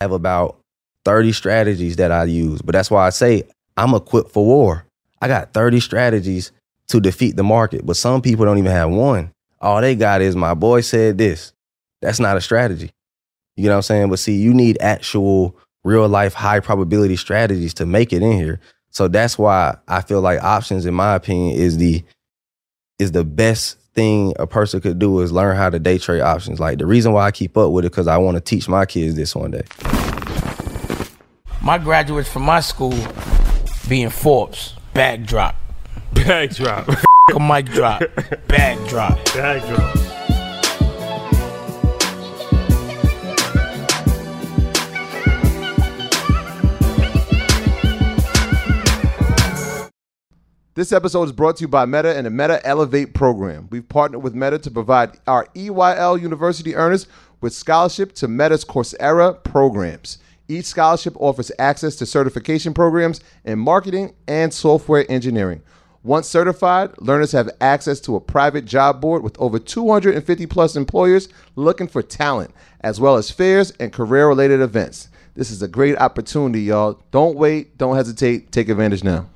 I have about 30 strategies that I use, but that's why I say I'm equipped for war. I got 30 strategies to defeat the market, but some people don't even have one. All they got is my boy said this. That's not a strategy. You know what I'm saying? But see, you need actual real life high probability strategies to make it in here. So that's why I feel like options, in my opinion, is the is the best thing a person could do is learn how to day trade options. Like the reason why I keep up with it because I want to teach my kids this one day. My graduates from my school being Forbes, bag drop, Bag drop. a mic drop, bag drop. This episode is brought to you by Meta and the Meta Elevate program. We've partnered with Meta to provide our EYL University earners with scholarship to Meta's Coursera programs. Each scholarship offers access to certification programs in marketing and software engineering. Once certified, learners have access to a private job board with over 250 plus employers looking for talent, as well as fairs and career related events. This is a great opportunity, y'all. Don't wait, don't hesitate, take advantage now.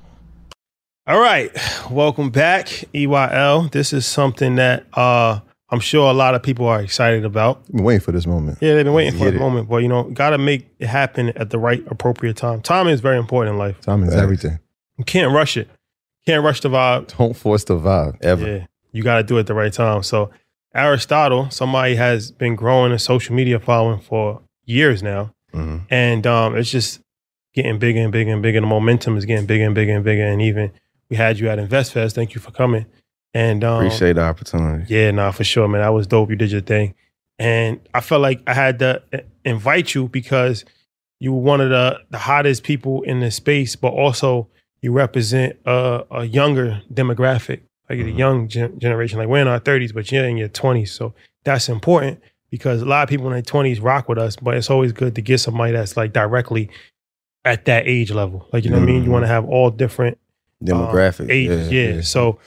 All right, welcome back, EYL. This is something that uh, I'm sure a lot of people are excited about. Been waiting for this moment. Yeah, they've been waiting for the moment, but you know, got to make it happen at the right, appropriate time. Timing is very important in life. Time is everything. You can't rush it. Can't rush the vibe. Don't force the vibe. Ever. Yeah, you got to do it at the right time. So, Aristotle, somebody has been growing a social media following for years now, Mhm. and um, it's just getting bigger and bigger and bigger. The momentum is getting bigger and bigger and bigger. And even we had you at InvestFest. Thank you for coming. And um, Appreciate the opportunity. yeah, nah, for sure, man. That was dope. You did your thing. And I felt like I had to uh, invite you because you were one of the, the hottest people in this space, but also you represent a, a younger demographic, like the young gen- generation. Like we're in our 30s, but you're in your 20s. So that's important because a lot of people in their 20s rock with us, but it's always good to get somebody that's like directly at that age level. Like, you know what I mean? You want to have all different Demographic. um, ages. Yeah, So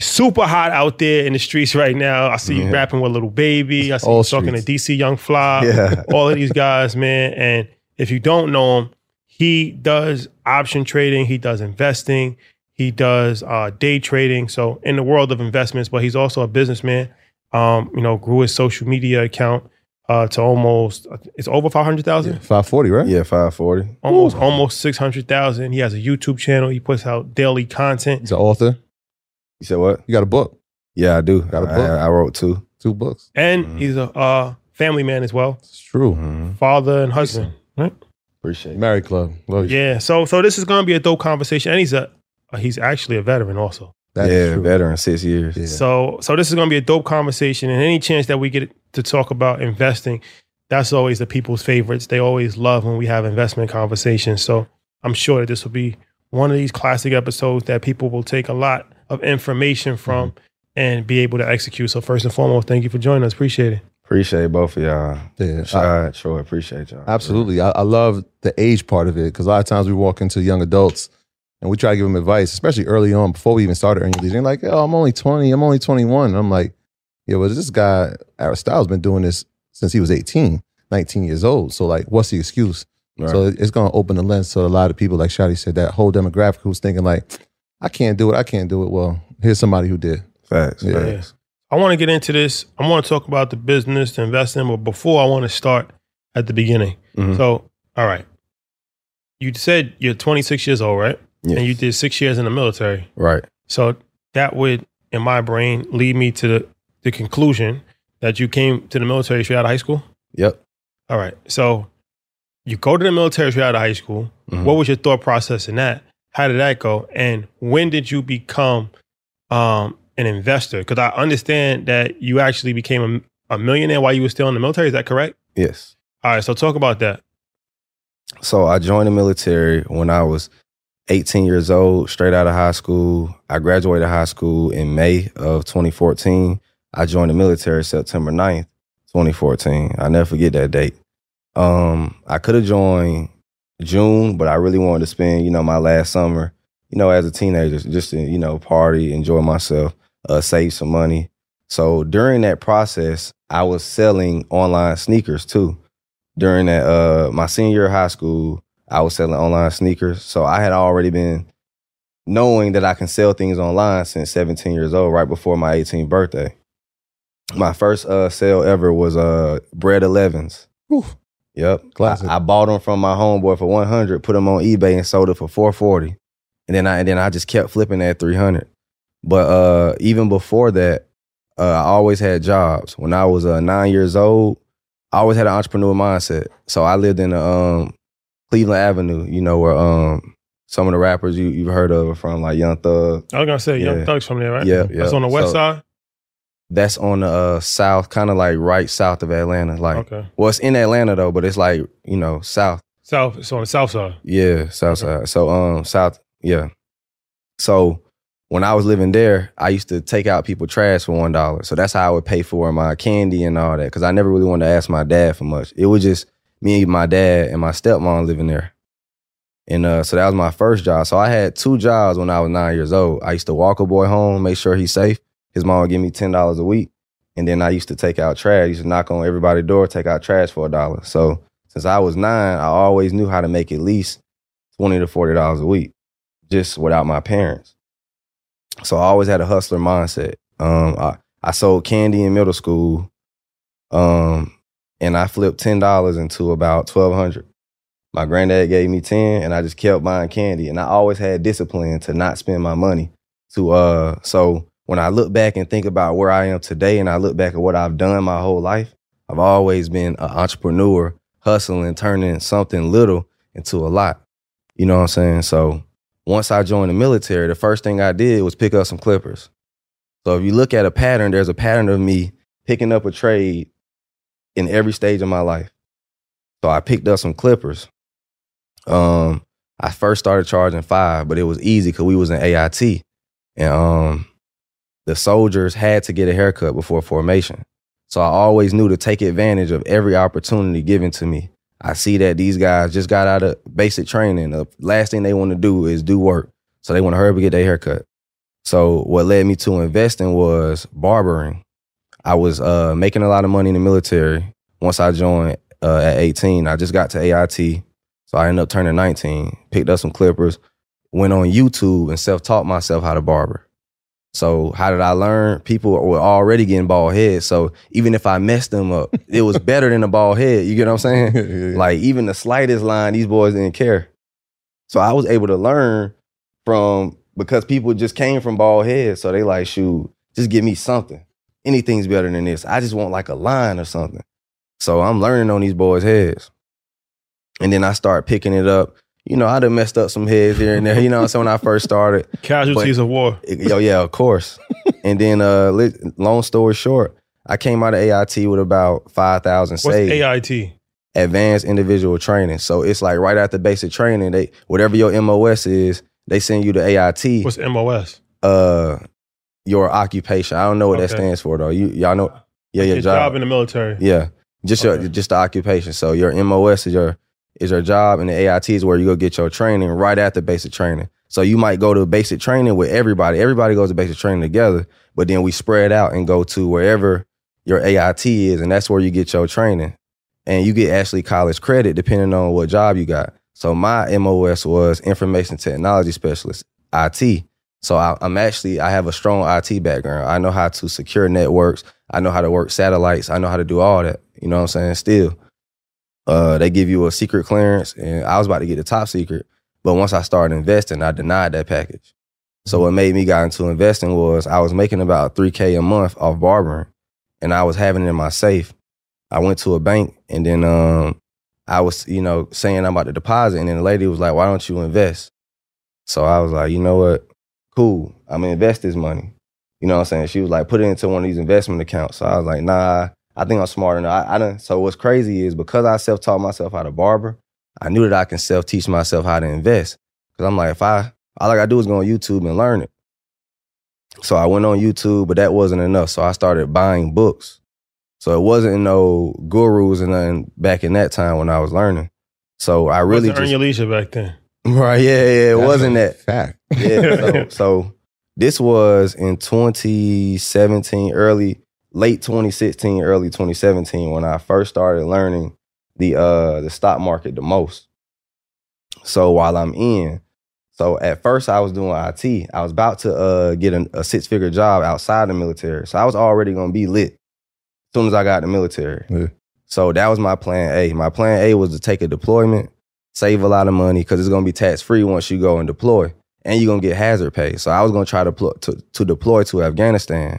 super hot out there in the streets right now. I see you rapping with Lil Baby. I see All you talking streets. to DC Young Fly. Yeah. All of these guys, man. And if you don't know him, he does option trading. He does investing. He does uh, day trading. So in the world of investments, but he's also a businessman. Um, you know, grew his social media account uh, to almost it's over five hundred thousand. Five forty, right? Yeah, five forty. Almost almost six hundred thousand. He has a YouTube channel. He puts out daily content. He's an author. You said what? You got a book, Yeah, I do. Got a I- book? I, wrote two. two books. And Mhm. he's a uh, family man as well, It's true. Mhm. father and husband. Right? Appreciate it. Married Club. Love you. Yeah. So so this is gonna be a dope conversation, and he's a uh, he's actually a veteran also. That is yeah, true. veteran, six years. Yeah. So so this is gonna be a dope conversation, and any chance that we get to talk about investing, that's always the people's favorites. They always love when we have investment conversations. So I'm sure that this will be one of these classic episodes that people will take a lot of information mm-hmm. from and be able to execute. So first and foremost, thank you for joining us. Appreciate it. Appreciate both of y'all. Yeah, I- Shad, Troy, appreciate y'all. Absolutely. I, I love the age part of it because a lot of times we walk into young adults and we try to give them advice, especially early on before we even started earning leads. They're like, oh, I'm only 20, I'm only 21. And I'm like, yeah, well, this guy, Aristotle's been doing this since he was 18, 19 years old. So, like, what's the excuse? Right. So, it's going to open the lens to a lot of people, like Shadi said, that whole demographic who's thinking, like, I can't do it, I can't do it. Well, here's somebody who did. facts. Yeah. facts. I want to get into this. I want to talk about the business, the investing, but before I want to start at the beginning. Mhm. So, all right. You said you're 26 years old, right? And you did six years in the military. Right. So that would, in my brain, lead me to the, the conclusion that you came to the military straight out of high school. Yep. All right. So you go to the military straight out of high school. Mhm. What was your thought process in that? How did that go? And when did you become um, an investor? Because I understand that you actually became a, a millionaire while you were still in the military. Is that correct? Yes. All right. So talk about that. So I joined the military when I was 18 years old, straight out of high school. I graduated high school in May of 2014. I joined the military September 9th, 2014. I never forget that date. Um, I could have joined June, but I really wanted to spend, you know, my last summer, you know, as a teenager, just to, you know, party, enjoy myself, uh, save some money. So during that process, I was selling online sneakers too. During that, uh, my senior year of high school, I was selling online sneakers. So I had already been knowing that I can sell things online since 17 years old, right before my 18th birthday. My first uh, sale ever was uh, Bread 11s. Whew. Yep. Classic. I, I bought them from my homeboy for 100, put them on eBay and sold it for 440. And then I and then I just kept flipping at 300. But uh, even before that, uh, I always had jobs. When I was uh, nine years old, I always had an entrepreneur mindset. So I lived in a um, Cleveland Avenue, you know, where um, some of the rappers you, you've heard of are from, like Young Thug. I was gonna say Young Thug's from there, right? Yeah, That's on the west So- side. That's on the uh, south, kind of like right south of Atlanta. Like, Okay. well, it's in Atlanta though, but it's like you know south. South. It's on the south side. Yeah, south Okay. side. So um south, yeah. So when I was living there, I used to take out people trash for one dollar. So that's how I would pay for my candy and all that. Cause I never really wanted to ask my dad for much. It was just me, and my dad, and my stepmom living there. And uh, so that was my first job. So I had two jobs when I was nine years old. I used to walk a boy home, make sure he's safe. His mom would give me ten dollars a week. And then I used to take out trash. I used to knock on everybody's door, take out trash for a dollar. So since I was nine, I always knew how to make at least twenty to forty dollars a week, just without my parents. So I always had a hustler mindset. Um, I, I sold candy in middle school, um, and I flipped ten dollars into about twelve hundred. My granddad gave me ten, and I just kept buying candy. And I always had discipline to not spend my money. To uh, so when I look back and think about where I am today, and I look back at what I've done my whole life, I've always been an entrepreneur, hustling, turning something little into a lot. You know what I'm saying? So once I joined the military, the first thing I did was pick up some clippers. So if you look at a pattern, there's a pattern of me picking up a trade in every stage of my life. So I picked up some clippers. Um, I first started charging five, but it was easy because we was in AIT, and um, the soldiers had to get a haircut before formation. So I always knew to take advantage of every opportunity given to me. I see that these guys just got out of basic training. The last thing they want to do is do work. So they want to hurry up and get their haircut. So what led me to investing was barbering. I was uh, making a lot of money in the military. Once I joined uh, at 18, I just got to AIT. So I ended up turning 19, picked up some clippers, went on YouTube and self-taught myself how to barber. So how did I learn? People were already getting bald heads. So even if I messed them up, it was better than a bald head. You get what I'm saying? Yeah. Like even the slightest line, these boys didn't care. So I was able to learn from because people just came from bald heads. So they like, shoot, just give me something. Anything's better than this. I just want like a line or something. So I'm learning on these boys' heads. And then I start picking it up. You know, I done messed up some heads here and there. You know, so when I first started, Casualties of war. Yo, yeah, of course. and then, uh, long story short, I came out of AIT with about five thousand What's. AIT? Advanced individual training. So it's like right after basic training, they whatever your MOS is, they send you to AIT. What's MOS? uh, your occupation. I don't know what that stands for though. You y'all know? Yeah, your Your job. job in the military. Yeah, just Okay. your just the occupation. So your MOS is your is your job, and the AIT is where you go get your training right after basic training. So you might go to basic training with everybody. Everybody goes to basic training together, but then we spread out and go to wherever your AIT is, and that's where you get your training, and you get actually college credit depending on what job you got. So my MOS was information technology specialist, IT. So I, I'm actually I have a strong IT background. I know how to secure networks. I know how to work satellites. I know how to do all that. You know what I'm saying? Still, uh, they give you a secret clearance, and I was about to get the top secret, but once I started investing, I denied that package. So what made me got into investing was I was making about three k a month off barbering, and I was having it in my safe. I went to a bank, and then um, I was you know saying I'm about to deposit, and then the lady was like, "Why don't you invest?" So I was like, "You know what? Cool. I'm gonna invest this money." You know what I'm saying? She was like, "Put it into one of these investment accounts." So I was like, "Nah." I think I'm smart enough. I, I done, so what's crazy is because I self taught myself how to barber, I knew that I can self teach myself how to invest. Cause I'm like, if I all I gotta do is go on YouTube and learn it. So I went on YouTube, but that wasn't enough. So I started buying books. So it wasn't no gurus and nothing back in that time when I was learning. So I really earn just your leisure back then. right, yeah, yeah, it That's wasn't that. fact. Yeah. So, so this was in 2017, early, late 2016, early 2017, when I first started learning the uh the stock market the most. So while I'm in, so at first I was doing IT. I was about to uh get a, a six figure job outside the military. So I was already gonna be lit as soon as I got the military. Yeah. So that was my plan A. My plan A was to take a deployment, save a lot of money because it's gonna be tax free once you go and deploy, and you're gonna get hazard pay. So I was gonna try to pl- to, to deploy to Afghanistan,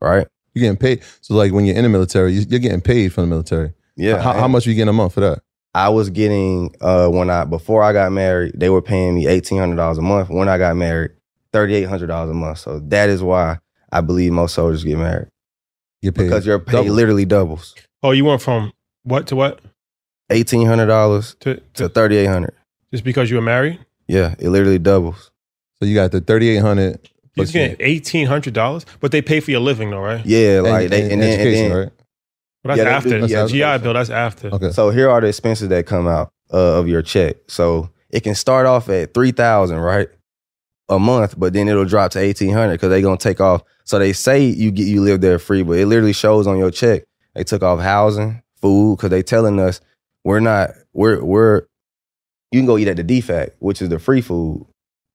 right? You're getting paid. So like when you're in the military, you- you're getting paid from the military. Yeah. How, how much are you getting a month for that? I was getting uh when I before I got married, they were paying me eighteen hundred dollars a month. When I got married, thirty eight hundred dollars a month. So that is why I believe most soldiers get married You're paid because your pay double. literally doubles. Oh, you went from what to what? Eighteen hundred dollars To, to to thirty eight hundred. just because you were married? Yeah, it literally doubles. So you got the thirty eight hundred. He's getting eighteen hundred dollars, but they pay for your living though, right? Yeah, like they and, then, and education, then right? But that's Yeah, after. do- yeah, yeah, GI that's- bill. That's after. Okay. So here are the expenses that come out uh, of your check. So it can start off at three thousand, right, a month, but then it'll drop to eighteen hundred because they're gonna take off. So they say you get you live there free, but it literally shows on your check they took off housing, food, because they telling us we're not we're we're you can go eat at the DFAC, which is the free food.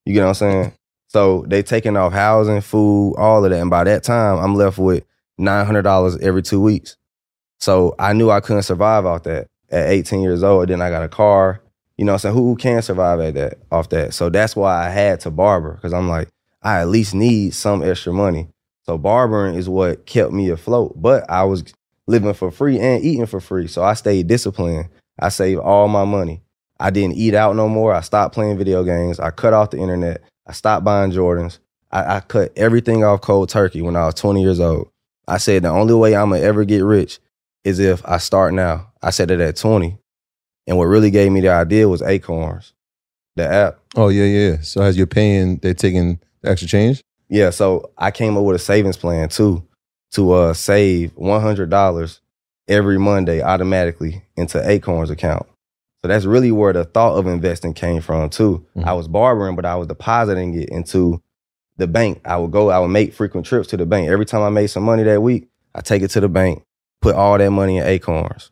You get what I'm saying? So they taking off housing, food, all of that, and by that time I'm left with nine hundred dollars every two weeks. So I knew I couldn't survive off that at 18 years old. Then I got a car. You know what I'm saying? Who, who can survive at that off that? So that's why I had to barber because I'm like, I at least need some extra money. So barbering is what kept me afloat. But I was living for free and eating for free. So I stayed disciplined. I saved all my money. I didn't eat out no more. I stopped playing video games. I cut off the internet. I stopped buying Jordans. I, I cut everything off cold turkey when I was 20 years old. I said the only way I'm gonna ever get rich is if I start now. I said it at 20. And what really gave me the idea was Acorns, the app. Oh yeah, yeah. So as you're paying, they're taking the extra change. Yeah, so I came up with a savings plan too to uh, save $100 every Monday automatically into Acorns account. So that's really where the thought of investing came from too. Mhm. I was barbering, but I was depositing it into the bank. I would go, I would make frequent trips to the bank. Every time I made some money that week, I take it to the bank, put all that money in Acorns.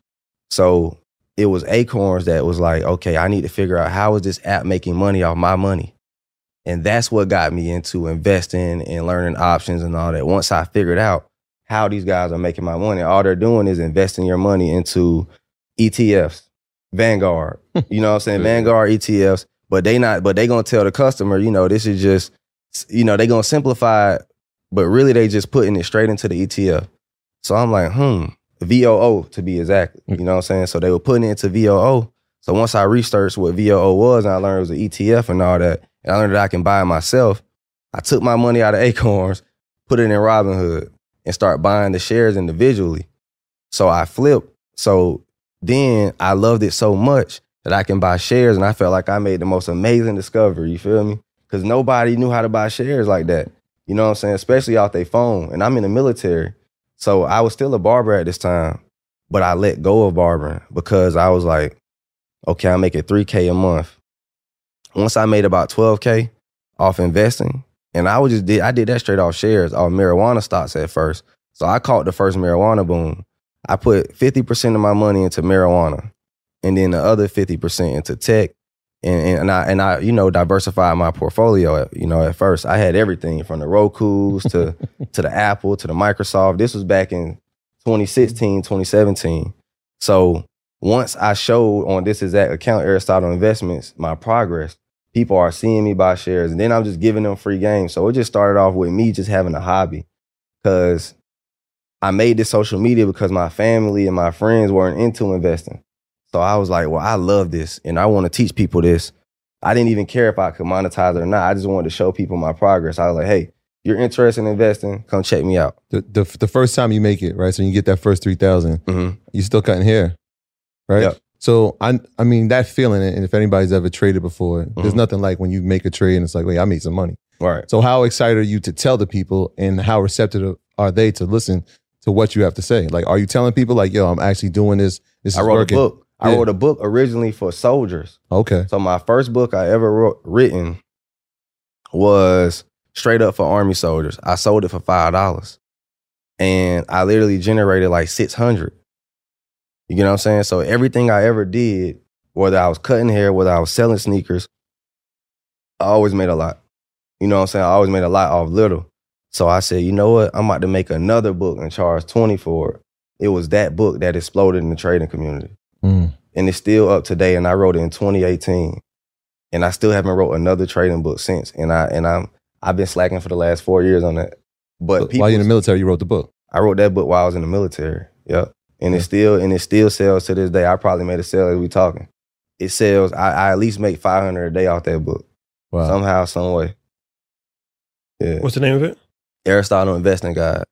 So it was Acorns that was like, okay, I need to figure out how is this app making money off my money. And that's what got me into investing and learning options and all that. Once I figured out how these guys are making my money, all they're doing is investing your money into ETFs, Vanguard. You know what I'm saying? Vanguard ETFs. But they not, but they gonna tell the customer, you know, this is just, you know, they gonna simplify it, but really they just putting it straight into the ETF. So I'm like, hmm, VOO to be exact. You know what I'm saying? So they were putting it into VOO. So once I researched what VOO was and I learned it was an ETF and all that, and I learned that I can buy it myself, I took my money out of Acorns, put it in Robinhood, and start buying the shares individually. So I flipped. So then I loved it so much that I can buy shares, and I felt like I made the most amazing discovery. You feel me? Because nobody knew how to buy shares like that. You know what I'm saying? Especially off their phone. And I'm in the military. So I was still a barber at this time, but I let go of barbering because I was like, okay, I'm making 3K a month. Once I made about 12K off investing, and I was just did I did that straight off shares, off marijuana stocks at first. So I caught the first marijuana boom. I put 50% of my money into marijuana and then the other 50% into tech. And, and I and I, you know, diversified my portfolio. At, You know, at first I had everything from the Roku's to to the Apple to the Microsoft. This was back in 2016, 2017. So once I showed on this exact account, Aristotle Investments, my progress, people are seeing me buy shares, and then I'm just giving them free games. So it just started off with me just having a hobby, because I made this social media because my family and my friends weren't into investing. So I was like, well, I love this, and I want to teach people this. I didn't even care if I could monetize it or not. I just wanted to show people my progress. I was like, hey, you're interested in investing? Come check me out. The, the the first time you make it, right? So you get that first three thousand, Mhm. you still cutting hair, right? Yep. So I I mean that feeling, and if anybody's ever traded before, there's Mhm. nothing like when you make a trade and it's like, wait, I made some money. Right. So how excited are you to tell the people, and how receptive are they to listen to what you have to say? Like, are you telling people like, yo, I'm actually doing this. This I is wrote working. a book. I wrote a book originally for soldiers. Okay. So my first book I ever wrote, written was straight up for army soldiers. I sold it for five dollars, and I literally generated like six hundred. You get what I'm saying? So everything I ever did, whether I was cutting hair, whether I was selling sneakers, I always made a lot. You know what I'm saying? I always made a lot off little. So I said, you know what? I'm about to make another book and charge 20 for it. It was that book that exploded in the trading community Mm. and it's still up today. And I wrote it in 2018, and I still haven't wrote another trading book since. And I and I'm I've been slacking for the last four years on that. But While people, you're in the military, you wrote the book. I wrote that book while I was in the military. Yep, and it still and it still sells to this day. I probably made a sale as we talking. It sells. I, I at least make 500 a day off that book Wow. somehow, some way. Yeah, What's the name of it? Aristotle Investing Guide.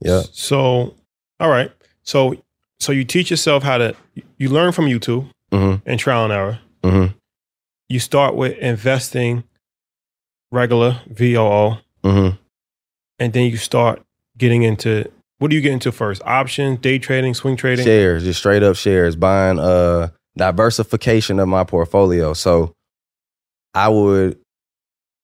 Yeah, So, all right. So, so you teach yourself how to. You learn from YouTube hmm and trial and error. hmm You start with investing, regular VOO, hmm and then you start getting into. What do you get into first? Options, day trading, swing trading. shares, just straight up shares, buying uh diversification of my portfolio. So I would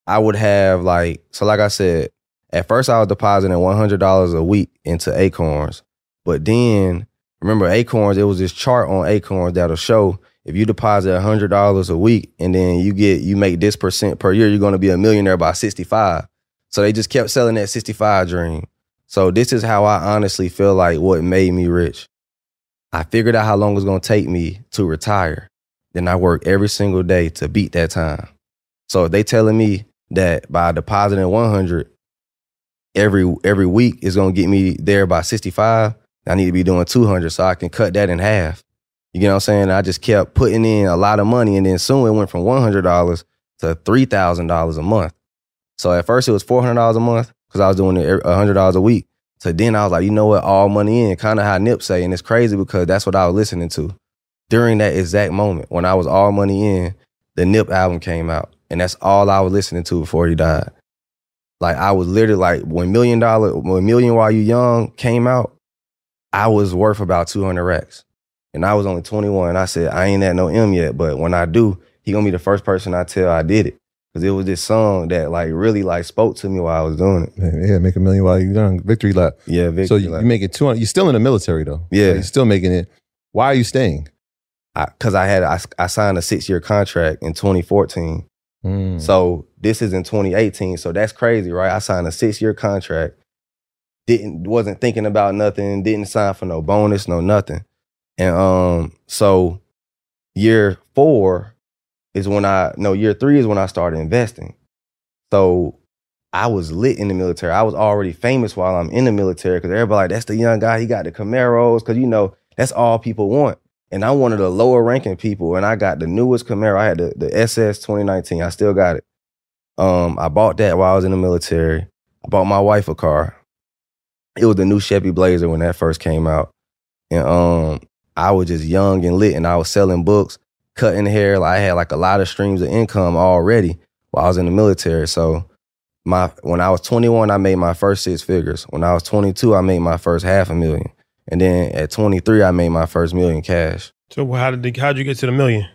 I would have like so like I said, at first I was depositing one hundred dollars a week into Acorns. But then remember Acorns, it was this chart on Acorns that'll show if you deposit hundred dollars a week and then you get you make this percent per year, you're gonna be a millionaire by 65. So they just kept selling that 65 dream. So this is how I honestly feel like what made me rich. I figured out how long it was gonna take me to retire. Then I work every single day to beat that time. So if they telling me that by depositing 100 every every week is gonna get me there by 65, I need to be doing 200 so I can cut that in half. You get what I'm saying? I just kept putting in a lot of money, and then soon it went from $100 to $3,000 a month. So at first it was $400 a month because I was doing it $100 a week. So then I was like, you know what, all money in, kind of how Nip say, and it's crazy because that's what I was listening to during that exact moment when I was all money in. The Nip album came out, and that's all I was listening to before he died. Like I was literally like when Million Dollar, when Million While You Young came out, I was worth about two hundred racks, and I was only twenty one. I said I ain't at no M yet, but when I do, he gonna be the first person I tell I did it because it was this song that like really like spoke to me while I was doing it. Yeah, make a million while you're done. Victory lap. Yeah, Victor, so you, like- you make it 200. You're still in the military though. Yeah. You're still making it. Why are you staying? because I, had I, I signed a six year contract in 2014, Mm. So this is in 2018. So that's crazy, right? I signed a six year contract. Didn't wasn't thinking about nothing. Didn't sign for no bonus, no nothing. And um, so year four is when I no year three is when I started investing. So I was lit in the military. I was already famous while I'm in the military because everybody like that's the young guy. He got the Camaros because you know that's all people want. And I'm one of the lower ranking people, and I got the newest Camaro. I had the, the SS 2019. I still got it. Um, I bought that while I was in the military. I bought my wife a car. It was the new Chevy Blazer when that first came out, and um, I was just young and lit, and I was selling books, cutting hair. Like I had like a lot of streams of income already while I was in the military. So my when I was 21, I made my first six figures. When I was 22, I made my first half a million. And then at 23, I made my first million cash. So how did the, how'd you get to the million?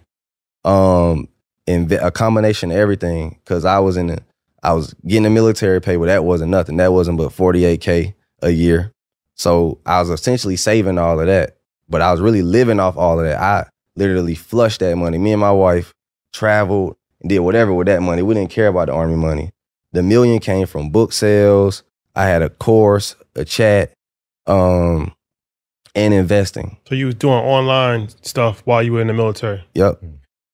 Um, and a combination of everything. Cause I was in the, I was getting the military pay, but that wasn't nothing. That wasn't but 48K a year. So I was essentially saving all of that, but I was really living off all of that. I literally flushed that money. Me and my wife traveled and did whatever with that money. We didn't care about the army money. The million came from book sales. I had a course, a chat, um, and investing. So you was doing online stuff while you were in the military. Yep.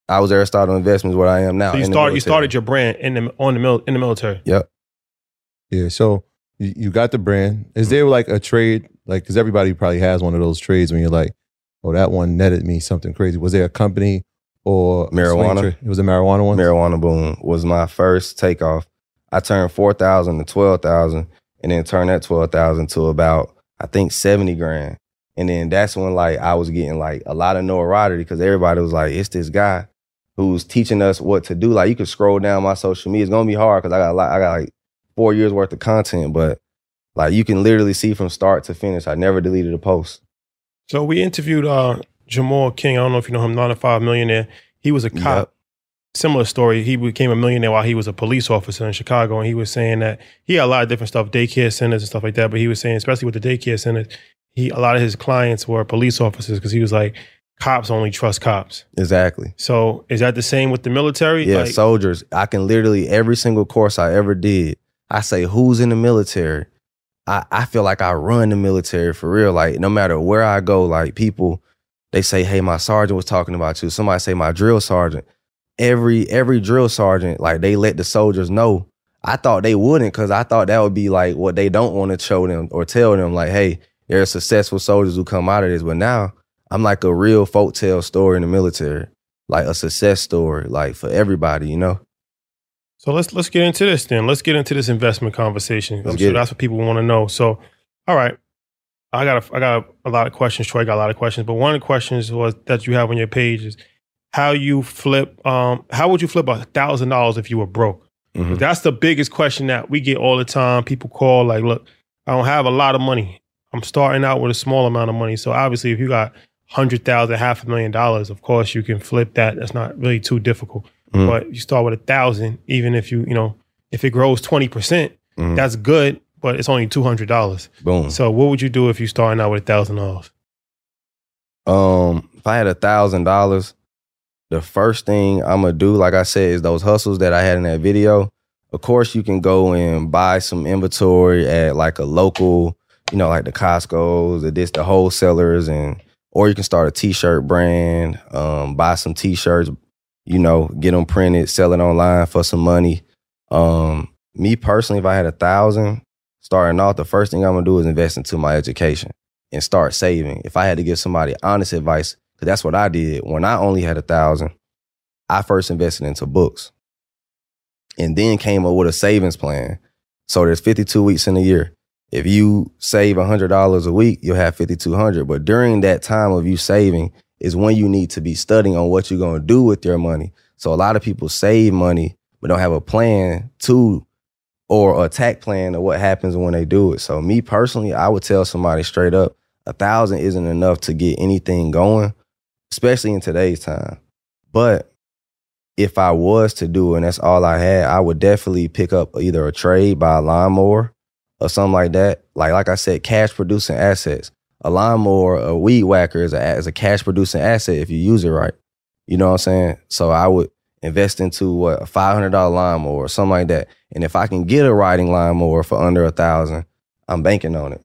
I was Aristotle Investments, what I am now. So you started you started your brand in the on the mil, in the military. Yep. Yeah. So you, you got the brand. Is there like a trade? Like, because everybody probably has one of those trades when you're like, oh, that one netted me something crazy. Was there a company or Marijuana. It was a marijuana one. Marijuana Boom was my first takeoff. I turned 4,000 to 12,000 and then turned that 12,000 to about, I think 70 grand. And then that's when like I was getting like a lot of notoriety because everybody was like, it's this guy who's teaching us what to do. Like you could scroll down my social media. It's gonna be hard because I got a lot, I got like four years worth of content, but like you can literally see from start to finish. I never deleted a post. So we interviewed uh, Jamal King. I don't know if you know him, 95 millionaire. He was a cop. Yep. Similar story. He became a millionaire while he was a police officer in Chicago, and he was saying that he had a lot of different stuff, daycare centers and stuff like that. But he was saying, especially with the daycare centers, he a lot of his clients were police officers because he was like, cops only trust cops. Exactly. So is that the same with the military? Yeah, Like, soldiers. I can literally every single course I ever did. I say who's in the military. I, I feel like I run the military for real. Like no matter where I go, like people, they say, "Hey, my sergeant was talking about you." Somebody say my drill sergeant. Every every drill sergeant, like they let the soldiers know. I thought they wouldn't because I thought that would be like what they don't want to show them or tell them. Like, hey, there are successful soldiers who come out of this. But now I'm like a real folktale story in the military, like a success story, like for everybody, you know. So let's let's get into this then. Let's get into this investment conversation. Let's I'm sure it. that's what people want to know. So, all right, I got a, I got a, a lot of questions. Troy got a lot of questions, but one of the questions was that you have on your page is how you flip. Um, how would you flip a thousand dollars if you were broke? Mhm. That's the biggest question that we get all the time. People call like, "Look, I don't have a lot of money. I'm starting out with a small amount of money. So obviously, if you got hundred thousand, half a million dollars, of course you can flip that. That's not really too difficult. Mhm. But you start with a thousand, even if you, you know, if it grows twenty percent, Mhm. that's good. But it's only two hundred dollars. Boom. So what would you do if you starting out with a thousand dollars? Um, if I had a thousand dollars, the first thing I'm gonna do, like I said, is those hustles that I had in that video. Of course, you can go and buy some inventory at like a local, you know, like the Costco's, the this, the wholesalers, and or you can start a t-shirt brand, um, buy some t-shirts, you know, get them printed, sell it online for some money. Um, me personally, if I had a thousand starting off, the first thing I'm gonna do is invest into my education and start saving. If I had to give somebody honest advice, because that's what I did when I only had a thousand, I first invested into books and then came up with a savings plan. So there's 52 weeks in a year. If you save $100 a week, you'll have 5200 But during that time of you saving is when you need to be studying on what you're going to do with your money. So a lot of people save money, but don't have a plan to or a attack plan of what happens when they do it. So me personally, I would tell somebody straight up, a thousand isn't enough to get anything going, especially in today's time. But if I was to do it and that's all I had, I would definitely pick up either a trade, buy a lawnmower or something like that. Like like I said, cash producing assets. A lawnmower, a weed whacker is a, is a cash producing asset if you use it right. You know what I'm saying? So I would invest into what a five hundred dollar lawnmower or something like that. And if I can get a riding lawnmower for under a thousand, I'm banking on it.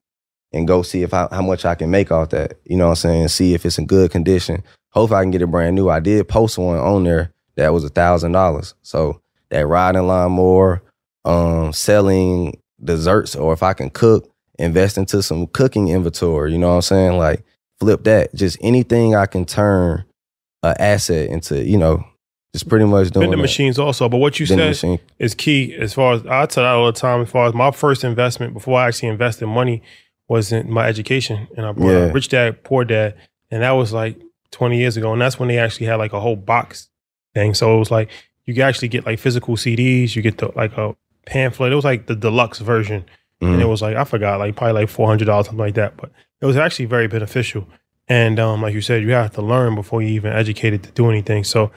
And go see if I, how much I can make off that. You know what I'm saying? See if it's in good condition. Hopefully I can get it brand new. I did post one on there that was a thousand dollars. So that riding lawnmower, um, selling desserts, or if I can cook, invest into some cooking inventory. You know what I'm saying? Like flip that. Just anything I can turn an asset into. You know, just pretty much doing vending machines also. But what you said machine. is key as far as I tell that all the time. As far as my first investment before I actually invested money was in my education, and I brought Yeah. Rich Dad Poor Dad, and that was like 20 years ago, and that's when they actually had like a whole box thing. So it was like you could actually get like physical CDs, you get the like a pamphlet. It was like the deluxe version, and it Mhm. was like I forgot, like probably like four hundred dollars, something like that. But it was actually very beneficial. And um, like you said, you have to learn before you even educated to do anything. So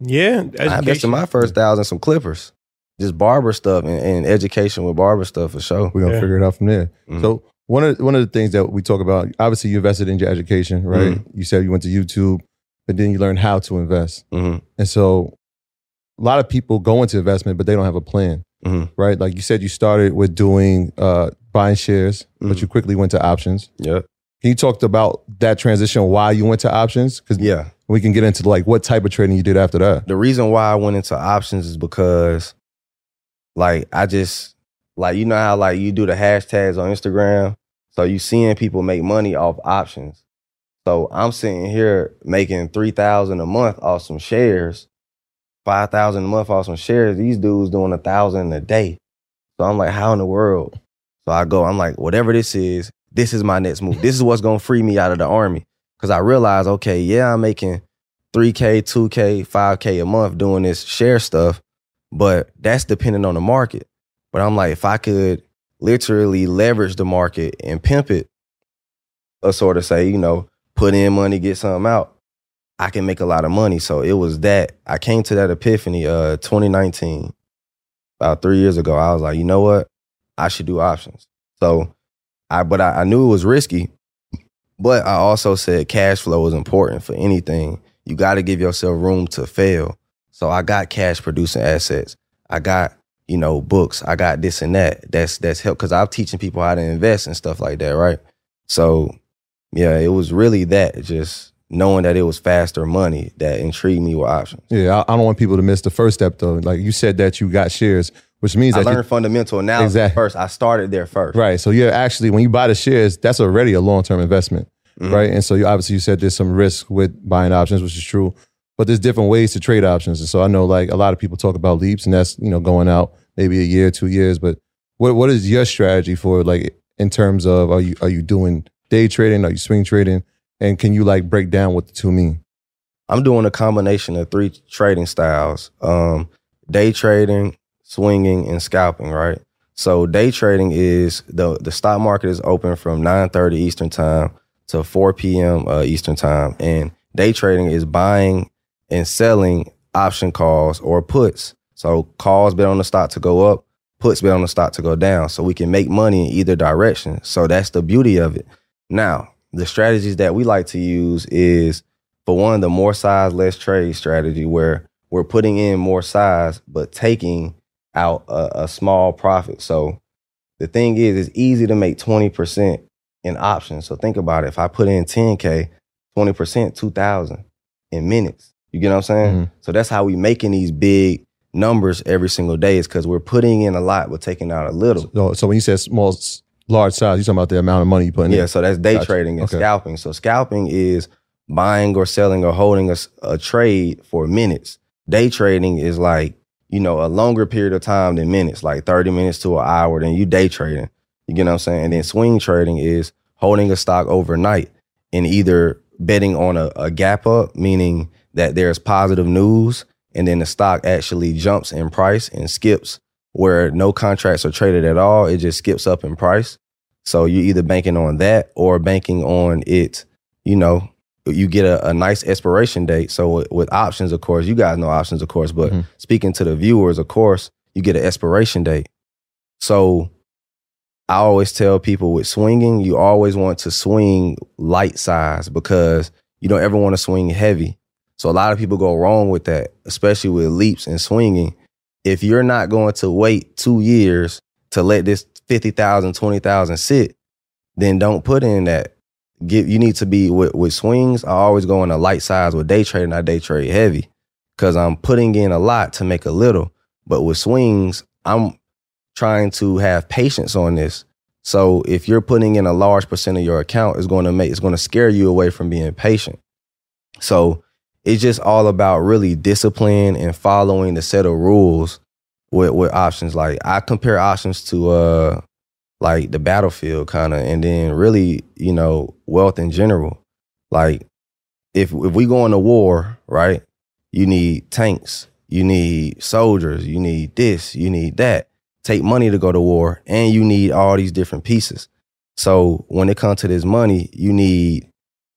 yeah, I invested my first thousand some clippers, just barber stuff and, and education with barber stuff for sure. We're gonna Yeah. figure it out from there. Mhm. So one of one of the things that we talk about, obviously, you invested in your education, right? Mm-hmm. You said you went to YouTube, but then you learned how to invest, hmm and so a lot of people go into investment, but they don't have a plan, hmm right? Like you said, you started with doing uh, buying shares, but Mhm. you quickly went to options. Yeah. Can you talk about that transition? Why you went to options? Because Yeah. we can get into like what type of trading you did after that. the reason why I went into options is because like I just like you know how like you do the hashtags on Instagram. So you seeing people make money off options. So I'm sitting here making three thousand a month off some shares, five thousand a month off some shares. These dudes doing a thousand a day. So I'm like, how in the world? So I go, I'm like, whatever this is, this is my next move. This is what's gonna free me out of the army. Cause I realize, okay, yeah, I'm making 3K, 2K, 5K a month doing this share stuff, but that's dependent on the market. But I'm like, if I could literally leverage the market and pimp it, uh, or sort of say, you know, put in money, get something out, I can make a lot of money. So it was that. I came to that epiphany uh 2019, about three years ago. I was like, you know what? I should do options. So I but I, I knew it was risky, but I also said cash flow is important for anything you got to give yourself room to fail. So I got cash producing assets. I got you know books. I got this and that. That's that's help because I'm teaching people how to invest and stuff like that, right? So yeah, it was really that just knowing that it was faster money that intrigued me with options. Yeah, I, I don't want people to miss the first step though. Like you said that you got shares, which means I that you- learned fundamental analysis Exactly. first. I started there first. Right. So you're actually when you buy the shares, that's already a long term investment, Mhm. right? And so you obviously you said there's some risk with buying options, which is true, but there's different ways to trade options. And so I know like a lot of people talk about leaps, and that's you know going out maybe a year, two years. But what what is your strategy for like in terms of are you are you doing day trading? Are you swing trading? And can you like break down what the two mean? I'm doing a combination of three trading styles: um, day trading, swinging, and scalping. Right. So day trading is the the stock market is open from 9:30 Eastern time to 4 p.m. Uh, Eastern time, and day trading is buying and selling option calls or puts. So calls bet on the stock to go up, puts bet on the stock to go down. So we can make money in either direction. So that's the beauty of it. Now, the strategies that we like to use is for one, the more size, less trade strategy, where we're putting in more size, but taking out a, a small profit. So the thing is, it's easy to make 20% in options. So think about it. If I put in 10K, 20%, 2000 in minutes. You get what I'm saying? Mhm. So that's how we making these big numbers every single day is because we're putting in a lot, but taking out a little. So, so when you said small, large size, you talking about the amount of money you put in? Yeah, so that's day Gotcha. trading and Okay. scalping. So scalping is buying or selling or holding a, a trade for minutes. Day trading is like, you know, a longer period of time than minutes, like 30 minutes to an hour, then you day trading. You get what I'm saying? And then swing trading is holding a stock overnight and either betting on a, a gap up, meaning that there's positive news and then the stock actually jumps in price and skips where no contracts are traded at all. It just skips up in price. So you're either banking on that or banking on it, you know, you get a, a nice expiration date. So with, with options, of course, you guys know options, of course, but Mhm. speaking to the viewers, of course, you get an expiration date. So I always tell people with swinging, you always want to swing light size because you don't ever want to swing heavy. So a lot of people go wrong with that, especially with leaps and swinging. If you're not going to wait two years to let this 50,000, 20,000 sit, then don't put in that. Get, you need to be with, with swings. I always go in the light size with day trading. I day trade heavy because I'm putting in a lot to make a little. But with swings, I'm trying to have patience on this. So if you're putting in a large percent of your account, it's going to make it's going to scare you away from being patient. So it's just all about really discipline and following the set of rules with with options. Like I compare options to uh like the battlefield kind of, and then really you know wealth in general. Like if if we go into war, right? You need tanks, you need soldiers, you need this, you need that take money to go to war and you need all these different pieces. So when it comes to this money, you need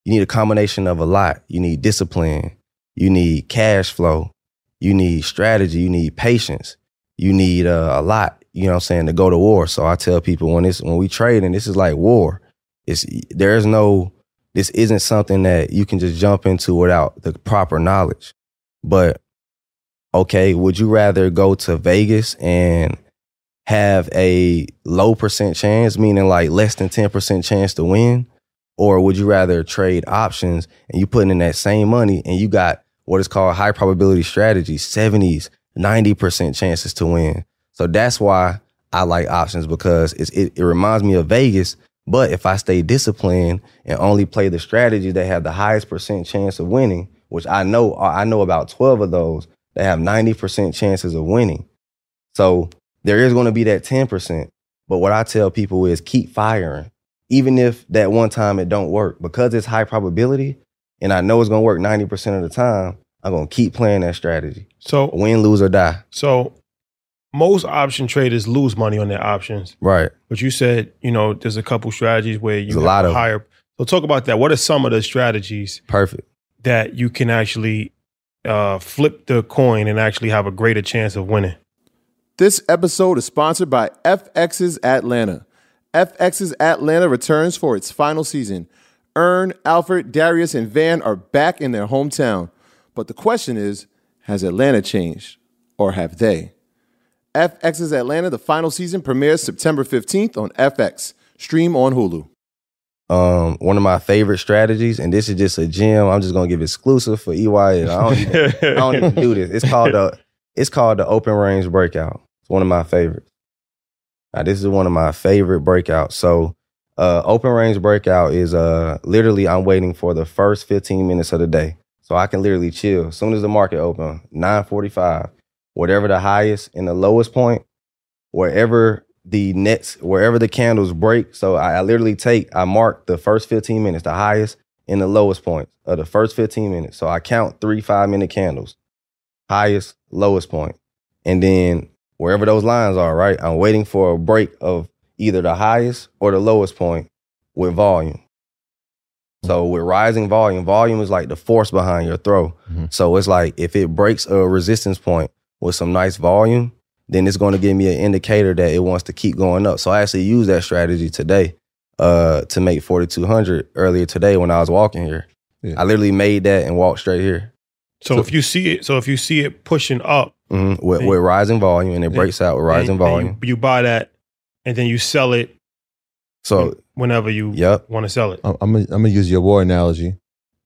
you need a combination of a lot. You need discipline, you need cash flow, you need strategy, you need patience, you need uh, a lot, you know what I'm saying, to go to war. So I tell people when this when we trade and this is like war, it's there's no this isn't something that you can just jump into without the proper knowledge. But okay, would you rather go to Vegas and have a low percent chance, meaning like less than 10% chance to win? Or would you rather trade options and you put in that same money and you got what is called high probability strategy, 70s, 90% chances to win? So that's why I like options because it, it reminds me of Vegas. But if I stay disciplined and only play the strategies that have the highest percent chance of winning, which I know I know about 12 of those that have 90% chances of winning. So there is going to be that 10%. But what I tell people is keep firing. Even if that one time it don't work, because it's high probability and I know it's going to work 90% of the time, I'm going to keep playing that strategy. So win, lose or die. So most option traders lose money on their options. Right. But you said, you know, there's a couple strategies where you There's a lot of higher. So talk about that. What are some of the strategies Perfect. that you can actually uh, flip the coin and actually have a greater chance of winning? This episode is sponsored by FX's Atlanta. FX's Atlanta returns for its final season. Earn, Alfred, Darius, and Van are back in their hometown. But the question is has Atlanta changed? Or have they? FX's Atlanta, the final season, premieres September 15th on FX. Stream on Hulu. Um, one of my favorite strategies, and this is just a gem. I'm just gonna give exclusive for EY. I don't even, I don't even do this. It's called the it's called the open range breakout. It's one of my favorites. Now, this is one of my favorite breakouts. So, uh, open range breakout is uh, literally I'm waiting for the first 15 minutes of the day. So I can literally chill. As soon as the market open, 945, whatever the highest and the lowest point, wherever the nets, wherever the candles break. So I, I literally take, I mark the first 15 minutes, the highest and the lowest point of the first 15 minutes. So I count three five minute candles, highest, lowest point. And then wherever those lines are, right? I'm waiting for a break of either the highest or the lowest point with volume. So with rising volume, volume is like the force behind your throw. Mhm. So it's like if it breaks a resistance point with some nice volume, then it's going to give me an indicator that it wants to keep going up. So I actually used that strategy today uh, to make 4200 earlier today when I was walking here. Yeah. I literally made that and walked straight here So, So- if you see it, so if you see it pushing up, hmm with, with rising volume and it breaks out with rising and volume. you, you buy that, and then you sell it So, whenever you yep. want to sell it. I'm, I'm gonna I'm gonna use your war analogy.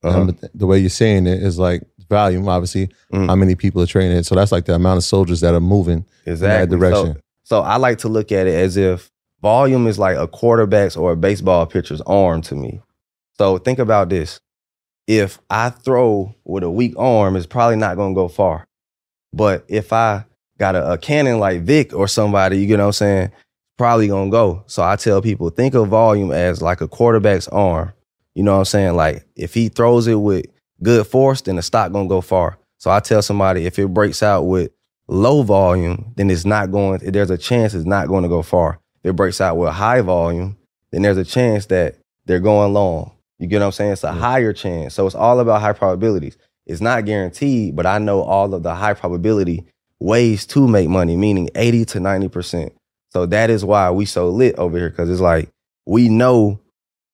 Uh-huh. Um, the way you're saying it is like volume, obviously, Mhm. how many people are training it. So that's like the amount of soldiers that are moving Exactly. in that direction. So, so I like to look at it as if volume is like a quarterback's or a baseball pitcher's arm to me. So think about this. If I throw with a weak arm, it's probably not going to go far. But if I got a, a cannon like Vic or somebody, you know what I'm saying, probably to go. So I tell people, think of volume as like a quarterback's arm. You know what I'm saying? Like if he throws it with good force, then the stock to go far. So I tell somebody if it breaks out with low volume, then it's not going, there's a chance it's not going to go far. If it breaks out with high volume, then there's a chance that they're going long. You get what I'm saying? It's a higher chance. So it's all about high probabilities. It's not guaranteed, but I know all of the high probability ways to make money, meaning 80 to 90%. So that is why we so lit over here, because it's like we know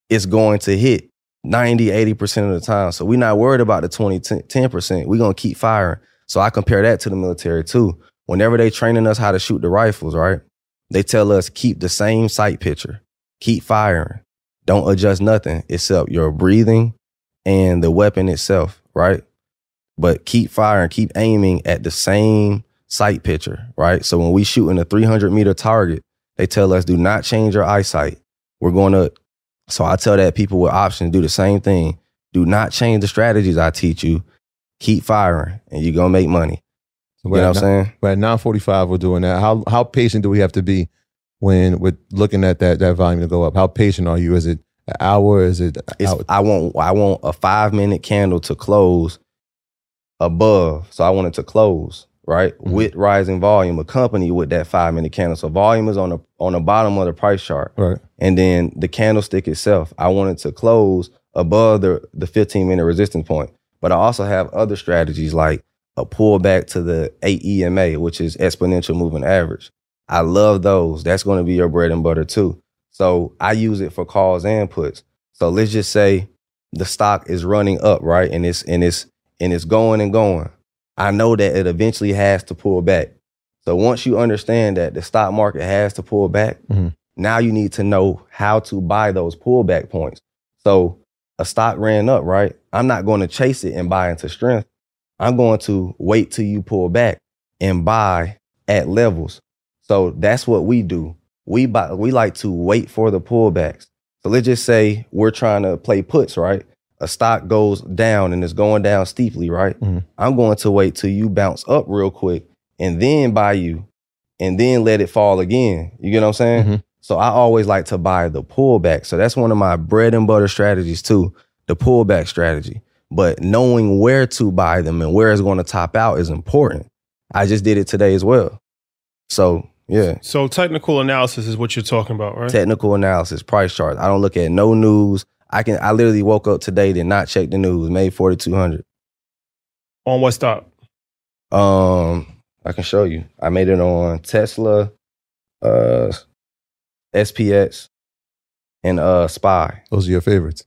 it's going to hit 90, 80% of the time. So we're not worried about the 20, 10%. We're going to keep firing. So I compare that to the military too. Whenever they training us how to shoot the rifles, right? They tell us keep the same sight picture, keep firing, don't adjust nothing except your breathing and the weapon itself, right? But keep firing, keep aiming at the same sight picture, right? So when we shoot in a 300 meter target, they tell us do not change your eyesight. We're going to, so I tell that people with options do the same thing. Do not change the strategies I teach you. Keep firing and you're going to make money. You know what I'm saying? But at 945, we're doing that. How how patient do we have to be when we're looking at that that volume to go up? How patient are you? Is it an hour? Is it? I want I want a five minute candle to close above. So I want it to close, right? Mhm. With rising volume accompanied with that five minute candle. So volume is on the on the bottom of the price chart. right. And then the candlestick itself, I want it to close above the, the 15 minute resistance point. But I also have other strategies like a pullback to the 8 EMA, which is exponential moving average. I love those. That's going to be your bread and butter too. So I use it for calls and puts. So let's just say the stock is running up, right? And it's and it's and it's going and going. I know that it eventually has to pull back. So once you understand that the stock market has to pull back, mm-hmm. now you need to know how to buy those pullback points. So a stock ran up, right? I'm not going to chase it and buy into strength. I'm going to wait till you pull back and buy at levels. So that's what we do. We buy, we like to wait for the pullbacks. So let's just say we're trying to play puts, right? A stock goes down and it's going down steeply, right? Mhm. I'm going to wait till you bounce up real quick and then buy you and then let it fall again. You get what I'm saying? Mhm. So I always like to buy the pullback. So that's one of my bread and butter strategies too, the pullback strategy. But knowing where to buy them and where it's going to top out is important. I just did it today as well. So yeah, So technical analysis is what you're talking about, right? technical analysis, price charts. I don't look at no news. I can. I literally woke up today did not check the news. Made forty two hundred. On what stock? Um, I can show you. I made it on Tesla, uh, SPX, and uh Spy. Those are your favorites.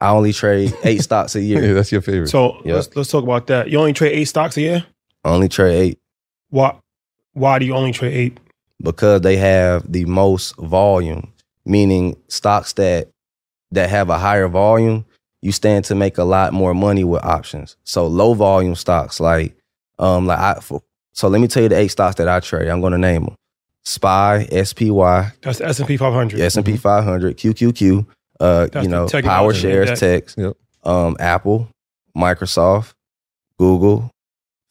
I only trade eight stocks a Yeah, year. that's your favorite. So Yeah. let's let's talk about that. You only trade eight stocks a year. I only trade eight Why? Why do you only trade eight? because they have the most volume, meaning stocks that that have a higher volume, you stand to make a lot more money with options. So low volume stocks like um like I for, so let me tell you the eight stocks that I trade. I'm going to name them. SPY, SPY, That's the S and P 500. S&P 500, QQQ, uh, That's you know, technology, Power Shares, that- Text, Yep. um, Apple, Microsoft, Google,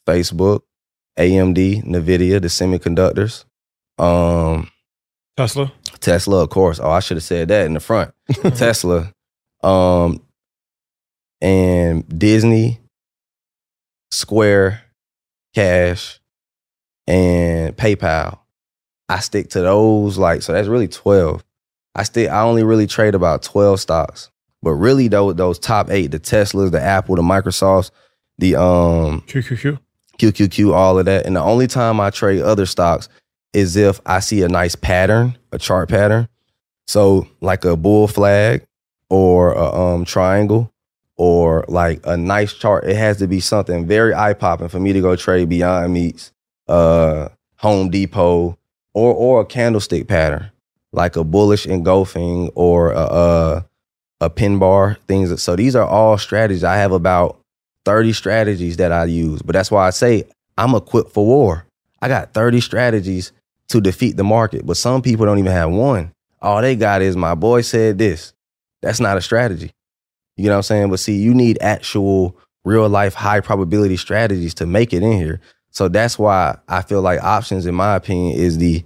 Facebook, AMD, Nvidia, the semiconductors, um, Tesla. Tesla, of course. Oh, I should have said that in the front. Tesla, um, and Disney, Square, Cash, and PayPal. I stick to those like so. That's really twelve. I stick. I only really trade about twelve stocks, but really those those top eight: the Teslas, the Apple, the Microsofts, the um QQQ. QQQ, all of that. And the only time I trade other stocks is if I see a nice pattern, a chart pattern. So like a bull flag or a um, triangle or like a nice chart. It has to be something very eye popping for me to go trade Beyond Meats, uh, Home Depot, or or a candlestick pattern like a bullish engulfing or a, a, a pin bar things. So these are all strategies. I have about 30 strategies that I use. But that's why I say I'm equipped for war. I got 30 strategies to defeat the market, but some people don't even have one. All they got is my boy said this. That's not a strategy. You know what I'm saying? But see, you need actual real life high probability strategies to make it in here. So that's why I feel like options, in my opinion, is the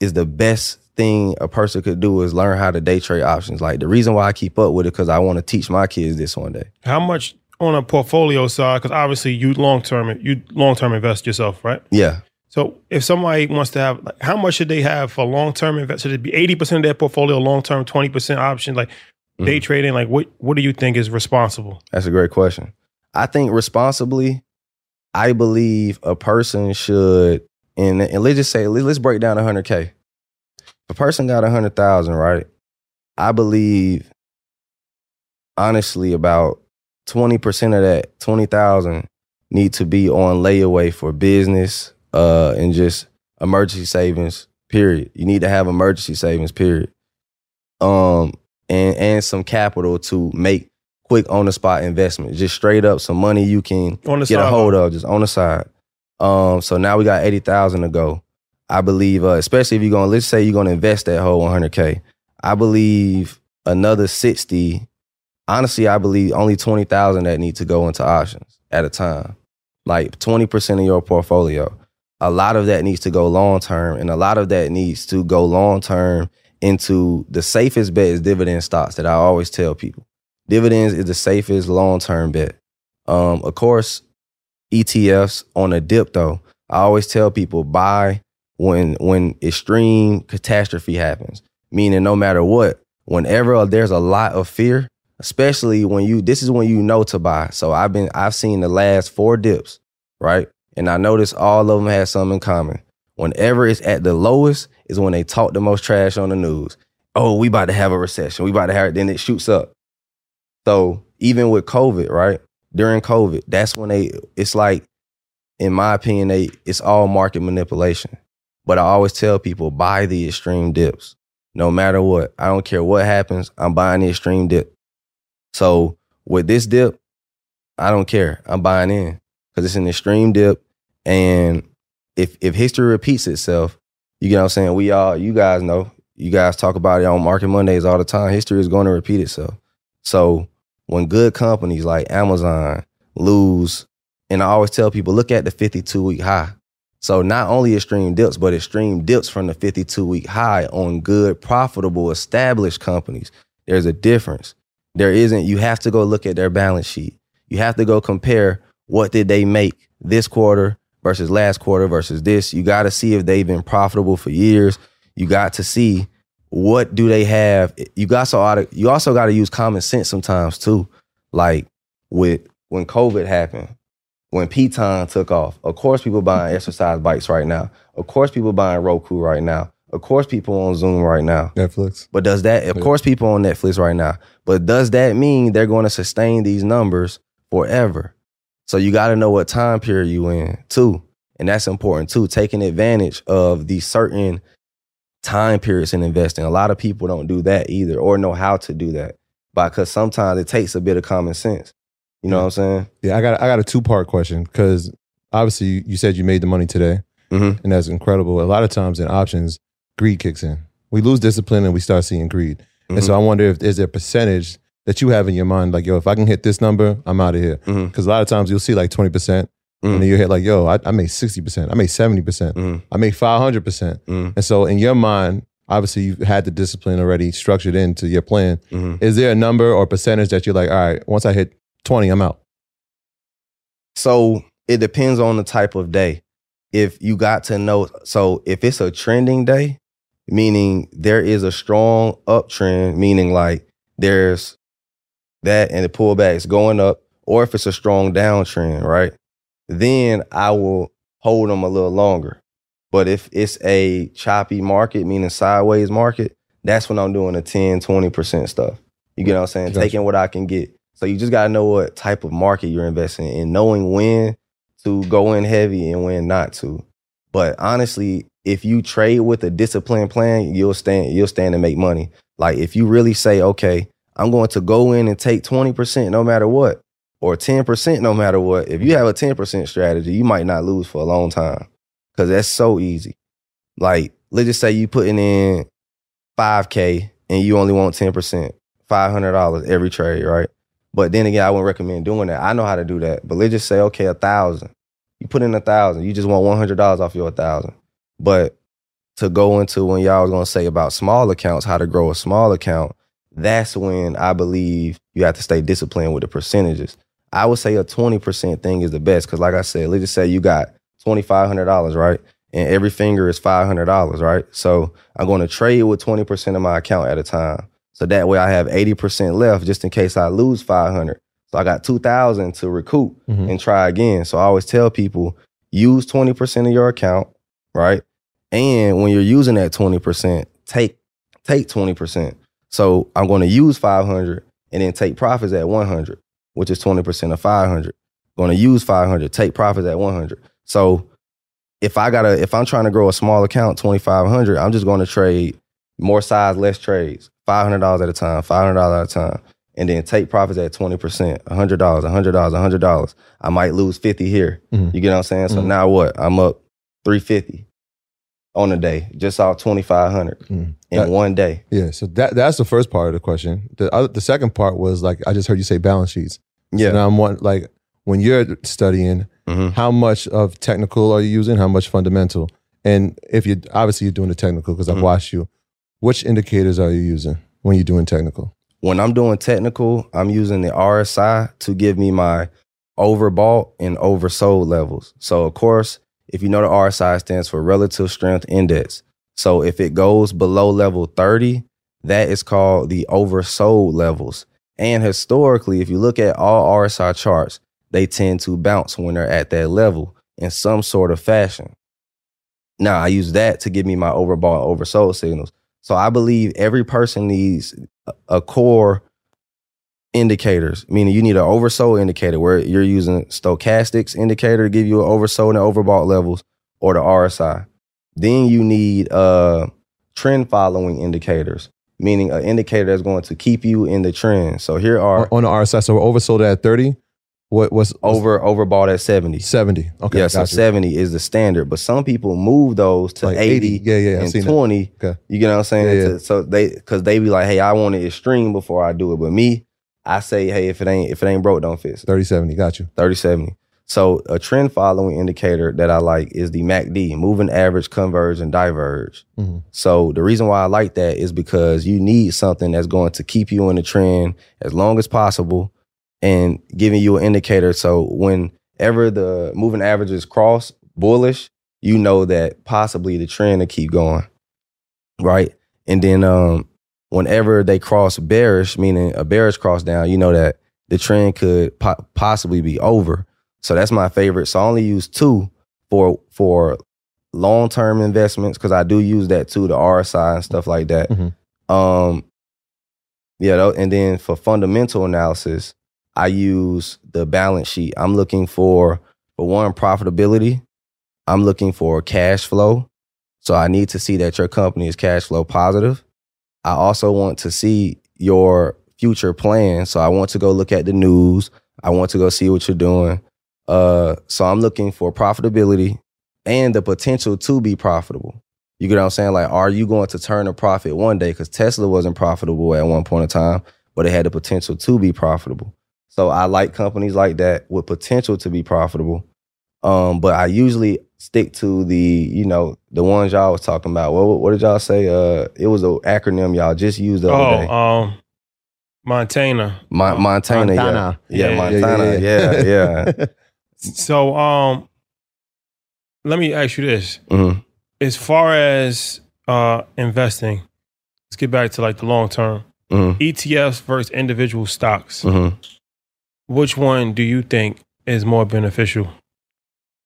is the best thing a person could do is learn how to day trade options. Like the reason why I keep up with it because I want to teach my kids this one day. How much on a portfolio side? Because obviously you long term you long term invest yourself, right? Yeah. So if somebody wants to have, like, how much should they have for long term invest? Should it be eighty percent of their portfolio long term, twenty percent option, like mm-hmm. day trading? Like what what do you think is responsible? That's a great question. I think responsibly, I believe a person should, and, and let's just say, let- let's break down 100K. If a person got a 100,000, right? I believe honestly about 20% of that 20,000 need to be on layaway for business uh and just emergency savings period. You need to have emergency savings period. Um and and some capital to make quick on the spot investment. Just straight up some money you can get a side, hold of just on the side. Um, so now we got eighty thousand to go. I believe, uh, especially if you're gonna let's say you're gonna invest that whole one hundred k. I believe another sixty. Honestly, I believe only twenty thousand that need to go into options at a time. Like twenty percent of your portfolio. A lot of that needs to go long term, and a lot of that needs to go long term into the safest bet is dividend stocks that I always tell people. Dividends is the safest long term bet. Um, of course, ETFs on a dip though. I always tell people buy when when extreme catastrophe happens. Meaning no matter what, whenever there's a lot of fear, especially when you this is when you know to buy. So I've been I've seen the last four dips, right? And I noticed all of them have something in common. Whenever it's at the lowest is when they talk the most trash on the news. Oh, we about to have a recession. We about to have it. Then it shoots up. So even with COVID, right? During COVID, that's when they. It's like, in my opinion, they. It's all market manipulation. But I always tell people buy the extreme dips, no matter what. I don't care what happens. I'm buying the extreme dip. So with this dip, I don't care. I'm buying in because it's an extreme dip, and if if history repeats itself, you get what I'm saying. We all, you guys know, you guys talk about it on Market Mondays all the time. History is going to repeat itself. So when good companies like Amazon lose, and I always tell people, look at the 52 week high. So not only extreme dips, but extreme dips from the 52 week high on good, profitable, established companies. There's a difference. There isn't, you have to go look at their balance sheet. You have to go compare what did they make this quarter versus last quarter versus this. You got to see if they've been profitable for years. You got to see what do they have. You got so oughta- you also got to use common sense sometimes too. Like with when COVID happened, when Peloton took off, of course people buying exercise bikes right now. Of course people buying Roku right now. Of course people on Zoom right now. Netflix. But does that, of course, people on Netflix right now, but does that mean they're going to sustain these numbers forever? So you got to know what time period you in too. And that's important too, taking advantage of these certain time periods in investing. A lot of people don't do that either or know how to do that because sometimes it takes a bit of common sense. You know what I'm saying? Yeah, I got I got a two part question because obviously you, said you made the money today, Mhm. and that's incredible. A lot of times in options, greed kicks in. We lose discipline and we start seeing greed. And Mm-hmm. so I wonder if there's a percentage that you have in your mind, like, yo, if I can hit this number, I'm out of here. Because a lot of times you'll see like 20%, Mhm. and then you hit like, yo, I, I made 60%, I made 70%, Mhm. I made 500%. Mhm. And so in your mind, obviously you've had the discipline already structured into your plan. Mhm. Is there a number or percentage that you're like, all right, once I hit 20, I'm out? So it depends on the type of day. If you got to know, so if it's a trending day, meaning there is a strong uptrend, meaning like there's that and the pullback is going up, or if it's a strong downtrend, right? Then I will hold them a little longer. But if it's a choppy market, meaning sideways market, that's when I'm doing the 10, 20% stuff. You get what I'm saying? Gotcha. Taking what I can get. So you just gotta know what type of market you're investing in, knowing when to go in heavy and when not to. But honestly, if you trade with a disciplined plan, you'll stand you'll stand and make money. Like if you really say, okay, I'm going to go in and take 20% no matter what, or 10% no matter what. If you have a 10% strategy, you might not lose for a long time. Cause that's so easy. Like, let's just say you putting in 5K and you only want 10%, $500 every trade, right? But then again, I wouldn't recommend doing that. I know how to do that. But let's just say, okay, a thousand. You put in a thousand. You just want one hundred dollars off your thousand. But to go into when y'all was gonna say about small accounts, how to grow a small account, that's when I believe you have to stay disciplined with the percentages. I would say a 20% thing is the best. Cause like I said, let's just say you got $2,500, right? And every finger is $500, right? So I'm going to trade with 20% of my account at a time. So that way I have 80% left just in case I lose 500. So I got 2000 to recoup Mhm. and try again. So I always tell people use 20% of your account, right? And when you're using that 20%, take take 20%. So I'm going to use 500 and then take profits at 100, which is 20% of 500. Going to use 500, take profits at 100. So if I gotta, if I'm trying to grow a small account, 2,500, I'm just going to trade more size, less trades, $500 at a time, $500 at a time, and then take profits at 20%, $100, $100, $100. I might lose 50 here. Mhm. You get what I'm saying? So Mhm. now what? I'm up 350 on a day, just off 2,500 Mhm. in That- one day. Yeah, so that that's the first part of the question. The other, the second part was like I just heard you say balance sheets. Yeah. And I'm one like when you're studying, Mhm. how much of technical are you using? How much fundamental? And if you obviously you're doing the technical because I've Mhm. watched you. Which indicators are you using when you're doing technical? when I'm doing technical, I'm using the RSI to give me my overbought and oversold levels. So, of course, if you know the RSI stands for relative strength index. So, if it goes below level 30, that is called the oversold levels. And historically, if you look at all RSI charts, they tend to bounce when they're at that level in some sort of fashion. Now, I use that to give me my overbought and oversold signals. So I believe every person needs a- a core indicators, meaning you need an oversold indicator where you're using stochastics indicator to give you an oversold and overbought levels or the RSI. Then you need uh trend following indicators, meaning an indicator that's going to keep you in the trend. So here are on the RSI, so we're oversold at 30. What was over overbought at 70. 70? Okay, yeah, so you. 70 is the standard, but some people move those to Like 80, 80. Yeah, yeah, and seen that. 20. Okay. You get what I'm saying? Yeah, yeah. So they cuz they be like, "Hey, I want it extreme before I do it." But me, I say, "Hey, if it ain't if it ain't broke, don't fix it." 30, 70. Got you. 30 70. So a trend following indicator that I like is the MACD, moving average, converge and diverge. Mhm. So the reason why I like that is because you need something that's going to keep you in the trend as long as possible and giving you an indicator. So whenever the moving averages cross bullish, you know that possibly the trend will keep going. Right. And then um whenever they cross bearish, meaning a bearish cross down, you know that the trend could po- possibly be over. So that's my favorite. So I only use two for for long term investments because I do use that too, the RSI and stuff like that. Mhm. Um, yeah, and then for fundamental analysis, I use the balance sheet. I'm looking for for one profitability. I'm looking for cash flow. So I need to see that your company is cash flow positive. I also want to see your future plans. So I want to go look at the news. I want to go see what you're doing. Uh, so I'm looking for profitability and the potential to be profitable. You get what I'm saying? Like, are you going to turn a profit one day? Because Tesla wasn't profitable at one point in time, but it had the potential to be profitable. So I like companies like that with potential to be profitable. Um, but I usually stick to the, you know, the ones y'all was talking about. What, what did y'all say? Uh, it was an acronym y'all just used the other day. Oh, um, Montana. Mon- Montana, Montana. yeah, yeah, Yeah, Montana, yeah, yeah. So, um, let me ask you this: Mhm. as far as uh investing, let's get back to like the long term Mhm. ETFs versus individual stocks. Mhm. Which one do you think is more beneficial?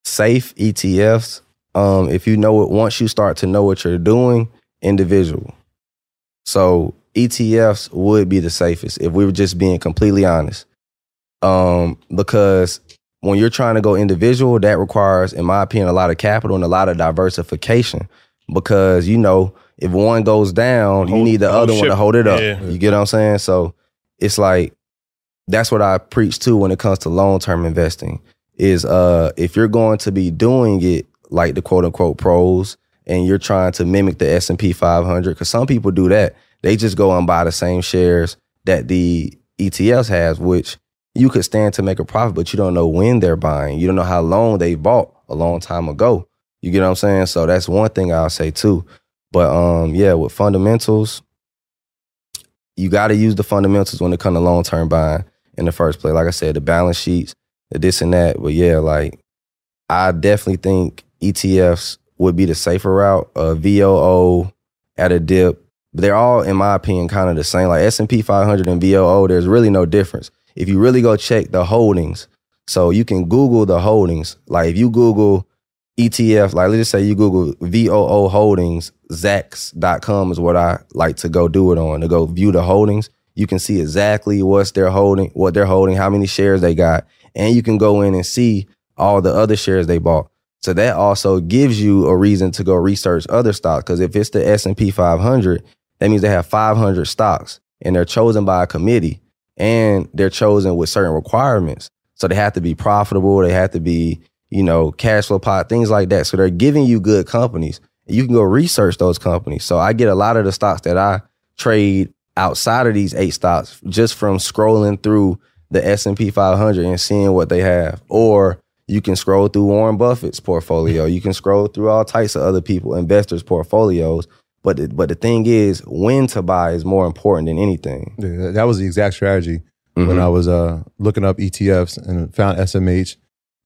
Safe ETFs. Um, if you know it, once you start to know what you're doing, individual. So ETFs would be the safest if we were just being completely honest. Um, because when you're trying to go individual, that requires, in my opinion, a lot of capital and a lot of diversification. Because you know, if one goes down, you need the other one to hold it up. Yeah. You get what I'm saying? So it's like that's what I preach to when it comes to long term investing is uh if you're going to be doing it like the quote unquote pros and you're trying to mimic the S&P 500 cuz some people do that. They just go and buy the same shares that the ETFs has which you could stand to make a profit but you don't know when they're buying. You don't know how long they bought a long time ago. You get what I'm saying? So that's one thing I'll say too. But um yeah with fundamentals you got to use the fundamentals when it comes to long term buying in the first place. Like I said the balance sheets this and that. But yeah, like I definitely think ETFs would be the safer route. Uh, VOO at a dip, they're all, in my opinion, kind of the same. Like S and P 500 and VOO, there's really no difference. If you really go check the holdings, so you can Google the holdings. Like if you Google ETF, like let's just say you Google VOO holdings, Zacks.com is what I like to go do it on to go view the holdings. You can see exactly what's they're holding, what they're holding, how many shares they got, and you can go in and see all the other shares they bought. So that also gives you a reason to go research other stocks. Because if it's the S and P 500, that means they have 500 stocks, and they're chosen by a committee, and they're chosen with certain requirements. So they have to be profitable. They have to be, you know, cash flow pot, things like that. So they're giving you good companies. You can go research those companies. So I get a lot of the stocks that I trade outside of these eight stocks just from scrolling through the S&P 500 and seeing what they have. Or you can scroll through Warren Buffett's portfolio. You can scroll through all types of other people, investors' portfolios. But the, but the thing is, when to buy is more important than anything. Yeah, that was the exact strategy when Mhm. I was uh, looking up ETFs and found SMH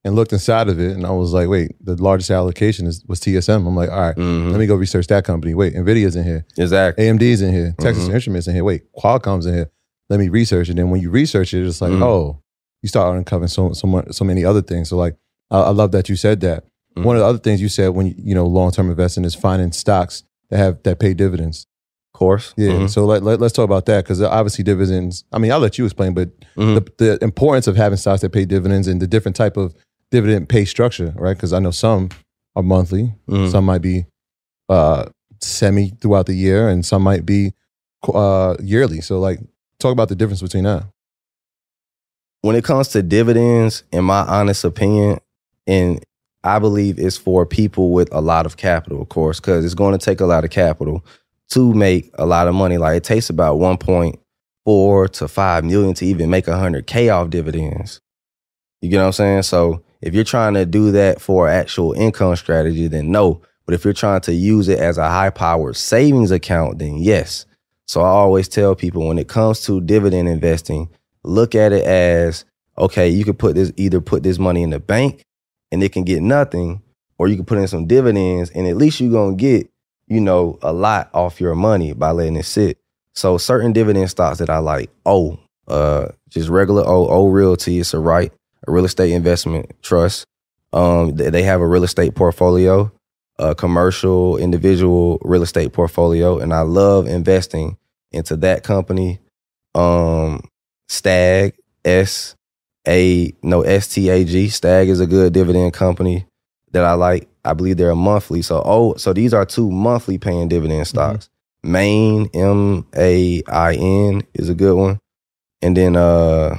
and looked inside of it, and I was like, wait, the largest allocation is was TSM. I'm like, all right, Mhm. let me go research that company. Wait, Nvidia's in here, Exactly. AMD's in here, Texas Mhm. Instruments in here. Wait, Qualcomm's in here. Let me research it. And then when you research it, it's like, Mhm. oh, you start uncovering so so much, so many other things. So like, I, I love that you said that. Mhm. One of the other things you said when you, you know long term investing is finding stocks that have that pay dividends. Of course. Yeah. Mhm. So let, let, us talk about that because obviously dividends. I mean, I'll let you explain, but Mhm. the, the importance of having stocks that pay dividends and the different type of dividend pay structure, right? Because I know some are monthly, Mhm. some might be uh, semi throughout the year, and some might be uh, yearly. So, like, talk about the difference between that. when it comes to dividends, in my honest opinion, and I believe it's for people with a lot of capital, of course, because it's going to take a lot of capital to make a lot of money. Like it takes about 1.4 to 5 million to even make 100K off dividends. You get what I'm saying? So if you're trying to do that for actual income strategy, then no. But if you're trying to use it as a high powered savings account, then yes. So I always tell people when it comes to dividend investing, look at it as okay, you could put this either put this money in the bank and it can get nothing, or you can put in some dividends and at least you're gonna get, you know, a lot off your money by letting it sit. So certain dividend stocks that I like, oh, uh, just regular O O Realty, it's a REIT, a real estate investment trust. Um, they they have a real estate portfolio, a commercial individual real estate portfolio, and I love investing into that company. Um, Stag S A no S T A G. Stag is a good dividend company that I like. I believe they're a monthly. So oh, so these are two monthly paying dividend stocks. Main M A I N is a good one, and then uh,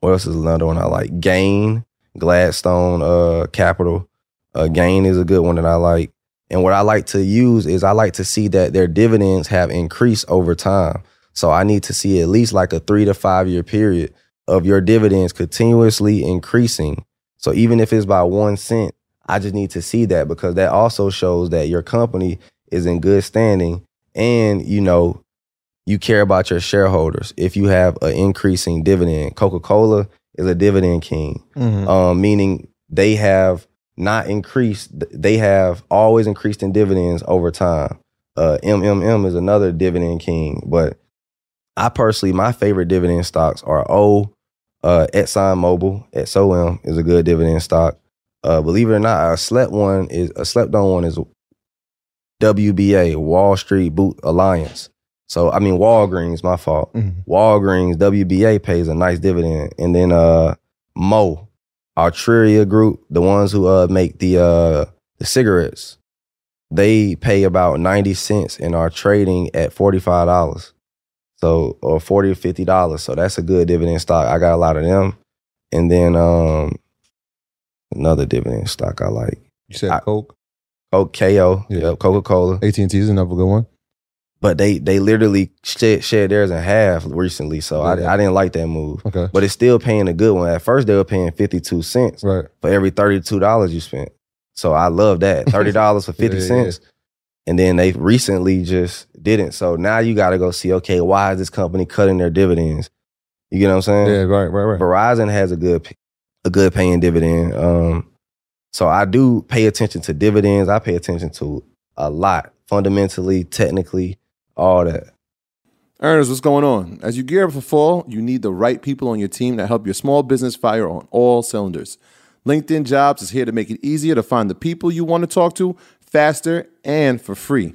what else is another one I like? Gain Gladstone uh Capital. Uh, Gain is a good one that I like. And what I like to use is I like to see that their dividends have increased over time. So I need to see at least like a three to five year period of your dividends continuously increasing. So even if it's by one cent, I just need to see that because that also shows that your company is in good standing and you know you care about your shareholders. If you have an increasing dividend, Coca-Cola is a dividend king um, meaning they have not increased. They have always increased in dividends over time. Uh, MMM is another dividend king, but I personally, my favorite dividend stocks are O, uh, Exxon Mobil. XOM is a good dividend stock. Uh, believe it or not, a slept one is a slept on one is WBA, Wall Street Boot Alliance. So I mean Walgreens, my fault. Mhm. Walgreens, WBA pays a nice dividend, and then uh Mo, Altria Group, the ones who uh make the uh the cigarettes, they pay about ninety cents and are trading at forty five dollars, so or forty or fifty dollars. So that's a good dividend stock. I got a lot of them, and then um another dividend stock I like. You said I- Coke, Oh, KO, Yeah. yep, Coca Cola. AT and T is another good one. But they they literally shared, shared theirs in half recently, so Yeah. I, I didn't like that move. Okay, But it's still paying a good one. At first, they were paying fifty two cents right. for every thirty two dollars you spent. So I love that thirty dollars for fifty Yeah, yeah, cents. And then they recently just didn't. So now you got to go see. Okay, why is this company cutting their dividends? You get what I'm saying? Yeah, right, right, right. Verizon has a good a good paying dividend. Um, so I do pay attention to dividends. I pay attention to a lot, fundamentally, technically, all that. Earners, what's going on? As you gear up for fall, you need the right people on your team to help your small business fire on all cylinders. LinkedIn Jobs is here to make it easier to find the people you want to talk to faster and for free.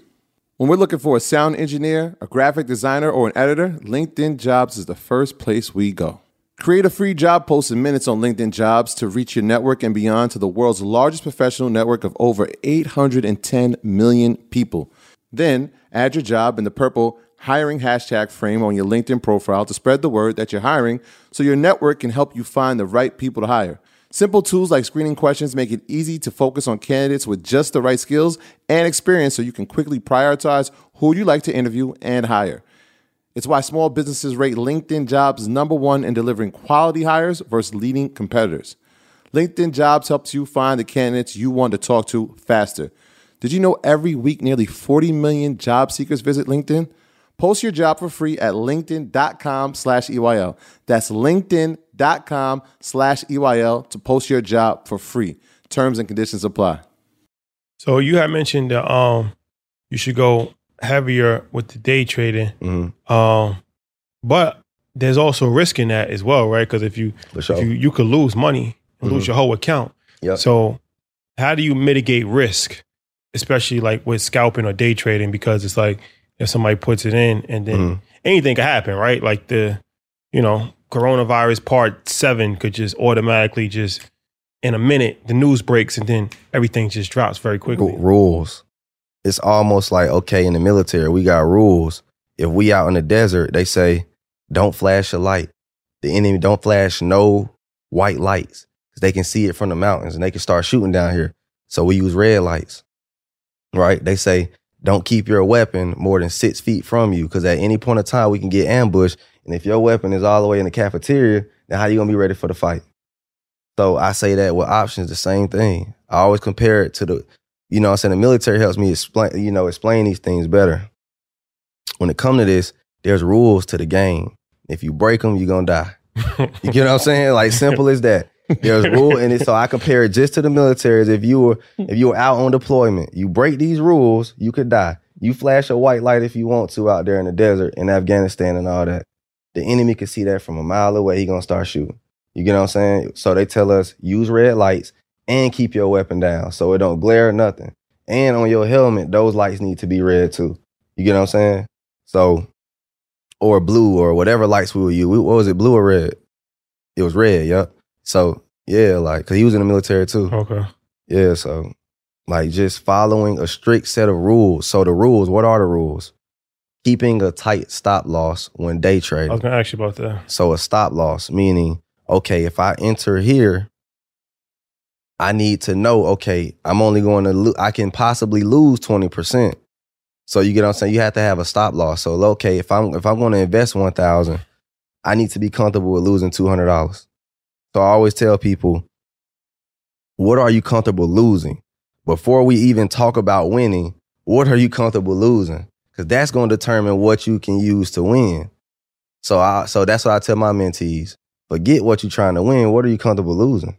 When we're looking for a sound engineer, a graphic designer, or an editor, LinkedIn Jobs is the first place we go. Create a free job post in minutes on LinkedIn Jobs to reach your network and beyond to the world's largest professional network of over 810 million people. Then add your job in the purple hiring hashtag frame on your LinkedIn profile to spread the word that you're hiring so your network can help you find the right people to hire. Simple tools like screening questions make it easy to focus on candidates with just the right skills and experience so you can quickly prioritize who you like to interview and hire. It's why small businesses rate LinkedIn jobs number one in delivering quality hires versus leading competitors. LinkedIn jobs helps you find the candidates you want to talk to faster. Did you know every week nearly 40 million job seekers visit LinkedIn? Post your job for free at linkedin.com slash EYL. That's linkedin.com slash EYL to post your job for free. Terms and conditions apply. So you had mentioned that um you should go heavier with the day trading. Mhm. Um, but there's also risk in that as well, right? Because if you sure. if you you could lose money and lose your whole account. Yep. So how do you mitigate risk, especially like with scalping or day trading? Because it's like if somebody puts it in and then Mhm. anything could happen, right? Like the, you know, coronavirus part seven could just automatically just in a minute the news breaks and then everything just drops very quickly. Rules. It's almost like okay, in the military, we got rules. If we out in the desert, they say, don't flash a light. The enemy don't flash no white lights because they can see it from the mountains and they can start shooting down here. So we use red lights, right? They say, don't keep your weapon more than six feet from you because at any point of time we can get ambushed. And if your weapon is all the way in the cafeteria, then how you gonna be ready for the fight? So I say that with options, the same thing. I always compare it to the, you know, I'm saying the military helps me explain, you know, explain these things better. When it come to this, there's rules to the game. If you break them, you're gonna die. You get what I'm saying? Like simple as that. There's rule, and it, so I compare it just to the military. As if you were if you were out on deployment, you break these rules, you could die. You flash a white light if you want to out there in the desert in Afghanistan and all that. The enemy can see that from a mile away. He gonna start shooting. You get what I'm saying? So they tell us use red lights and keep your weapon down so it don't glare or nothing. And on your helmet, those lights need to be red too. You get what I'm saying? So, or blue or whatever lights we were use. What was it, blue or red? It was red, yep. So yeah, like, cause he was in the military too. Okay. Yeah, so like just following a strict set of rules. So the rules, what are the rules? Keeping a tight stop loss when day trading. I was gonna ask you about that. So a stop loss, meaning, okay, if I enter here, I need to know, okay, I'm only going to, lo- I can possibly lose 20%. So you get what I'm saying? You have to have a stop loss. So okay, if I'm if I'm going to invest 1000 I need to be comfortable with losing $200. So I always tell people, what are you comfortable losing? Before we even talk about winning, what are you comfortable losing? Because that's going to determine what you can use to win. So I so that's what I tell my mentees. Forget what you're trying to win. What are you comfortable losing?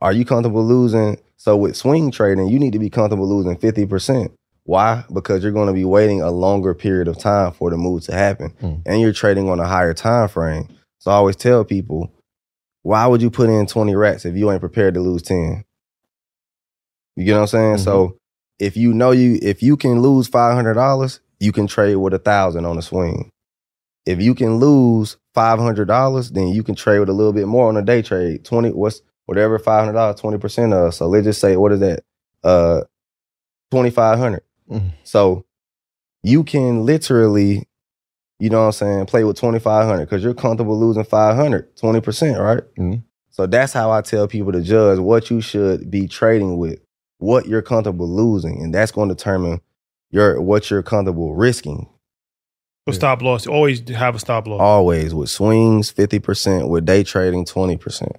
Are you comfortable losing? So with swing trading, you need to be comfortable losing 50%. Why? Because you're going to be waiting a longer period of time for the move to happen. Mm. And you're trading on a higher time frame. So I always tell people, why would you put in 20 racks if you ain't prepared to lose 10? You get what I'm saying? So if you know you if you can lose $500, you can trade with a thousand on a swing. If you can lose five hundred dollars, then you can trade with a little bit more on a day trade. Twenty, what's whatever five hundred dollars, twenty percent of. So let's just say, what is that? Uh, twenty five hundred. Mhm. So you can literally, you know what I'm saying, play with twenty five hundred because you're comfortable losing 500, 20 percent, right? Mhm. So that's how I tell people to judge what you should be trading with, what you're comfortable losing, and that's going to determine your what you're comfortable risking. So stop loss. Always have a stop loss. Always with swings, 50%, with day trading, 20%.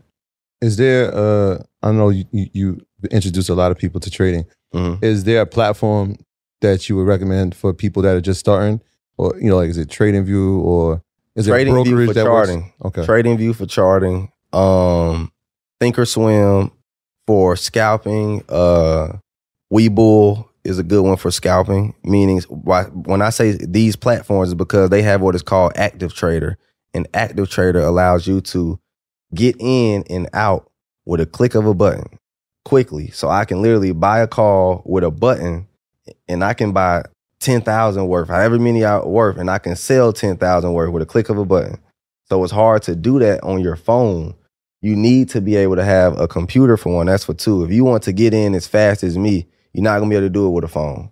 Is there, uh, I know you, you, you introduce a lot of people to trading. Mhm. Is there a platform that you would recommend for people that are just starting? Or, you know, like, is it trading view or is it Trading View brokerage for that works? Okay. Trading View for charting, um, Thinkorswim for scalping, uh, Webull is a good one for scalping. Meaning, why when I say these platforms is because they have what is called Active Trader, and Active Trader allows you to get in and out with a click of a button quickly. So I can literally buy a call with a button, and I can buy ten thousand worth, however many I worth, and I can sell ten thousand worth with a click of a button. So it's hard to do that on your phone. You need to be able to have a computer for one. That's for two. If you want to get in as fast as me, you're not gonna be able to do it with a phone.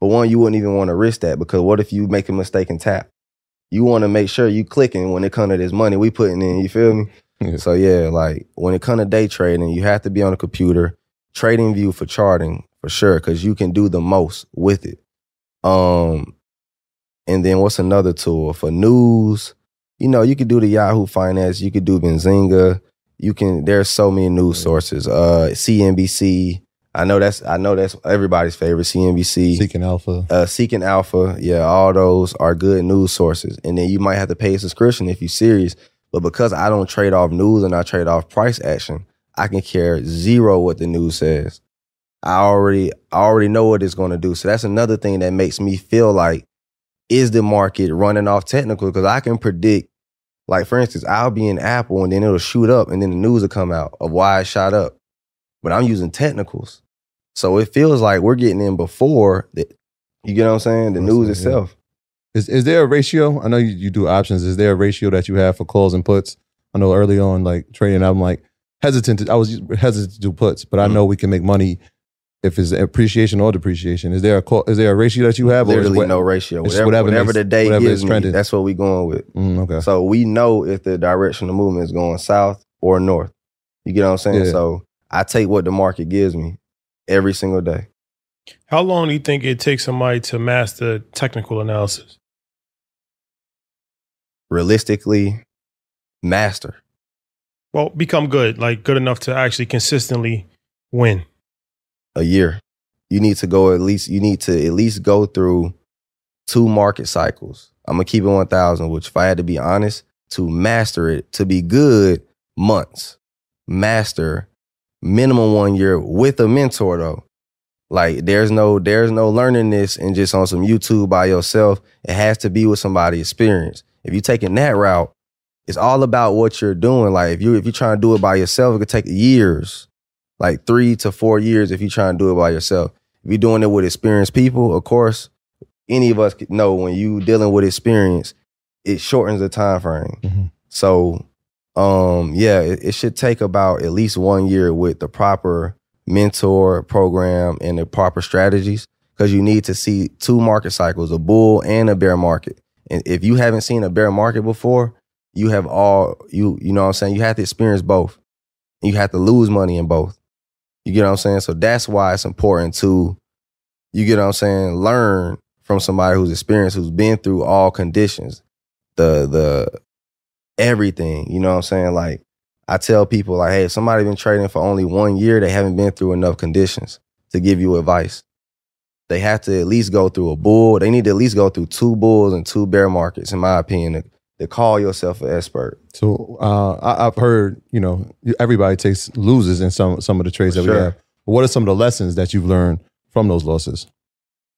But one, you wouldn't even want to risk that because what if you make a mistake and tap? You want to make sure you clicking when it comes to this money we putting in. You feel me? Yeah. So yeah, like when it comes to day trading, you have to be on a computer. Trading View for charting for sure because you can do the most with it. Um, and then what's another tool for news? You know, you could do the Yahoo Finance, you could do Benzinga. You can. There's so many news sources. Uh, CNBC. I know that's. I know that's everybody's favorite. CNBC. Seeking Alpha. uh, Seeking Alpha, yeah, all those are good news sources. And then you might have to pay a subscription if you're serious. But because I don't trade off news and I trade off price action, I can care zero what the news says. I already I already know what it's going to do. So that's another thing that makes me feel like is the market running off technical because I can predict like for instance, I'll be in Apple and then it'll shoot up and then the news will come out of why it shot up. But I'm using technicals. So it feels like we're getting in before the, you get what I'm saying? The news itself. Is is there a ratio? I know you, you do options. Is there a ratio that you have for calls and puts? I know early on, like trading, I'm like hesitant. To, I was hesitant to do puts, but I Mm. know we can make money if it's appreciation or depreciation. Is there a call, is there a ratio that you have? or is Literally what- no ratio. it's Whatever, whatever whatever, makes- the day whatever gives is me, trending. that's what we going with. Mm, okay. So we know if the direction of movement is going south or north. You get what I'm saying? Yeah. So I take what the market gives me every single day. How long do you think it takes somebody to master technical analysis? Realistically, master. Well, become good, like good enough to actually consistently win. A year. You need to go at least you need to at least go through two market cycles. I'm gonna keep it 1000, which if I had to be honest, to master it, to be good, months. Master minimum 1 year with a mentor though. Like there's no there's no learning this and just on some YouTube by yourself. It has to be with somebody experienced. If you're taking that route, it's all about what you're doing. Like if you if you're trying to do it by yourself, it could take years like three to four years if you try and do it by yourself. If you're doing it with experienced people, of course, any of us know when you dealing with experience, it shortens the time frame. Mhm. So, um, yeah, it, it should take about at least one year with the proper mentor program and the proper strategies because you need to see two market cycles, a bull and a bear market. And if you haven't seen a bear market before, you have all you you know what I'm saying. You have to experience both. You have to lose money in both. You get what I'm saying? So that's why it's important to, you get what I'm saying, learn from somebody who's experienced, who's been through all conditions, the the everything. You know what I'm saying? Like I tell people, like, hey, if somebody been trading for only one year, they haven't been through enough conditions to give you advice. They have to at least go through a bull. They need to at least go through two bulls and two bear markets, in my opinion, to, to call yourself an expert. So uh, I, I've heard, you know, everybody takes loses in some some of the trades For that we sure. have. What are some of the lessons that you've learned from those losses?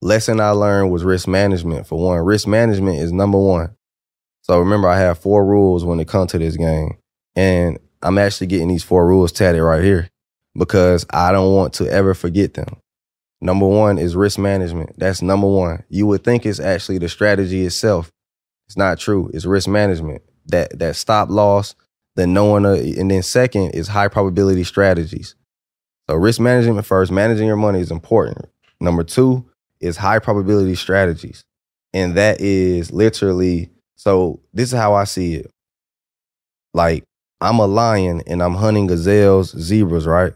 lesson I learned was risk management. For one, risk management is number one. So remember, I have four rules when it comes to this game, and I'm actually getting these four rules tatted right here because I don't want to ever forget them. Number one is risk management. That's number one. You would think it's actually the strategy itself. It's not true. It's risk management. That that stop loss, then knowing, uh, and then second is high probability strategies. So risk management first. Managing your money is important. Number two is high probability strategies. And that is literally so this is how I see it. Like I'm a lion and I'm hunting gazelles, zebras, right?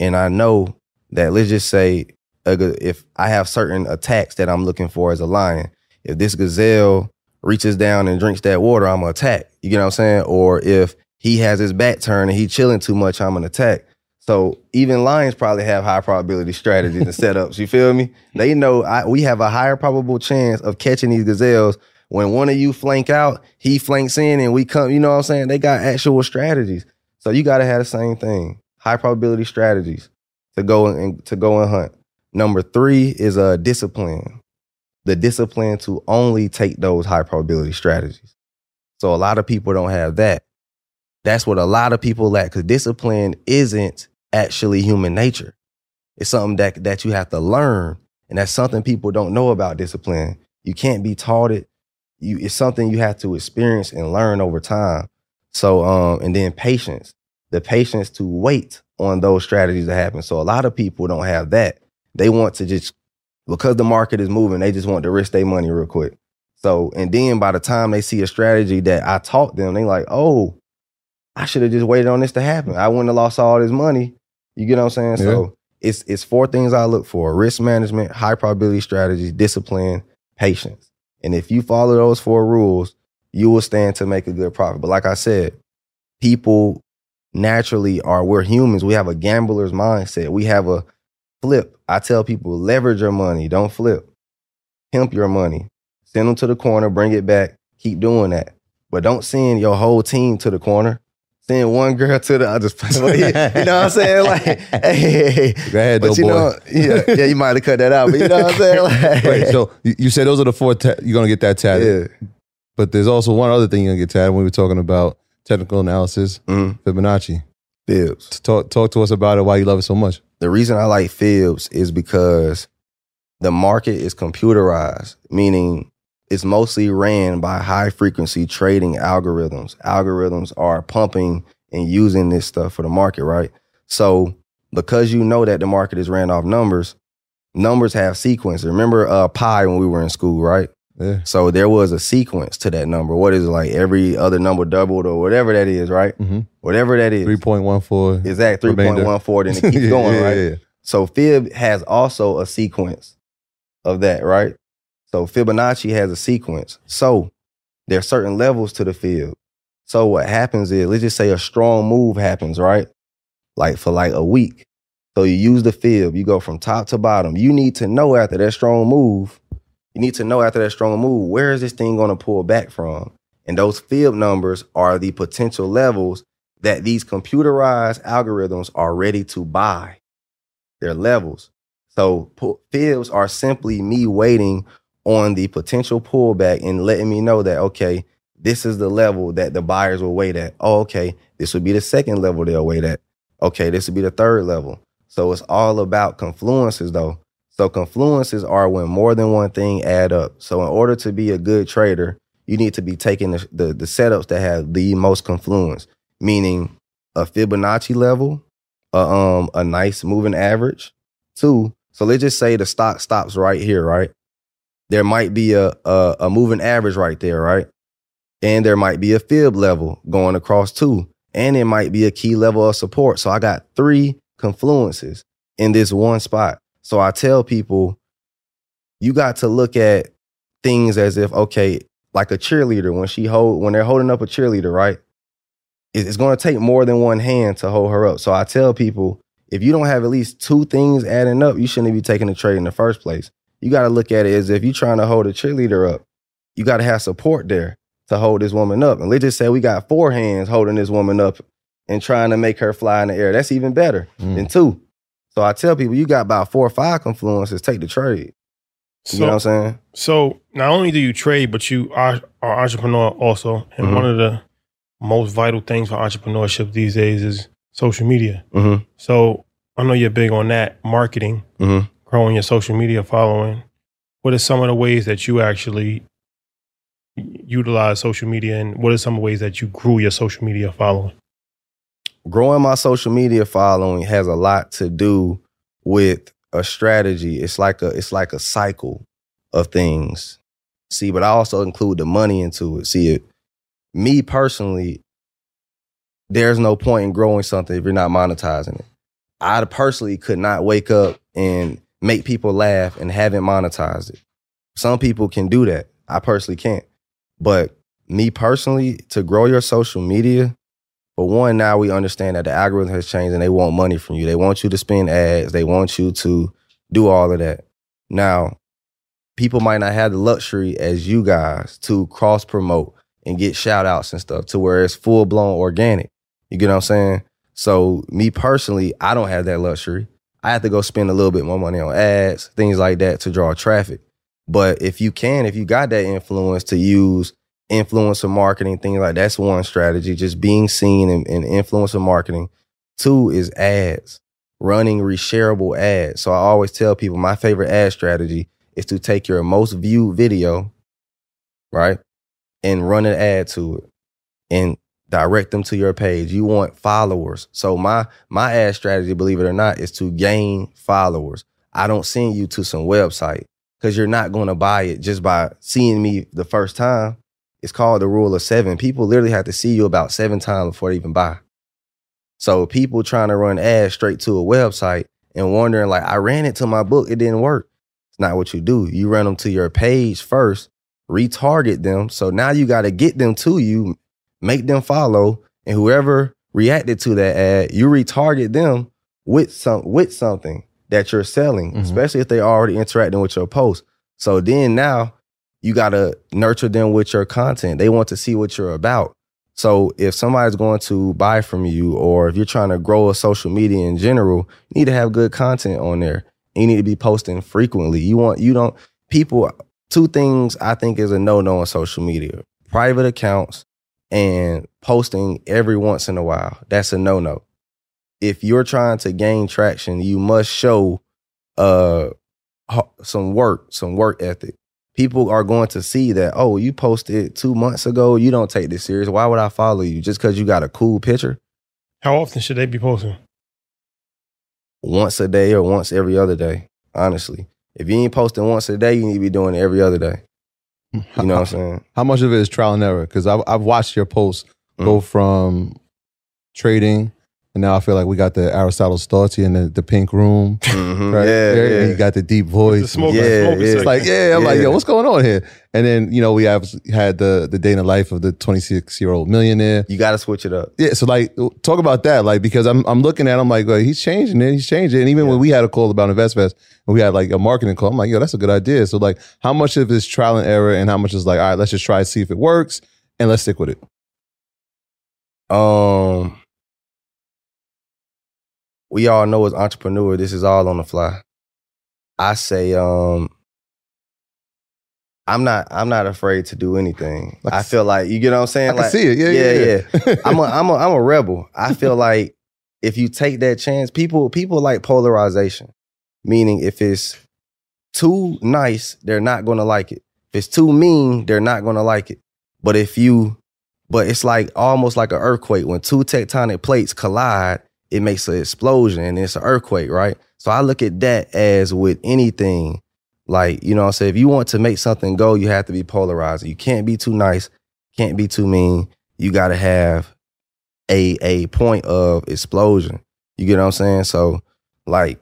And I know that let's just say if I have certain attacks that I'm looking for as a lion, if this gazelle reaches down and drinks that water, I'm gonna attack. You get what I'm saying? Or if he has his back turned and he chilling too much, I'm gonna attack. So even lions probably have high probability strategies and setups. You feel me? They know I, we have a higher probable chance of catching these gazelles when one of you flank out, he flanks in, and we come. You know what I'm saying? They got actual strategies. So you got to have the same thing. High probability strategies to go and to go and hunt. Number three is a discipline. The discipline to only take those high probability strategies. So a lot of people don't have that. That's what a lot of people lack because discipline isn't actually human nature. It's something that that you have to learn. And that's something people don't know about discipline. You can't be taught it. You it's something you have to experience and learn over time. So um and then patience. The patience to wait on those strategies to happen. So a lot of people don't have that. They want to just because the market is moving, they just want to risk their money real quick. So, and then by the time they see a strategy that I taught them, they like, oh, I should have just waited on this to happen. I wouldn't have lost all this money. You get what I'm saying? So it's it's four things I look for: risk management, high probability strategies, discipline, patience. And if you follow those four rules, you will stand to make a good profit. But like I said, people naturally are we're humans. We have a gambler's mindset. We have a flip. I tell people leverage your money, don't flip. Pimp your money. Send them to the corner, bring it back. Keep doing that. But don't send your whole team to the corner. Send one girl to the other. you know what I'm saying? Like, hey, Go ahead, but you boy. know, yeah, yeah, you might have cut that out, but you know what I'm saying? Like, Wait, so you, you said those are the four. Ta- you're gonna get that tatted, yeah, but there's also one other thing you're gonna get tatted when we were talking about technical analysis, mm, Fibonacci. Fibs. Talk talk to us about it. Why you love it so much? The reason I like fibs is because the market is computerized, meaning it's mostly ran by high frequency trading algorithms. Algorithms are pumping and using this stuff for the market, right? So because you know that the market is ran off numbers, numbers have sequence. Remember uh pi when we were in school, right? Yeah. So there was a sequence to that number. What is it like every other number doubled or whatever that is, right? Mm-hmm. Whatever that is. Three point one four. Exact Remainder. 3.14, then it keeps going, yeah, right? yeah. So Fib has also a sequence of that, right? So Fibonacci has a sequence. So there are certain levels to the Fib. So what happens is, let's just say a strong move happens, right? Like for like a week. So you use the Fib, you go from top to bottom. You need to know after that strong move, you need to know after that strong move, where is this thing going to pull back from? And those Fib numbers are the potential levels that these computerized algorithms are ready to buy. They're levels. So fibs are simply me waiting on the potential pullback and letting me know that okay, this is the level that the buyers will wait at. Oh, okay, this would be the second level they'll wait at. Okay, this would be the third level. So it's all about confluences though. So confluences are when more than one thing add up. So in order to be a good trader, you need to be taking the, the, the setups that have the most confluence, meaning a Fibonacci level, a, um, a nice moving average. Two, so let's just say the stock stops right here, right? There might be a, a, a moving average right there, right? And there might be a fib level going across two. And it might be a key level of support. So I got three confluences in this one spot. So I tell people, you got to look at things as if, okay, like a cheerleader, when she hold when they're holding up a cheerleader, right? It's going to take more than one hand to hold her up. So I tell people, if you don't have at least two things adding up, you shouldn't be taking a trade in the first place. You got to look at it as if you're trying to hold a cheerleader up, you got to have support there to hold this woman up. And let's just say we got four hands holding this woman up and trying to make her fly in the air. That's even better Mm. than two. So I tell people, you got about four or five confluences, take the trade. You know what I'm saying? so not only do you trade, but you are are entrepreneur also. And Mhm. one of the most vital things for entrepreneurship these days is social media. Mm-hmm. So I know you're big on that marketing, Mm-hmm. growing your social media following. What are some of the ways that you actually utilize social media, and what are some ways that you grew your social media following? Growing my social media following has a lot to do with a strategy. It's like a it's like a cycle of things. See, but I also include the money into it. See it me personally, there's no point in growing something if you're not monetizing it. I personally could not wake up and make people laugh and haven't monetized it. Some people can do that. I personally can't. But me personally, to grow your social media, but one, now we understand that the algorithm has changed and they want money from you. They want you to spend ads. They want you to do all of that. Now, people might not have the luxury as you guys to cross promote and get shout outs and stuff to where it's full blown organic. You get what I'm saying? So, me personally, I don't have that luxury. I have to go spend a little bit more money on ads, things like that to draw traffic. But if you can, if you got that influence to use influencer marketing, things like that's one strategy, just being seen in, in influencer marketing. Two is ads. running reshareable ads. So I always tell people my favorite ad strategy is to take your most viewed video, right, and run an ad to it and direct them to your page. You want followers. So my my ad strategy, believe it or not, is to gain followers. I don't send you to some website because you're not going to buy it just by seeing me the first time. It's called the rule of seven. People literally have to see you about seven times before they even buy. So people trying to run ads straight to a website and wondering like, I ran it to my book, it didn't work. It's not what you do. You run them to your page first, retarget them. So now you got to get them to you, make them follow, and whoever reacted to that ad, you retarget them with some with something that you're selling, Mhm. especially if they're already interacting with your post. So then now you got to nurture them with your content. They want to see what you're about. So if somebody's going to buy from you, or if you're trying to grow a social media in general, you need to have good content on there. You need to be posting frequently. You want you don't people. Two things I think is a no no on social media: private accounts and posting every once in a while. That's a no no. If you're trying to gain traction, you must show uh some work, some work ethic people are going to see that, oh, you posted two months ago. You don't take this serious. Why would I follow you? Just because you got a cool picture How often should they be posting? once a day or once every other day, honestly. If you ain't posting once a day, you need to be doing it every other day. You know what I'm saying? How much of it is trial and error? Because I've, I've watched your posts go Mm. from trading, and now I feel like we got the Aristotle Stoltzy in the, the pink room. Mhm. Right Yeah, there, yeah. and you got the deep voice. The smoke, Yeah, smoke yeah. It's like, yeah, I'm like, yo, what's going on here? And then, you know, we have had the the day in the life of the 26 year old millionaire. You got to switch it up. Yeah, so like, talk about that, like, because I'm I'm looking at, him like, well, he's changing it, he's changing it. And even when we had a call about InvestFest, and we had like a marketing call, I'm like, yo, that's a good idea. So like, how much of this trial and error, and how much is like, all right, let's just try to see if it works, and let's stick with it. Um, we all know as entrepreneur, this is all on the fly. I say, um, I'm not, I'm not afraid to do anything. Like- I feel like you get what I'm saying. I like, see it. Yeah, yeah, yeah, yeah. I'm a, I'm a, I'm a rebel. I feel like if you take that chance, people, people like polarization. Meaning, if it's too nice, they're not gonna like it. If it's too mean, they're not gonna like it. But if you, but it's like almost like an earthquake when two tectonic plates collide, it makes an explosion and it's an earthquake, right? So I look at that as with anything, like you know, what I'm saying if you want to make something go, you have to be polarized. You can't be too nice, can't be too mean. You got to have a a point of explosion. You get what I'm saying? So like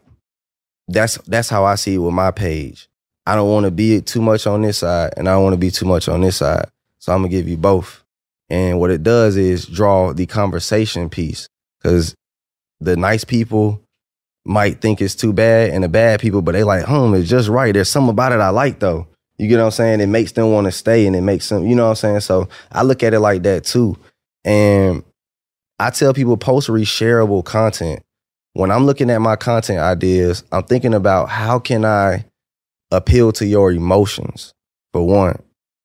that's that's how I see it with my page. I don't want to be too much on this side and I don't want to be too much on this side. So I'm gonna give you both. And what it does is draw the conversation piece because the nice people might think it's too bad and the bad people, but they like, home it's just right. There's something about it I like though. You get what I'm saying? It makes them want to stay and it makes them, you know what I'm saying? So I look at it like that too. And I tell people post reshareable content. When I'm looking at my content ideas, I'm thinking about how can I appeal to your emotions? For one,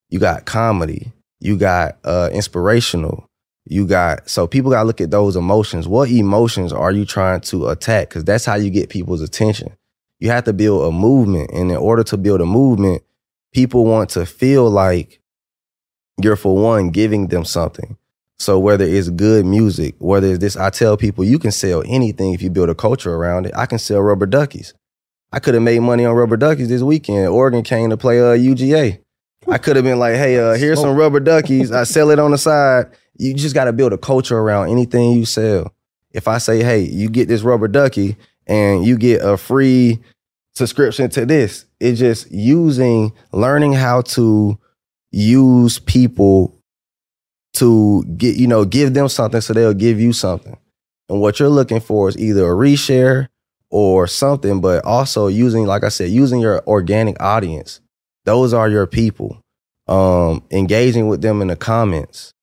you got comedy, you got uh, inspirational, you got so people got to look at those emotions. What emotions are you trying to attack? Because that's how you get people's attention. You have to build a movement, and in order to build a movement, people want to feel like you're for one giving them something. So whether it's good music, whether it's this, I tell people you can sell anything if you build a culture around it. I can sell rubber duckies. I could have made money on rubber duckies this weekend. Oregon came to play uh, UGA. I could have been like, hey, uh, here's some rubber duckies. I sell it on the side. You just got to build a culture around anything you sell. If I say, hey, you get this rubber ducky and you get a free subscription to this, it's just using, learning how to use people to get, you know, give them something so they'll give you something. And what you're looking for is either a reshare or something, but also using, like I said, using your organic audience. Those are your people. Um, engaging with them in the comments,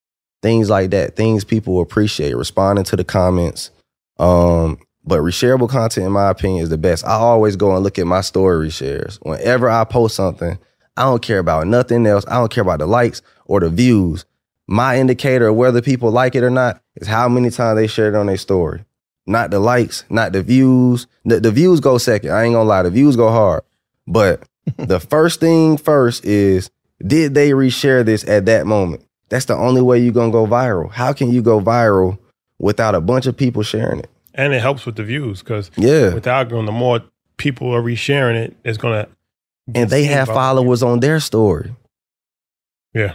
things like that, things people appreciate, responding to the comments. Um, but reshareable content, in my opinion, is the best. I always go and look at my story reshares. Whenever I post something, I don't care about nothing else. I don't care about the likes or the views. My indicator of whether people like it or not is how many times they shared it on their story. not the likes, not the views. The, the views go second. I ain't gonna lie, the views go hard. But the first thing first is did they reshare this at that moment? That's the only way you're gonna go viral. How can you go viral without a bunch of people sharing it? And it helps with the views because Yeah. with the algorithm, the more people are resharing it, it's gonna. and they have followers on their story. Yeah.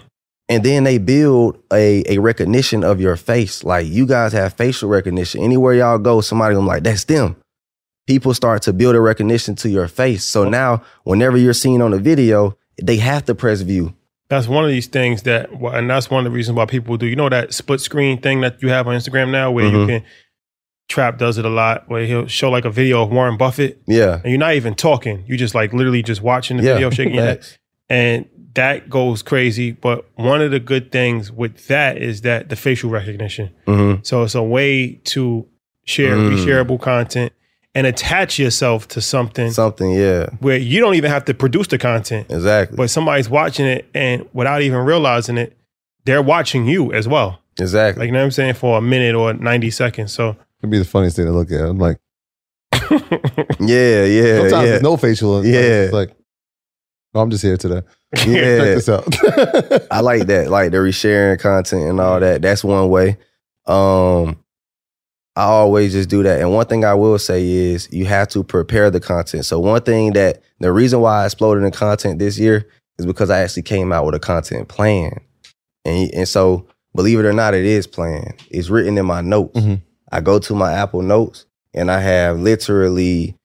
And then they build a, a recognition of your face. Like you guys have facial recognition. Anywhere y'all go, somebody gonna be like, that's them. People start to build a recognition to your face. So oh. now whenever you're seen on a video, they have to press view. That's one of these things that, and that's one of the reasons why people do. You know that split screen thing that you have on Instagram now, where you Mhm. can. Trap does it a lot, where he'll show like a video of Warren Buffett, Yeah. and you're not even talking. You just like literally just watching the Yeah. video, shaking your head, and that goes crazy. But one of the good things with that is that the facial recognition. Mhm. So it's a way to share Mm. reshareable content and attach yourself to something Something, yeah. where you don't even have to produce the content, Exactly. but somebody's watching it and without even realizing it, they're watching you as well. exactly. Like you know what I'm saying for a minute or 90 seconds. So It'd be the funniest thing to look at. I'm like, yeah, yeah. sometimes yeah. there's no facial. and Yeah. It's like, oh, I'm just here today. Yeah. Check this out. I like that, like the resharing content and all that. That's one way. Um, I always just do that. And one thing I will say is you have to prepare the content. So one thing that the reason why I exploded in content this year is because I actually came out with a content plan. And and so believe it or not, it is planned. It's written in my notes. Mhm. I go to my Apple Notes and I have literally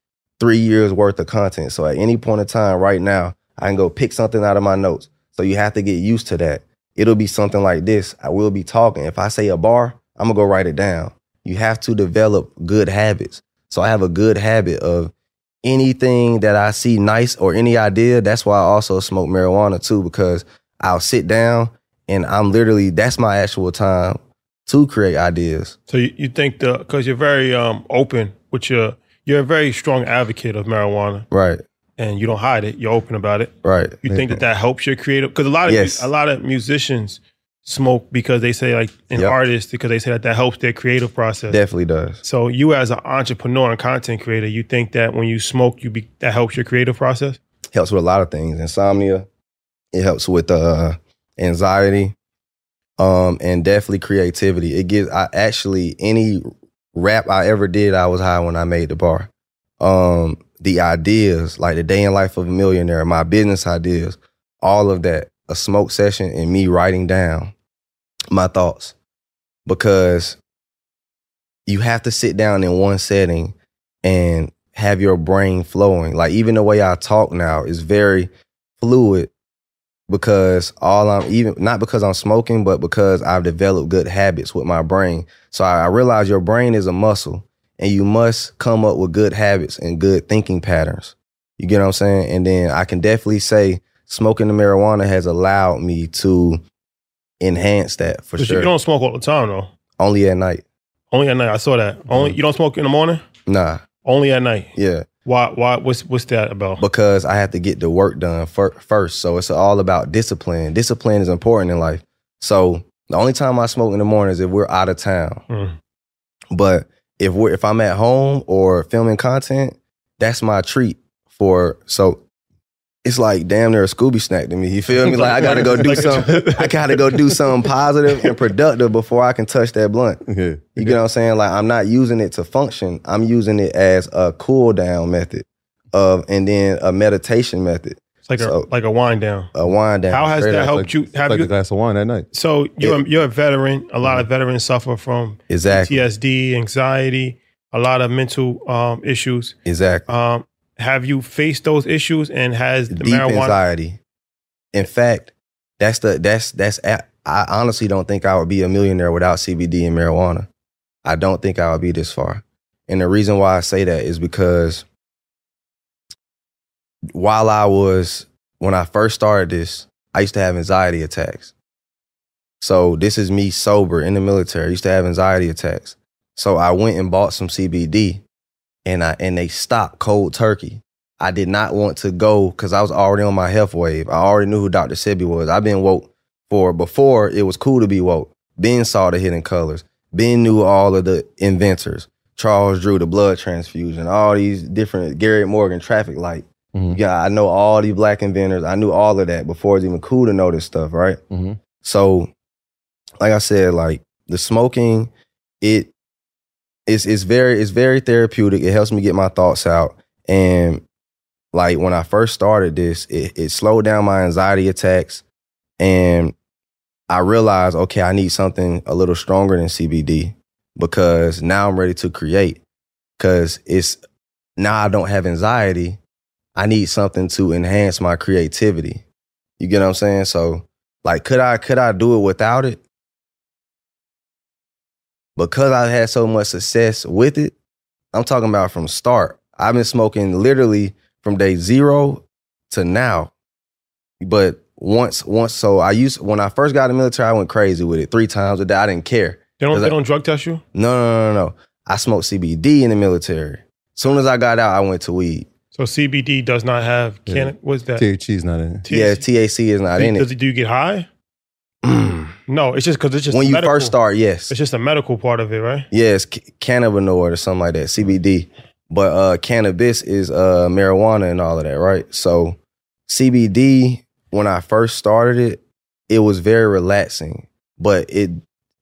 three years worth of content. So at any point in time right now, I can go pick something out of my notes. So you have to get used to that. It'll be something like this. I will be talking. If I say a bar, I'm gonna go write it down. You have to develop good habits. So I have a good habit of anything that I see nice or any idea. That's why I also smoke marijuana too, because I'll sit down and I'm literally, that's my actual time to create ideas. so you, you think the because you're very um open with your you're a very strong advocate of marijuana Right, and you don't hide it. You're open about it. right. You think that that helps your creative? Because a lot of Yes. a lot of musicians smoke because they say like an Yep. artists because they say that that helps their creative process. Definitely does. So you as an entrepreneur and content creator, you think that when you smoke, you be that helps your creative process? helps with a lot of things. Insomnia. It helps with uh, anxiety, um, and definitely creativity. It gives. I actually any rap I ever did, I was high when I made the bar. Um, the ideas, like the day in life of a millionaire, my business ideas, all of that, a smoke session, and me writing down my thoughts, because you have to sit down in one setting and have your brain flowing. Like even the way I talk now is very fluid because all I'm even not because I'm smoking, but because I've developed good habits with my brain. So I, I realize your brain is a muscle and you must come up with good habits and good thinking patterns. You get what I'm saying? And then I can definitely say smoking the marijuana has allowed me to enhance that for But sure. you don't smoke all the time though. Only at night. Only at night. I saw that. Only Mm-hmm. you don't smoke in the morning. Nah. Only at night. Yeah. Why? Why? What's what's that about? because I have to get the work done fir- first. So it's all about discipline. Discipline is important in life. So the only time I smoke in the morning is if we're out of town. Mm. But if we're if I'm at home or filming content, that's my treat for so it's like damn near a Scooby snack to me. You feel me? Like I gotta go do something. I gotta go do something positive and productive before I can touch that blunt. yeah. You get what I'm saying? Like I'm not using it to function. I'm using it as a cool down method of and then a meditation method. It's like So- a like a wind down. A wind down. How has that helped Like, you? it's Have like you? a glass of wine at night. So you're a, you're a veteran. A lot of veterans suffer from Exactly. PTSD, anxiety, a lot of mental um, issues. Exactly. Um, have you faced those issues? And has the Deep marijuana? anxiety. In fact, that's the that's that's I honestly don't think I would be a millionaire without CBD and marijuana. I don't think I would be this far. And the reason why I say that is because while I was when I first started this, I used to have anxiety attacks. So this is me sober in the military. I used to have anxiety attacks. So I went and bought some CBD and I and they stopped cold turkey. I did not want to go because I was already on my health wave. I already knew who Dr. Sebi was. I've been woke for before it was cool to be woke. Ben saw the hidden colors. Ben knew all of the inventors. Charles Drew, the blood transfusion, all these different Garrett Morgan traffic light. Mhm. Yeah, I know all these black inventors. I knew all of that before it's even cool to know this stuff, right? Mhm. So, like I said, like the smoking, it it's it's very it's very therapeutic. It helps me get my thoughts out. And like when I first started this, it, it slowed down my anxiety attacks. And I realized, okay, I need something a little stronger than CBD because now I'm ready to create. Cause it's now I don't have anxiety. I need something to enhance my creativity. You get what I'm saying? So like could I could I do it without it? Because I've had so much success with it, I'm talking about from start. I've been smoking literally from day zero to now. But once once so I used when I first got in the military, I went crazy with it. Three times a day. I didn't care. They don't they I- don't drug test you? No, no, no, no, no. I smoked CBD in the military. Soon as I got out, I went to weed. So CBD does not have Yeah. what's that? THC is not in it. THC? Yeah, THC is not Do- in it. Does it. it do you get high? No, it's just because it's just when you medical, first start, yes. It's just a medical part of it, right? Yeah, it's cannabinoid or something like that, CBD. But uh, cannabis is uh, marijuana and all of that, right? So CBD, when I first started it, it was very relaxing, but it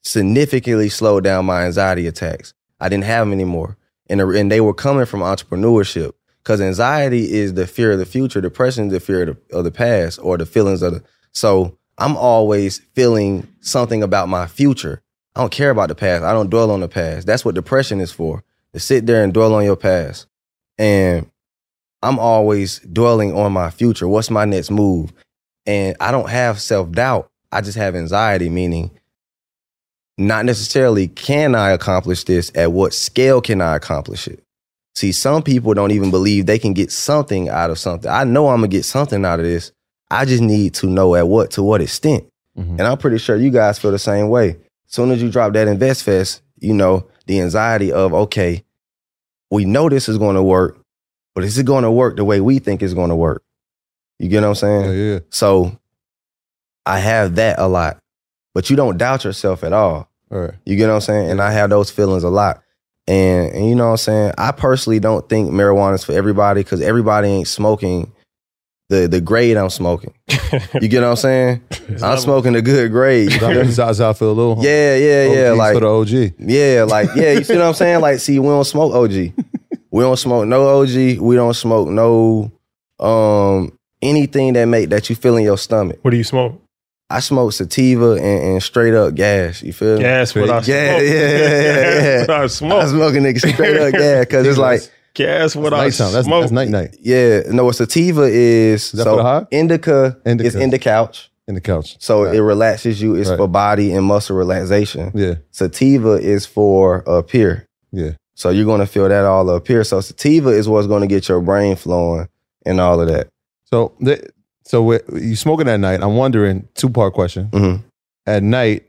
significantly slowed down my anxiety attacks. I didn't have them anymore, and and they were coming from entrepreneurship. Because anxiety is the fear of the future, depression is the fear of the, of the past or the feelings of the. So I'm always feeling something about my future. I don't care about the past. I don't dwell on the past. That's what depression is for. To sit there and dwell on your past. And I'm always dwelling on my future. What's my next move? And I don't have self-doubt. I just have anxiety, meaning not necessarily can I accomplish this, at what scale can I accomplish it? See, some people don't even believe they can get something out of something. I know I'm gonna get something out of this. I just need to know at what to what extent. Mhm. And I'm pretty sure you guys feel the same way. As soon as you drop that InvestFest, you know, the anxiety of, okay, we know this is gonna work, but is it gonna work the way we think it's gonna work? You get what I'm saying? Yeah, yeah. So I have that a lot. But you don't doubt yourself at all. All right. You get what I'm saying? And I have those feelings a lot. And, and you know what I'm saying? I personally don't think marijuana is for everybody because everybody ain't smoking the the grade I'm smoking. You get what I'm saying? I'm smoking the good grade. You feel me? That's that's how I feel a little. yeah, yeah, yeah. OGs Like for the OG. yeah, like yeah, you see what I'm saying? Like, see, we don't smoke OG. We don't smoke no OG. We don't smoke no um anything that make that you feel in your stomach. What do you smoke? I smoke sativa and, and straight up gas. You feel? Gas what I smoke. Yeah, yeah, yeah, yeah, Gas what I I smoke. smoking nigga straight up gas because it's like Gas what I Nighttime. That's, smoke. that's night night yeah, no, a sativa is that so for the high? indica, Indica. is in the couch. in the couch. So Right. it relaxes you. It's Right. for body and muscle relaxation. Yeah, Sativa is for up here. yeah. So you're gonna feel that all up here. So sativa is what's gonna get your brain flowing and all of that. So, the, so you smoking at night? I'm wondering. Two part question. hmm At night,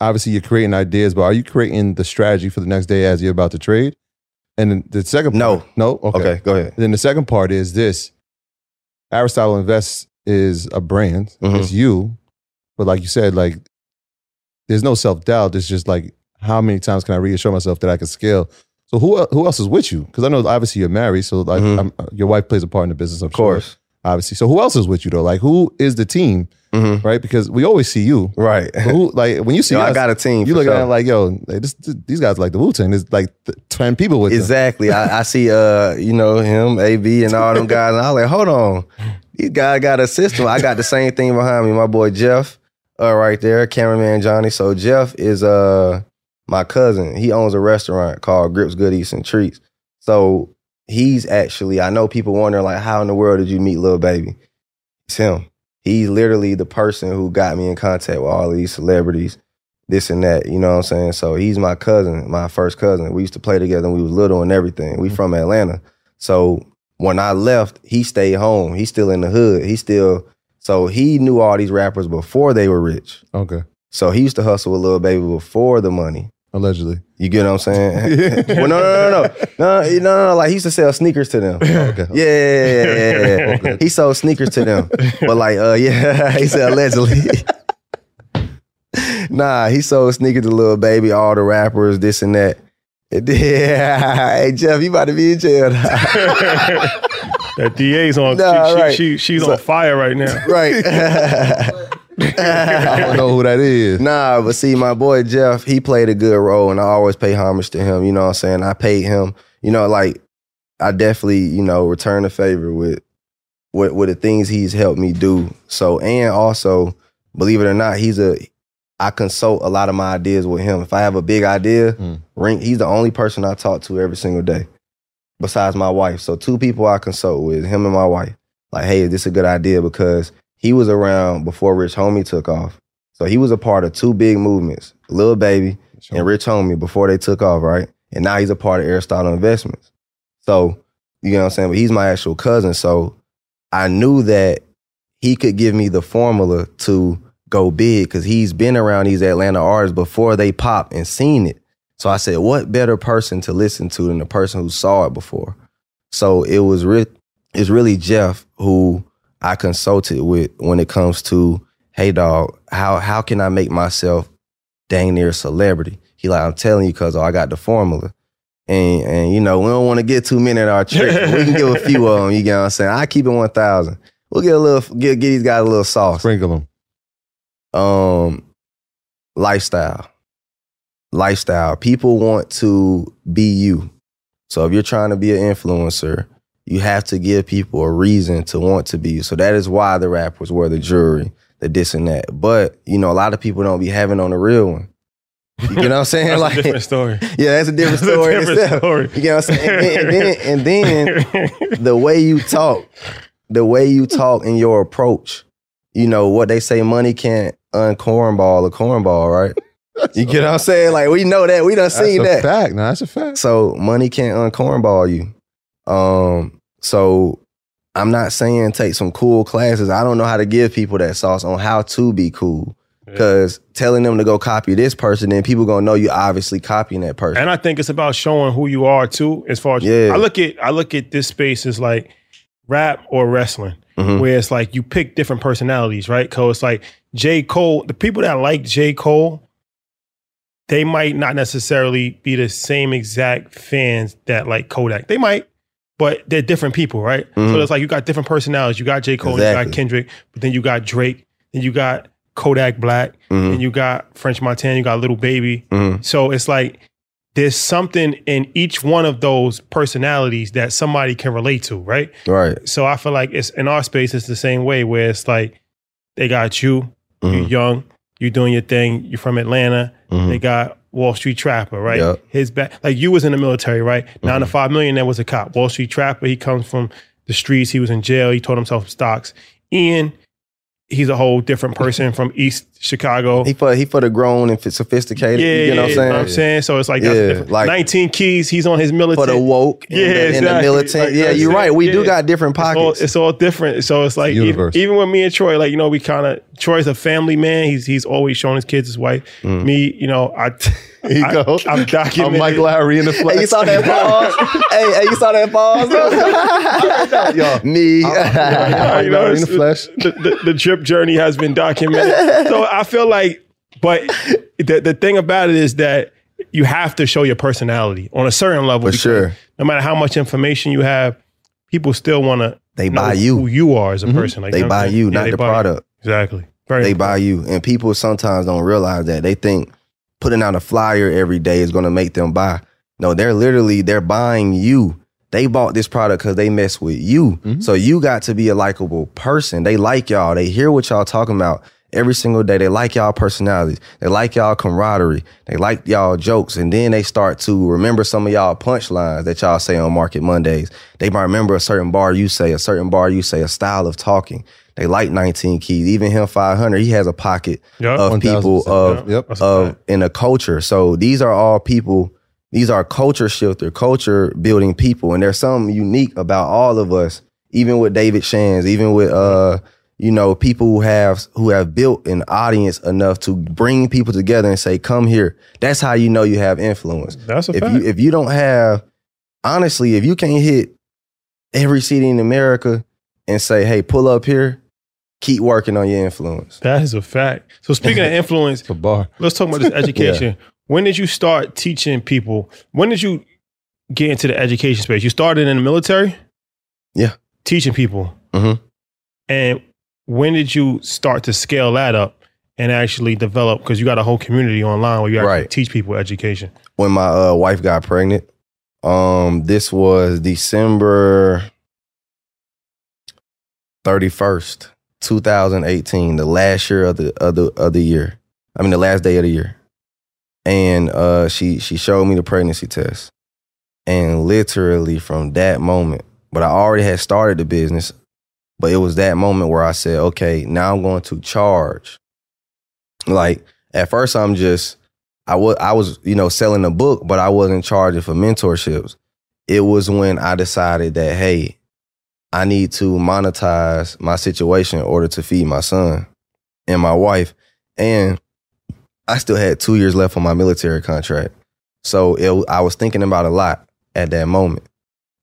obviously you're creating ideas, but are you creating the strategy for the next day as you're about to trade? And the second, No. part, no, okay. Okay. go ahead. Then the second part is this: Aristotle Invest is a brand. Mhm. It's you, but like you said, like there's no self doubt. It's just like how many times can I reassure myself that I can scale? So who who else is with you? Because I know obviously you're married, so like Mhm. I'm, your wife plays a part in the business. I'm Of course. Obviously. So who else is with you though? Like who is the team? hmm Right? Because we always see you. Right. But who like when you see Yo, I got a team. you look sure. at it like yo, like, this, these guys like the Wu Tang. There's like ten people with them. Exactly. I, I see uh, you know, him, AB and all them guys, and I was like, hold on. These guys got a system. I got the same thing behind me. My boy Jeff, uh, right there, cameraman Johnny. So Jeff is uh my cousin. He owns a restaurant called Grips Goodies and Treats. So he's actually, I know people wondering like, how in the world did you meet Lil Baby? It's him. He's literally the person who got me in contact with all of these celebrities, this and that. You know what I'm saying? So he's my cousin, my first cousin. We used to play together when we was little and everything. We mm-hmm. from Atlanta. So when I left, he stayed home. He's still in the hood. He still so he knew all these rappers before they were rich. Okay, So he used to hustle with Lil Baby before the money. Allegedly. You get what I'm saying? well, no, no, no, no, no, no, no, no. Like he used to sell sneakers to them. Okay. Yeah, yeah, yeah, yeah, yeah. He sold sneakers to them. But like, uh, yeah, he said allegedly. nah, he sold sneakers to Lil Baby, all the rappers, this and that. Yeah, hey Jeff, you about to be in jail. now. That DA's on. Nah, she, she- right. she- she's So- on fire right now. right. I don't know who that is. Nah, but see, my boy Jeff, he played a good role, and I always pay homage to him. You know what I'm saying? I paid him. You know, like I definitely, you know, return the favor with with with the things he's helped me do. So, and also, believe it or not, he's a. I consult a lot of my ideas with him. If I have a big idea, Mm. ring. He's the only person I talk to every single day, besides my wife. So, two people I consult with, him and my wife. Like, hey, is this a good idea? Because he was around before Rich Homie took off. So he was a part of two big movements, Lil Baby and Rich Homie before they took off, right? And now he's a part of Aristotle Investments. So, you know what I'm saying? But he's my actual cousin. So I knew that he could give me the formula to go big because he's been around these Atlanta artists before they pop and seen it. So I said, what better person to listen to than the person who saw it before? So it was re- it's really Jeff who I consulted with when it comes to, hey dog, how how can I make myself dang near a celebrity? He like, I'm telling you, cause oh, I got the formula. And and you know, we don't want to get too many in our tricks. but we can give a few of them, you get what I'm saying? I keep it one thousand. We'll get a little get, get these guys a little sauce. Sprinkle them. Um lifestyle. Lifestyle. People want to be you. So if you're trying to be an influencer, you have to give people a reason to want to be you. So that is why the rappers were the jury, the this and that. But you know, a lot of people don't be having on the real one. You know what I'm saying? That's like, a different story. yeah, that's a different That's a story. different itself. story. You know what I'm saying? And then, and then, and then the way you talk, the way you talk and your approach, you know what they say, money can't uncornball a cornball, right? You get what I'm saying? Like we know that. We done That's seen a that. fact. No, that's a fact. So money can't uncornball you. Um, so I'm not saying take some cool classes. I don't know how to give people that sauce on how to be cool. Cause telling them to go copy this person, then people gonna know you obviously copying that person. And I think it's about showing who you are too. As far as Yeah. I look at, I look at this space as like rap or wrestling, Mhm. where it's like you pick different personalities, right? Cause it's like J Cole. The people that like J Cole, they might not necessarily be the same exact fans that like Kodak. They might, but they're different people, right? So Mhm. it's like you got different personalities. You got J Cole, you got Kendrick, but then you got Drake, then you got Kodak Black, Mhm. and you got French Montana, you got Lil Baby. Mhm. So it's like there's something in each one of those personalities that somebody can relate to, right? Right. So I feel like it's in our space, it's the same way where it's like they got you, you're Mhm. young, you're doing your thing, you're from Atlanta, Mhm. they got Wall Street Trapper, right? Yep. His back, like you was in the military, right? Nine Mm-hmm. to five million, that was a cop. Wall Street Trapper, he comes from the streets, he was in jail, he taught himself stocks. Ian, he's a whole different person from East Chicago. He for he for the grown and sophisticated. Yeah, you know what I'm yeah, saying? know what I'm saying? So it's like Yeah, like- 19 keys, he's on his For military. the woke, and Yeah, the, and the militant. Like, yeah, you're right. We do got different It's all, pockets. it's all different. So it's like even, even with me and Troy, like you know, we kind of Troy's a family man. He's he's always showing his kids his wife. Mm. Me, you know, I Here you I- go. I'm documented. I'm Mike Lowrey in the flesh. Hey, you saw that pause? hey, hey, you saw that pause? Yo, Me. you know, in the it's- flesh. The, the, the drip journey has been documented. so I feel like, but the the thing about it is that you have to show your personality on a certain level. For sure. No matter how much information you have, people still want to They know buy you. who you are as a mm-hmm. person. Like They know buy you, Yeah, not the buy you. product. Exactly. Very They important. buy you. And people sometimes don't realize that. They think putting out a flyer every day is going to make them buy. No, they're literally, they're buying you. They bought this product because they mess with you. Mm-hmm. So you got to be a likable person. They like y'all. They hear what y'all talking about every single day. They like y'all personalities. They like y'all camaraderie. They like y'all jokes. And then they start to remember some of y'all punchlines that y'all say on Market Mondays. They might remember a certain bar you say, a certain bar you say, a style of talking. They like 19 keys. Even him 500, he has a pocket Yup. of 1000%. people of, Yep. Of in a culture. So these are all people, these are culture shifter, culture building people. And there's something unique about all of us, even with David Shands, even with uh, you know, people who have who have built an audience enough to bring people together and say, come here. That's how you know you have influence. That's a if fact. you if you don't have honestly, if you can't hit every city in America and say, hey, pull up here, keep working on your influence. that is a fact. So speaking of influence, bar. let's talk about this education. when did you start teaching people? When did you get into the education space? You started in the military? Yeah. Teaching people. Mhm. And when did you start to scale that up and actually develop? Because you got a whole community online where you actually Right. teach people education. when my uh, wife got pregnant. Um, this was December thirty first, two thousand eighteen, the last year of the of the of the year. I mean, the last day of the year. And uh, she she showed me the pregnancy test, and literally from that moment, but I already had started the business, but it was that moment where I said, okay, now I'm going to charge. Like at first, I'm just I was I was you know selling a book, but I wasn't charging for mentorships. It was when I decided that hey, I need to monetize my situation in order to feed my son and my wife, and I still had two years left on my military contract. So it, I was thinking about a lot at that moment.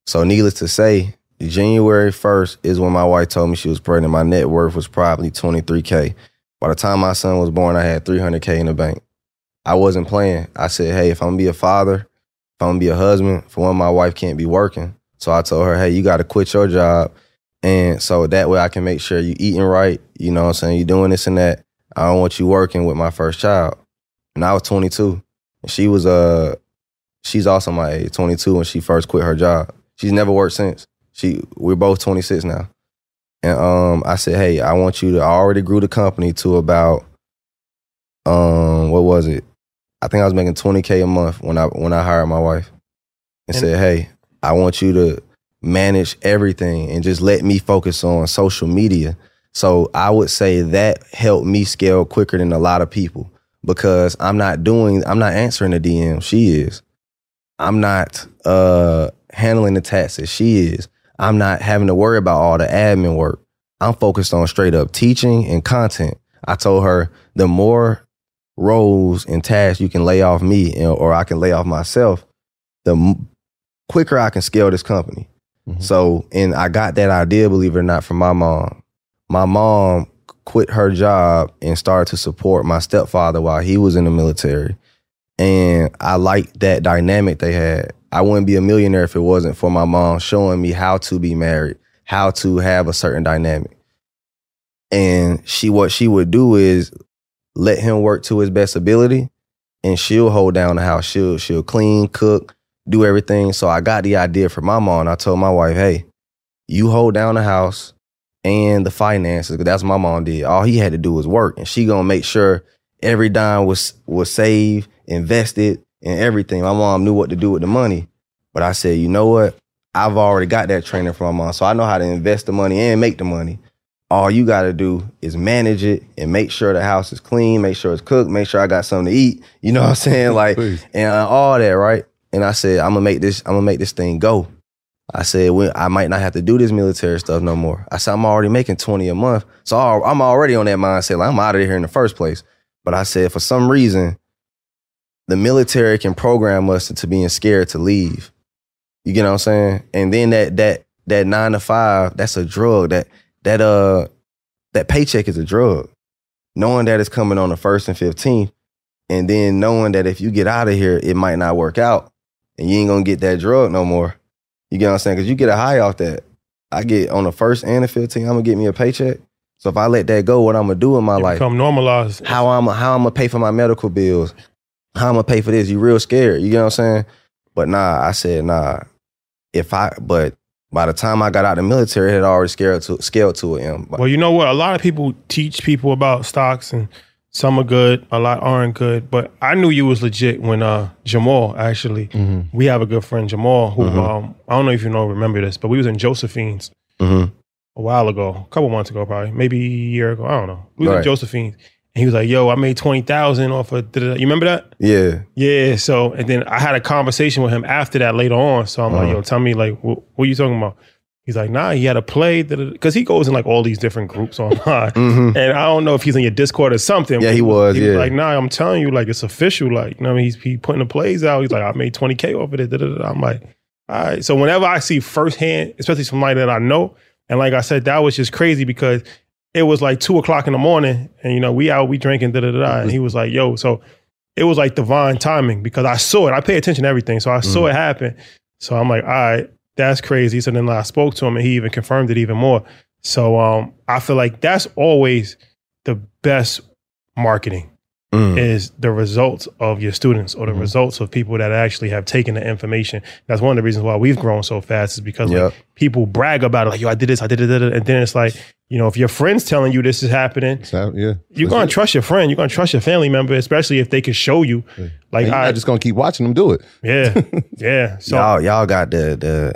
So needless to say, January first is when my wife told me she was pregnant. My net worth was probably twenty three k. By the time my son was born, I had three hundred k in the bank. I wasn't playing. I said, hey, if I'm gonna be a father, if I'm gonna be a husband, for one, my wife can't be working. So I told her, hey, you gotta quit your job. And so that way I can make sure you eating right, you know what I'm saying? you doing this and that. I don't want you working with my first child. And I was 22. And she was uh she's also my age, 22 when she first quit her job. She's never worked since. She we're both 26 now. And um I said, hey, I want you to I already grew the company to about um what was it? I think I was making 20k a month when I when I hired my wife. And, And- said, "Hey, I want you to manage everything and just let me focus on social media." So I would say that helped me scale quicker than a lot of people because I'm not doing I'm not answering the DM, she is. I'm not uh handling the taxes, she is. I'm not having to worry about all the admin work. I'm focused on straight up teaching and content. I told her the more roles and tasks you can lay off me or I can lay off myself, the quicker I can scale this company. Mhm. So, and I got that idea, believe it or not, from my mom. My mom quit her job and started to support my stepfather while he was in the military. And I liked that dynamic they had. I wouldn't be a millionaire if it wasn't for my mom showing me how to be married, how to have a certain dynamic. And she what she would do is let him work to his best ability and she'll hold down the house. She'll she'll clean, cook, do everything. So I got the idea for my mom. And I told my wife, hey, you hold down the house and the finances. 'cause that's what my mom did. All he had to do was work. And she gonna make sure every dime was was saved, invested, and everything. My mom knew what to do with the money. But I said, you know what? I've already got that training from my mom. So I know how to invest the money and make the money. All you gotta do is manage it and make sure the house is clean, make sure it's cooked, make sure I got something to eat. You know what I'm saying? Like Please. and uh, all that, right? And I said, I'm gonna make this, I'm gonna make this thing go. I said, well, I might not have to do this military stuff no more. I said, I'm already making 20 a month. So I'm already on that mindset. Like, I'm out of here in the first place. But I said, for some reason, the military can program us into being scared to leave. You get what I'm saying? And then that that that nine to five, that's a drug. That that uh that paycheck is a drug. Knowing that it's coming on the first and fifteenth, and then knowing that if you get out of here, it might not work out, and you ain't gonna get that drug no more. You get what I'm saying? Because you get a high off that. I get on the first and the 15th, I'm gonna get me a paycheck. So if I let that go, what I'm gonna do in my It life? become normalized. how I'm how I'm gonna pay for my medical bills, how I'm gonna pay for this. You real scared, you get what I'm saying? But nah, I said nah. If I but by the time I got out of the military, it had already scaled to scaled to an M. Well, you know what? A lot of people teach people about stocks, and some are good, a lot aren't good. But I knew you was legit when uh, Jamal actually. Mm-hmm. We have a good friend Jamal who Mhm. um, I don't know if you know remember this, but we was in Josephine's Mhm. a while ago, a couple months ago, probably maybe a year ago. I don't know. We was in Josephine's, and he was like, "Yo, I made twenty thousand off of." da-da-da." You remember that? Yeah, Yeah. So, and then I had a conversation with him after that later on. So I'm like, Uh-huh. yo, tell me, like, what, what are you talking about? He's like, nah, he had a play because he goes in like all these different groups online. Mhm. And I don't know if he's in your Discord or something. Yeah, he was, He yeah. like, nah, I'm telling you, like, it's official. Like, you know, what I mean, he's he putting the plays out. He's like, I made 20K off of it. I'm like, all right. So whenever I see firsthand, especially somebody that I know, and like I said, that was just crazy because it was like two o'clock in the morning, and you know, we out, we drinking, da da da. And he was like, yo, so it was like divine timing because I saw it. I pay attention to everything, so I saw Mm. it happen. So I'm like, all right, that's crazy. So then I spoke to him, and he even confirmed it even more. So um, I feel like that's always the best marketing Mm. is the results of your students or the Mhm. results of people that actually have taken the information. That's one of the reasons why we've grown so fast is because like, people brag about it, like, yo, I did this, I did it, and then it's like, you know, if your friend's telling you this is happening, So, yeah. you're gonna trust your friend, you're gonna trust your family member, especially if they can show you. Like, I, not just gonna keep watching them do it. yeah, yeah. So y'all y'all got the the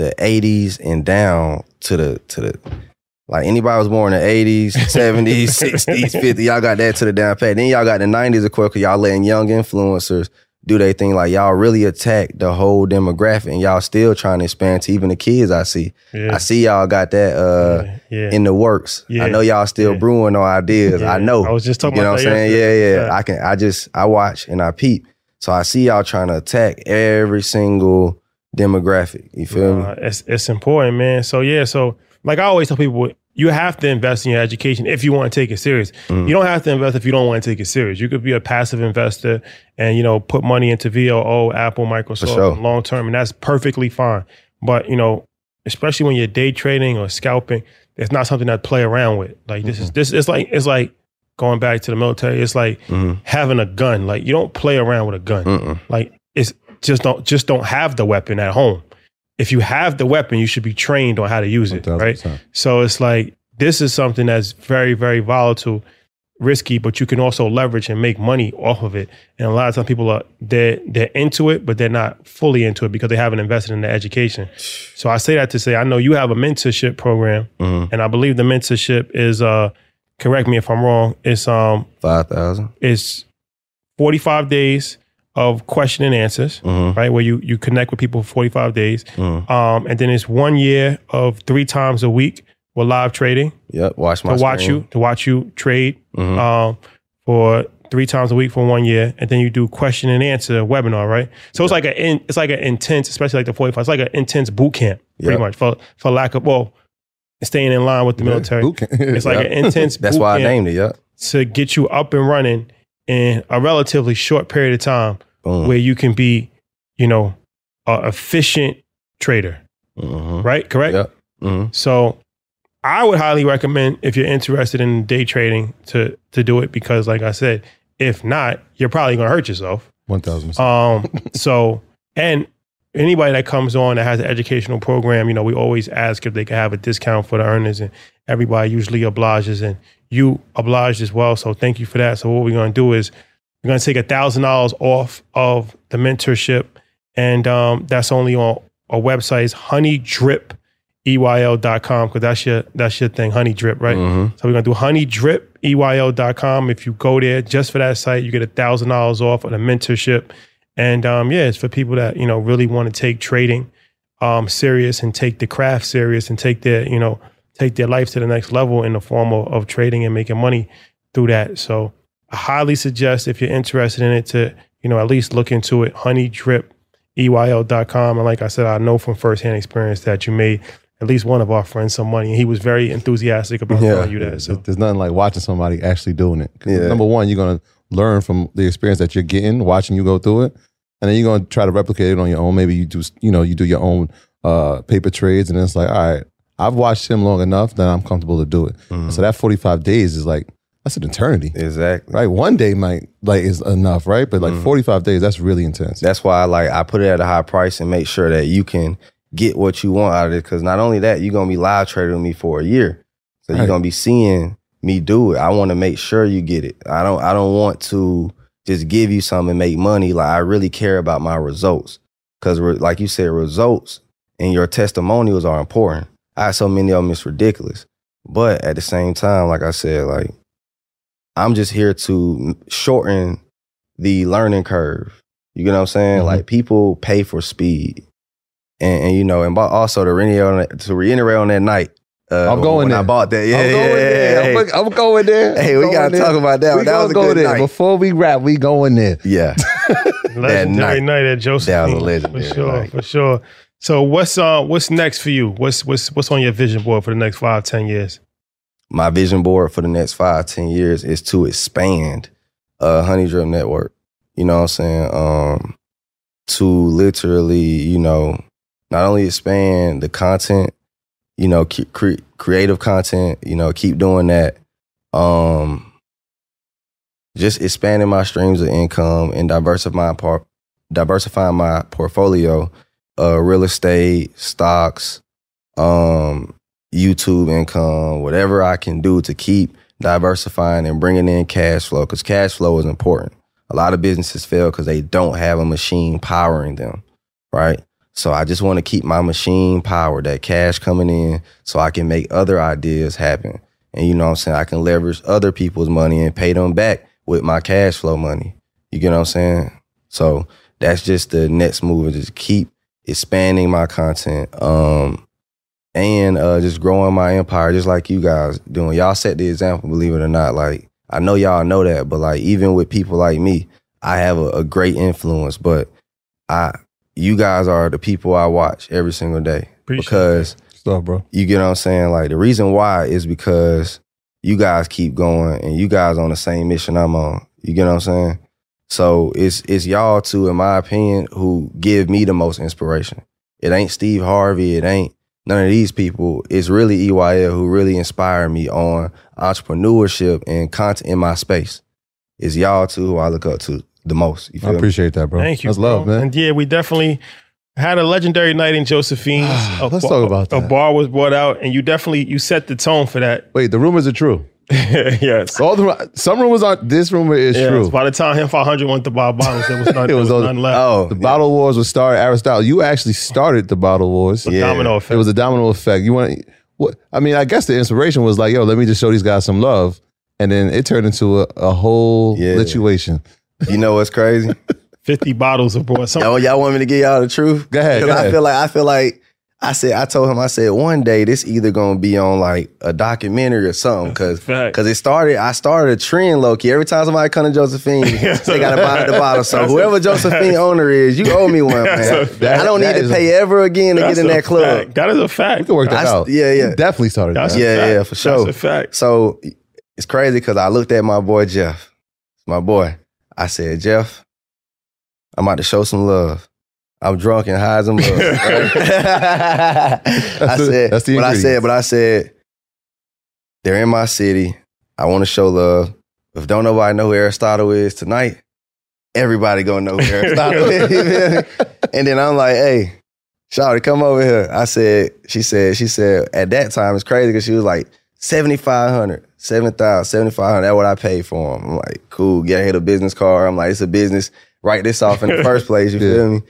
the eighties and down to the to the like anybody was born in the eighties, seventies, sixties, fifties, y'all got that to the down pat. Then y'all got the nineties, of course, 'cause y'all letting young influencers do their thing. Like y'all really attack the whole demographic and y'all still trying to expand to even the kids I see. yeah, I see y'all got that uh yeah, yeah. in the works. I know y'all still brewing on ideas. I know. I was just talking you know what I'm saying? Yesterday. yeah, Yeah. I can I just I watch and I peep. So I see y'all trying to attack every single demographic. You feel me? Uh, it's it's important, man. So yeah, so like I always tell people, you have to invest in your education if you want to take it serious. Mm. You don't have to invest if you don't want to take it serious. You could be a passive investor and you know put money into VOO, Apple, Microsoft, sure. long term, and that's perfectly fine. But you know, especially when you're day trading or scalping, it's not something that play around with. Like this Mm-hmm. is this it's like it's like going back to the military. It's like Mhm. having a gun. Like you don't play around with a gun. Mm-mm. Like just don't just don't have the weapon at home. If you have the weapon, you should be trained on how to use it, right? 1000%. So it's like this is something that's very very volatile, risky, but you can also leverage and make money off of it. And a lot of times people are they're they're into it, but they're not fully into it because they haven't invested in the education. So I say that to say I know you have a mentorship program, Mhm. and I believe the mentorship is uh correct me if I'm wrong. It's um Five thousand. it's 45 days of question and answers Mm-hmm. right? Where you you connect with people for 45 days. Mm. Um, and then it's one year of three times a week with live trading Yep. Watch my to watch screen. you to watch you trade Mhm. um, for three times a week for one year, and then you do question and answer webinar, right? So it's like a in, it's like an intense, especially like the 45. It's like an intense boot camp, pretty Yep. much for for lack of well, staying in line with the military. Boot camp. It's like Yep. an intense. That's boot why I named it. Yep. to get you up and running in a relatively short period of time Boom. where you can be, you know, a efficient trader, Mhm. right? Correct. Yep. Mhm. So, I would highly recommend if you're interested in day trading to to do it because, like I said, if not, you're probably going to hurt yourself. One thousand. Um, so, and anybody that comes on that has an educational program, you know, we always ask if they can have a discount for the earners, and everybody usually obliges, and you obliged as well. So, thank you for that. So, what we're going to do is we're going to take a thousand dollars off of the mentorship, and um, that's only on our website is honeydripeyl.com because that's your that's your thing, honey drip, right? Mhm. So we're gonna do honeydripeyl.com. If you go there just for that site, you get a thousand dollars off of the mentorship. And um, yeah, it's for people that, you know, really want to take trading um serious and take the craft serious and take their, you know, take their life to the next level in the form of, of trading and making money through that. So I highly suggest if you're interested in it to, you know, at least look into it, honeydripeyl.com. And like I said, I know from firsthand experience that you made at least one of our friends some money. And he was very enthusiastic about Yeah. telling you that. There's, So there's nothing like watching somebody actually doing it. Yeah. Number one, you're gonna learn from the experience that you're getting, watching you go through it, and then you're gonna try to replicate it on your own. Maybe you do, you know, you do your own uh, paper trades, and it's like, all right, I've watched him long enough that I'm comfortable to do it. Mm. So that 45 days is like that's an eternity, Exactly. right? One day might like is enough, right? But like 45 days, that's really intense. That's why I like I put it at a high price and make sure that you can get what you want out of it. Because not only that, you're gonna be live trading with me for a year, so Right. you're gonna be seeing me do it. I want to make sure you get it. I don't. I don't want to just give you something and make money. Like I really care about my results. Because like you said, results and your testimonials are important. I have so many of them. It's ridiculous. But at the same time, like I said, like I'm just here to shorten the learning curve. You get what I'm saying? Mhm. Like people pay for speed, and, and you know, and but also to reiterate on that, to reiterate on that night. Uh, I'm going when I bought that. Yeah, I'm yeah, going yeah, there. yeah. I'm, I'm going there. Hey, we going gotta there. talk about that. We that gonna was a go good there night. before we wrap. We going there. Yeah, legendary night. night. at Joseph. That was a for sure, night. for sure. So what's uh what's next for you? What's what's what's on your vision board for the next five, ten years? my vision board for the next five, ten years is to expand uh Honey Drip Network. You know what I'm saying? Um, to literally, you know, not only expand the content, you know, cre- creative content, you know, keep doing that. Um, just expanding my streams of income and diversifying part, diversifying my portfolio, uh, real estate, stocks, um, YouTube income, whatever I can do to keep diversifying and bringing in cash flow because cash flow is important. A lot of businesses fail because they don't have a machine powering them, right? So I just want to keep my machine powered, that cash coming in, so I can make other ideas happen. And you know what I'm saying? I can leverage other people's money and pay them back with my cash flow money. You get what I'm saying? So that's just the next move is just keep expanding my content. Um, and uh, just growing my empire, just like you guys doing. Y'all set the example, believe it or not. Like I know y'all know that, but like even with people like me, I have a, a great influence. But I, you guys are the people I watch every single day Appreciate because Stuff, bro. you get what I'm saying. Like the reason why is because you guys keep going and you guys on the same mission I'm on. You get what I'm saying. So it's it's y'all two, in my opinion, who give me the most inspiration. It ain't Steve Harvey. It ain't none of these people. It's really EYL who really inspire me on entrepreneurship and content in my space. It's y'all two who I look up to the most. You I feel me? appreciate that, bro. Thank you. That's bro. love, man. And yeah, we definitely had a legendary night in Josephine's. Ah, a Let's bar- talk about A that. bar was brought out, and you definitely you set the tone for that. Wait, the rumors are true. yes. All the some rumors are. This rumor is Yes. true. By the time him 500 went to buy bottles, there was none, It there was was all- none left. Oh, The bottle wars was started. Aristotle, you actually started the bottle wars. The Yeah. domino effect. It was a domino effect. You want what? I mean, I guess the inspiration was like, yo, let me just show these guys some love, and then it turned into a, a whole Yeah. situation. you know what's crazy? 50 bottles of brought. Some, Y'all, y'all want me to give y'all the truth? Go ahead, 'Cause go I ahead. feel like I feel like I said I told him I said one day this either gonna be on like a documentary or something because Fact. because it started I started a trend low key every time somebody come to Josephine they gotta buy the bottle so whoever Josephine owner is you owe me one man a fact. I don't need to is a- pay ever again to get in that club fact. That is a fact. We can work that I- out. yeah, yeah. You definitely started That's that. Yeah, fact. yeah, for sure. That's a fact. so it's crazy because I looked at my boy Jeff my boy I said Jeff I'm about to show some love. I'm drunk and high as a mug. I said, that's the but I said, ingredients. but I said, they're in my city. I want to show love. If don't nobody know who Aristotle is tonight, everybody gonna know who Aristotle is. You feel me? And then I'm like, hey, Shawty, come over here. I said, she said, she said, at that time it's crazy because she was like 7,500, 7,000, 7,500. That's what I paid for him. I'm like, cool, get her the business card. I'm like, it's a business. Write this off in the first place. You Yeah. feel me?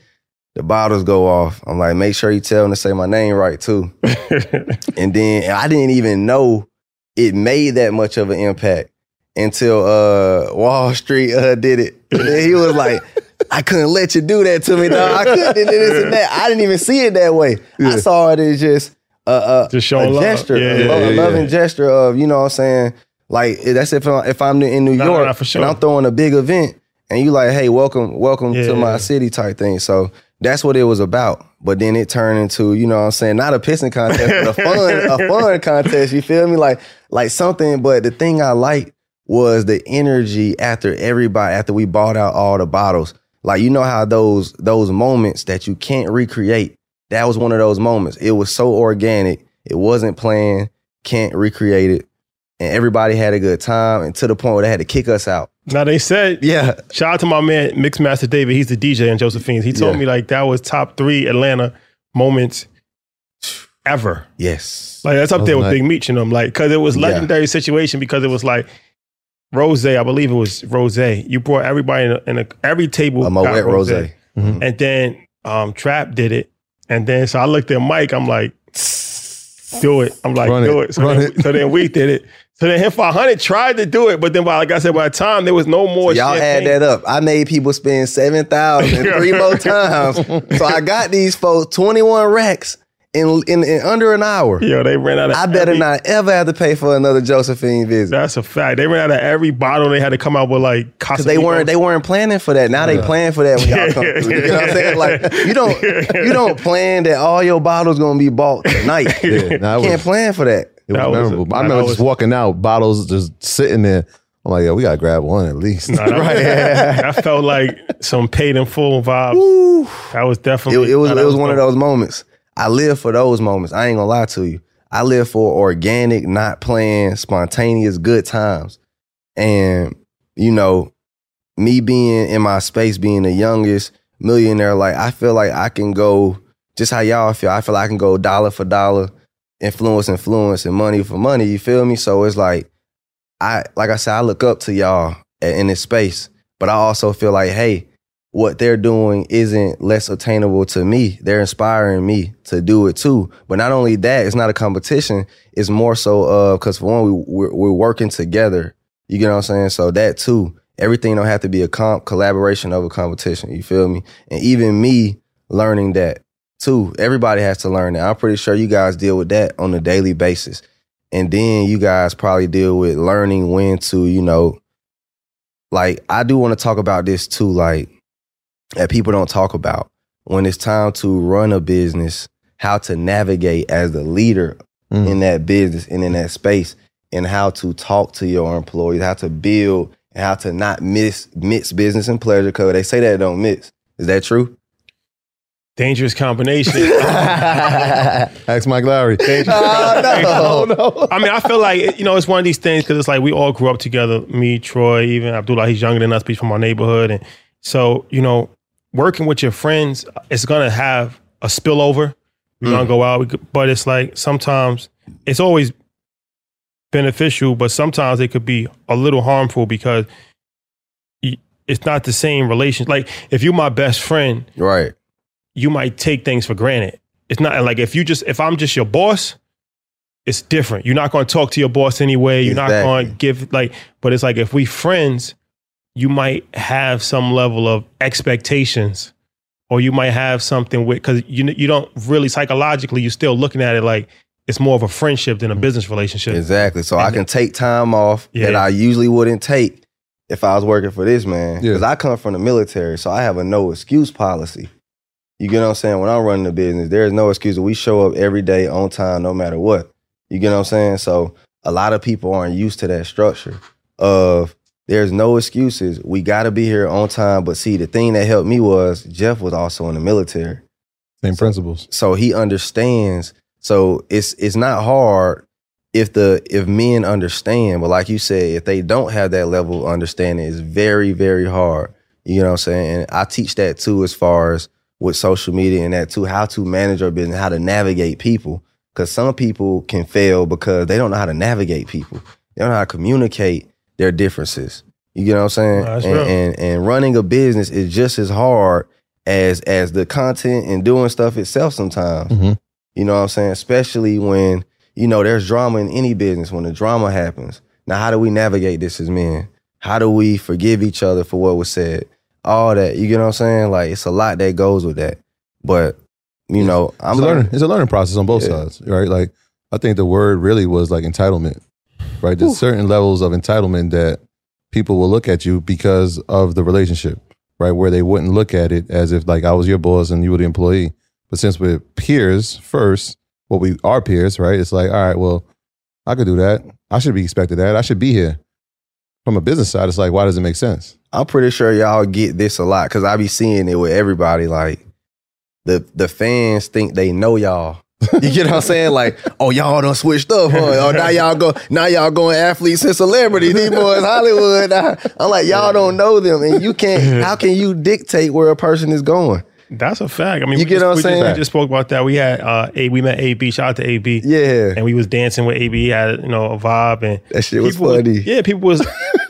The bottles go off. I'm like, make sure you tell them to say my name right too. and then and I didn't even know it made that much of an impact until uh, Wall Street uh, did it. And then he was like, I couldn't let you do that to me, dog. I couldn't do this and that. I didn't even see it that way. I saw it as just a, a, Just a love. gesture, Yeah, a, yeah, a yeah, loving yeah. gesture of, you know what I'm saying? Like, that's if, I, if I'm in New No, York no, for sure. and I'm throwing a big event and you like, hey, welcome, welcome Yeah. to my city type thing. So that's what it was about. But then it turned into, you know what I'm saying, not a pissing contest, but a fun, a fun contest. You feel me? Like, like something. But the thing I liked was the energy after everybody, after we bought out all the bottles. Like, you know how those those moments that you can't recreate. That was one of those moments. It was so organic. It wasn't planned, can't recreate it. And everybody had a good time and to the point where they had to kick us out. now they said, Yeah. shout out to my man Mixmaster David. He's the DJ in Josephine's. He told Yeah. me like that was top three Atlanta moments ever. Yes. Like that's up there with nice. Big Meech and them. Like because it was Yeah. legendary situation because it was like Rose. I believe it was Rose. You brought everybody in a, in a every table. A got Moet Rose. And then um, Trap did it. And then so I looked at Mike. I'm like, do it. I'm like, Run do it. it. So, then, it. so then we did it. So then him 500 tried to do it, but then by like I said, by the time there was no more. Y'all champagne. add that up. I made people spend 7,000 three more times. So I got these folks 21 racks in, in, in under an hour. Yo, they ran out of. I better every- not ever have to pay for another Josephine visit. That's a fact. They ran out of every bottle. They had to come out with like Because they weren't they weren't planning for that. Now they plan for that when y'all come through. You know what I'm saying? Like you don't you don't plan that all your bottles gonna be bought tonight. Yeah, nah, it Can't was- plan for that. It was was memorable. I that remember was- just walking out, bottles just sitting there. I'm like, yo, we gotta grab one at least. Nah, that, that felt like some paid in full vibes. Woo. That was definitely. it was nah, it that was one of those moments. I live for those moments. I ain't gonna lie to you. I live for organic, not planned, spontaneous, good times. And you know, me being in my space, being the youngest millionaire, like I feel like I can go just how y'all feel. I feel like I can go dollar for dollar, influence, influence, and money for money. You feel me? So it's like I like I said, I look up to y'all in this space, but I also feel like, hey, what they're doing isn't less attainable to me. They're inspiring me to do it too. But not only that, it's not a competition. It's more so uh because for one, we we're, we're working together. You get what I'm saying? So that too, everything don't have to be a comp collaboration of a competition. You feel me? And even me learning that too. Everybody has to learn that. I'm pretty sure you guys deal with that on a daily basis. And then you guys probably deal with learning when to, you know, like I do want to talk about this too, like that people don't talk about when it's time to run a business, how to navigate as the leader Mm. in that business and in that space, and how to talk to your employees, how to build, and how to not miss mix business and pleasure. Because they say that don't mix. Is that true? Dangerous combination. Ask Mike Lowrey. Oh, no, no. I mean, I feel like you know it's one of these things because it's like we all grew up together. Me, Troy, even Abdullah. He's younger than us. but He's from our neighborhood, and so you know, working with your friends, it's gonna have a spillover. We're mm. gonna go out, but it's like sometimes it's always beneficial, but sometimes it could be a little harmful because it's not the same relation. Like if you're my best friend, Right. You might take things for granted. It's not like if you just if I'm just your boss, it's different. You're not going to talk to your boss anyway. You're not going to give like. But it's like if we friends, you might have some level of expectations, or you might have something with because you you don't really psychologically you're still looking at it like it's more of a friendship than a mm-hmm. business relationship. Exactly. So I And- can take time off that I usually wouldn't take if I was working for this man. Yeah. Because I come from the military, so I have a no excuse policy. You get what I'm saying? When I'm running the business, there is no excuse. We show up every day on time, no matter what. You get what I'm saying? So a lot of people aren't used to that structure of there's no excuses. We got to be here on time. But see, the thing that helped me was Jeff was also in the military Same principles. so he understands so it's it's not hard if the if men understand but like you said if they don't have that level of understanding it's very very hard you know what i'm saying and i teach that too as far as with social media and that too how to manage our business how to navigate people because some people can fail because they don't know how to navigate people they don't know how to communicate their differences you get what i'm saying That's and, real. and and running a business is just as hard as as the content and doing stuff itself sometimes. Mhm. You know what I'm saying? Especially when, you know, there's drama in any business when the drama happens. Now, how do we navigate this as men? How do we forgive each other for what was said? All that. You get what I'm saying? Like it's a lot that goes with that. But, you know, I'm it's a learning. It's a learning process on both Yeah. sides, right? Like I think the word really was like entitlement, right? There's certain levels of entitlement that people will look at you because of the relationship, right? Where they wouldn't look at it as if like I was your boss and you were the employee. But since we're peers first, well, we are peers, right? It's like, all right, well, I could do that. I should be expected that. I should be here. From a business side, it's like, why does it make sense? I'm pretty sure y'all get this a lot because I be seeing it with everybody. Like the the fans think they know y'all. You get what I'm saying? Like, oh, y'all done switched up, huh? Oh, now y'all go, now y'all going athletes and celebrities. These boys Hollywood. I'm like, y'all don't know them, and you can't. How can you dictate where a person is going? That's a fact. I mean, You we get just, what I'm we just- saying? we just spoke about that. We had uh, a we met AB. Shout out to AB. Yeah, and we was dancing with AB. He had you know a vibe, and that shit was people funny. yeah, people was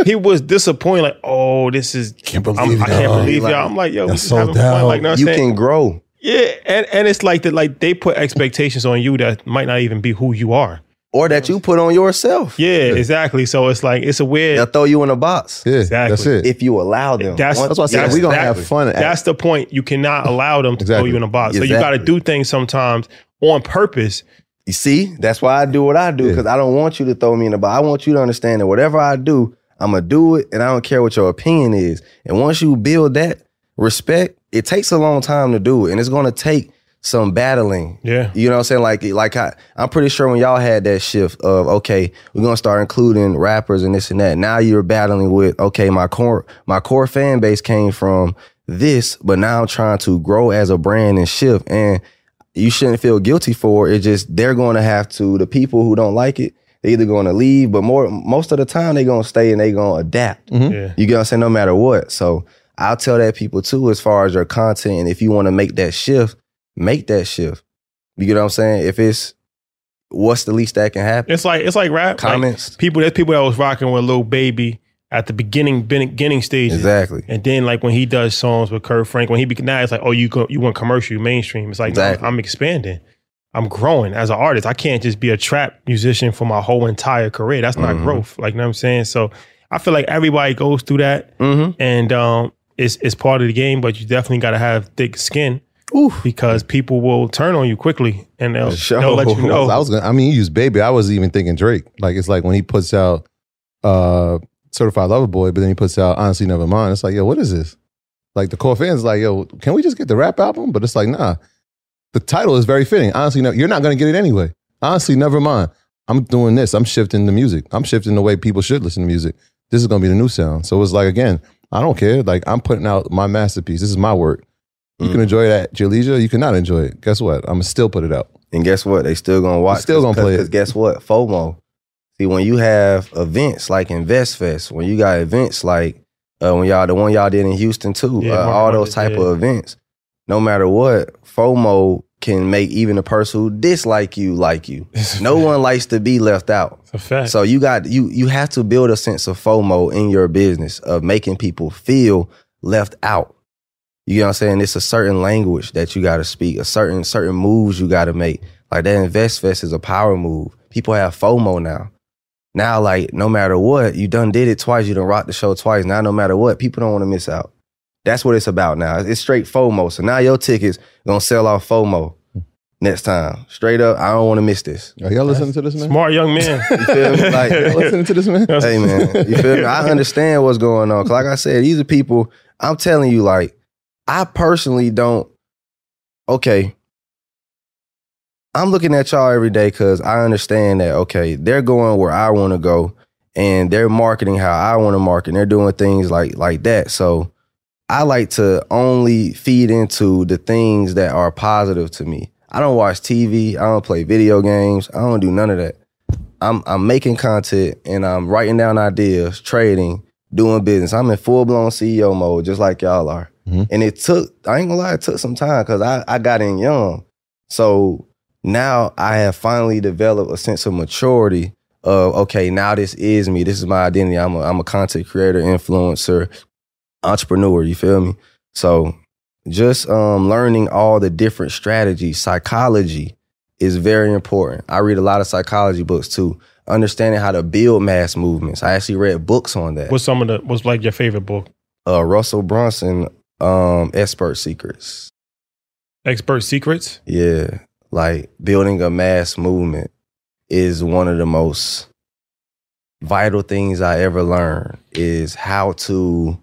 people was disappointed. Like, oh, this is Can't I'm, believe I can't believe Like, y'all. I'm like, yo, we y'all just sold having fun. out. Like, know You can grow. yeah, and and it's like that. Like they put expectations on you that might not even be who you are. Or that you put on yourself. Yeah, exactly. So it's like it's a weird. They'll throw you in a box Yeah, Exactly. that's it. if you allow them. That's- Once- that's why I said we're gonna that- have fun. At, That's the point. You cannot allow them to throw you in a box. So you got to do things sometimes on purpose. You see, that's why I do what I do Yeah. because I don't want you to throw me in the box. I want you to understand that whatever I do, I'm gonna do it, and I don't care what your opinion is. And once you build that respect, it takes a long time to do it, and it's gonna take some battling. Yeah. You know what I'm saying? Like, like I, I'm pretty sure when y'all had that shift of okay, we're gonna start including rappers and this and that. Now you're battling with okay, my core, my core fan base came from this, but now I'm trying to grow as a brand and shift. And you shouldn't feel guilty for it. It's just they're going to have to. The people who don't like it, they're either going to leave, but more most of the time they're going to stay and they going to adapt. Mm-hmm. Yeah. You get what I'm saying? No matter what. So I'll tell that people too, as far as your content, and if you want to make that shift, make that shift. You get what I'm saying? If it's what's the least that can happen? It's like it's like rap. Like, Comments. people there's people that was rocking with Lil Baby at the beginning beginning stages. Exactly. And then like when he does songs with Kurt Frank, when he be now it's like, oh, you go, you want commercial, mainstream. It's like no, I'm expanding. I'm growing as an artist. I can't just be a trap musician for my whole entire career. That's not Mhm. growth. Like you know what I'm saying? So I feel like everybody goes through that Mm-hmm. and um it's it's part of the game, but you definitely gotta have thick skin Oof. because people will turn on you quickly and they'll, Sure. they'll let you know. I was gonna. I mean, you use baby. I was even thinking Drake. Like it's like when he puts out uh Certified Lover Boy, but then he puts out Honestly Never Mind. It's like, yo, what is this? Like the core fans, like, yo, can we just get the rap album? But it's like, nah. The title is very fitting. Honestly, no, you're not gonna get it anyway. Honestly, never mind. I'm doing this. I'm shifting the music. I'm shifting the way people should listen to music. This is gonna be the new sound. So it's like again, I don't care. Like I'm putting out my masterpiece. This is my work. You Mm. can enjoy it at your leisure. You cannot enjoy it. Guess what? I'm gonna still put it out. And guess what? They still gonna watch. Still gonna play it. Because guess what? FOMO. See, when you have events like InvestFest, when you got events like uh, when y'all the one y'all did in Houston too, Yeah, uh, all those type yeah. of events, no matter what, FOMO can make even a person who dislike you like you. No fact. one likes to be left out. It's a fact. So you got you you have to build a sense of FOMO in your business of making people feel left out. You know what I'm saying? It's a certain language that you got to speak, a certain certain moves you got to make. Like that Invest Fest is a power move. People have FOMO now. Now, like no matter what, you done did it twice. You done rocked the show twice. Now, no matter what, people don't want to miss out. That's what it's about now. It's straight FOMO. So now your tickets gonna sell off FOMO next time. Straight up, I don't want to miss this. Are y'all listening to this man? Smart young man. You feel me? Like, Y'all listening to this man? hey man, you feel me? I understand what's going on. Cause like I said, these are people. I'm telling you, like, I personally don't. Okay, I'm looking at y'all every day because I understand that. Okay, they're going where I want to go, and they're marketing how I want to market. And they're doing things like like that. So I like to only feed into the things that are positive to me. I don't watch TV. I don't play video games. I don't do none of that. I'm I'm making content and I'm writing down ideas, trading, doing business. I'm in full blown CEO mode, just like y'all are. Mhm. And it took I ain't gonna lie, it took some time because I I got in young. So now I have finally developed a sense of maturity of okay, now this is me. This is my identity. I'm a I'm a content creator, influencer, entrepreneur. You feel me? So just um, learning all the different strategies, psychology is very important. I read a lot of psychology books too. Understanding how to build mass movements. I actually read books on that. What's some of the what's like your favorite book? Uh, Russell Brunson, um, Expert Secrets. Expert Secrets. Yeah, like building a mass movement is one of the most vital things I ever learned. Is how to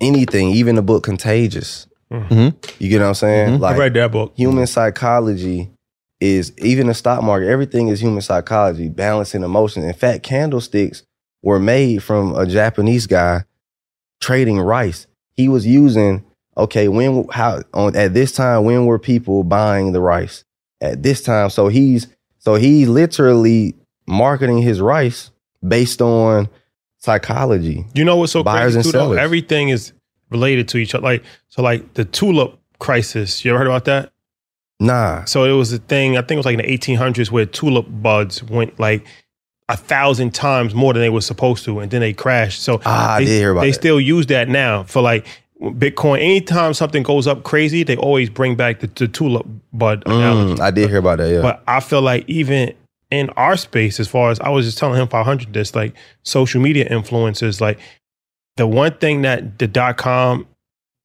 anything, even the book Contagious. Mhm. You get what I'm saying? Mhm. Like I read that book. human psychology is even the stock market, everything is human psychology, balancing emotions. In fact, candlesticks were made from a Japanese guy trading rice. He was using, okay, when how on at this time, when were people buying the rice? At this time. So he's so he literally marketing his rice based on psychology. You know what's so Buyers crazy and too? Though? Everything is related to each other. Like so, like the tulip crisis. You ever heard about that? Nah. So it was a thing. I think it was like in the 1800s where tulip buds went like a thousand times more than they were supposed to, and then they crashed. So Ah, I they, did hear about They still use that now for like Bitcoin. Anytime something goes up crazy, they always bring back the, the tulip bud analogy. Mm, I did hear about that, yeah. But I feel like even in our space, as far as I was just telling him 500 this, like social media influencers, like the one thing that the dot com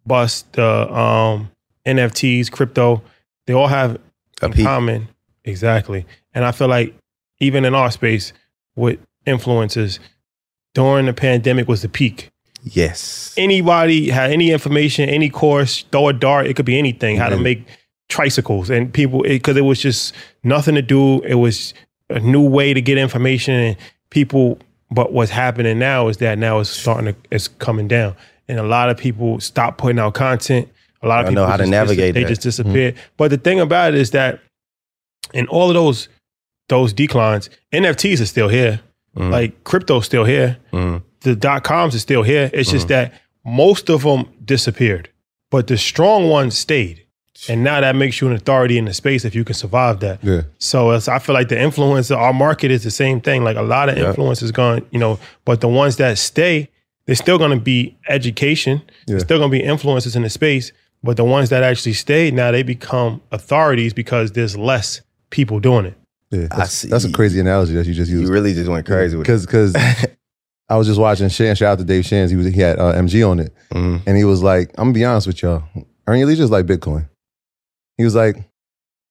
bust, the um, NFTs, crypto, they all have A in common. Exactly. And I feel like even in our space with influencers, during the pandemic was the peak. Yes. Anybody had any information, any course, throw a dart. It could be anything. How to make tricycles and people because it, was just nothing to do. It was a new way to get information and people. But what's happening now is that now it's starting to it's coming down, and a lot of people stop putting out content. A lot of people know how to dis- navigate They just mm-hmm. disappeared. But the thing about it is that in all of those those declines, NFTs are still here. Mm-hmm. Like crypto's still here. Mm-hmm. The dot coms are still here. It's just that most of them disappeared, but the strong ones stayed. And now that makes you an authority in the space if you can survive that. Yeah. So it's, I feel like the influencer, our market is the same thing. Like a lot of Yeah. influence is going, you know, but the ones that stay, they're still going to be education. Yeah. There's still going to be influencers in the space. But the ones that actually stay, now they become authorities because there's less people doing it. Yeah, I that's, see. that's a crazy analogy that you just used. You really just went crazy with it. because because I was just watching Shan. Shout out to Dave Shands. He was he had uh, MG on it, Mhm. and he was like, "I'm gonna be honest with y'all. Earning your leisure is like Bitcoin." He was like,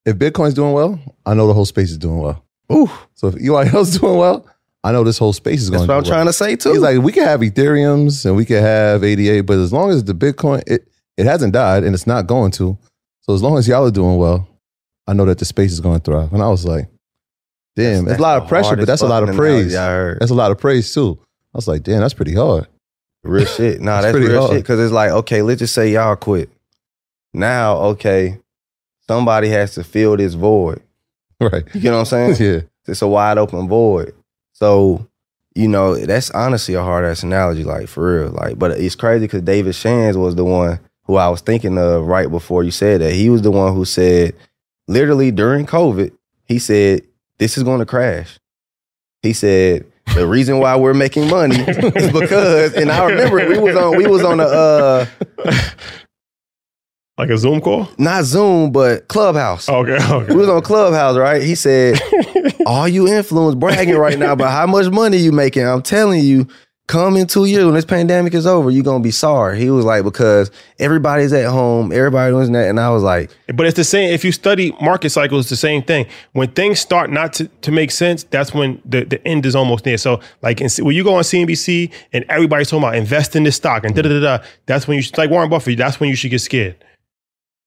"If Bitcoin's doing well, I know the whole space is doing well. Ooh, So if EYL is doing well, I know this whole space is going. To. That's what I'm well. trying to say too. He's like, we can have Ethereum's and we can have ADA, but as long as the Bitcoin, it it hasn't died and it's not going to. So as long as y'all are doing well, I know that the space is going to thrive. And I was like, damn, That's it's a lot of pressure, but that's a lot of praise. That's a lot of praise too. I was like, damn, that's pretty hard. Real shit. Nah, that's pretty real hard. shit. Cause it's like, okay, let's just say y'all quit. Now, okay, somebody has to fill this void. Right. You get what I'm saying? yeah. It's a wide open void. So, you know, that's honestly a hard ass analogy, like for real. Like, but it's crazy because David Shands was the one who I was thinking of right before you said that. He was the one who said, literally during COVID, he said, This is going to crash. He said, the reason why we're making money is because, and I remember we was on we was on a uh Like a Zoom call? not Zoom, but Clubhouse. Okay. okay. We was on Clubhouse, right? He said, all you influence bragging right now about how much money you making. I'm telling you, come in two years when this pandemic is over, you're gonna be sorry. He was like, because everybody's at home, everybody doing that. And I was like, But it's the same. If you study market cycles, it's the same thing. When things start not to, to make sense, that's when the, the end is almost near. So, like, in, when you go on CNBC and everybody's talking about invest in this stock and da da da da, that's when you should, like Warren Buffett. That's when you should get scared.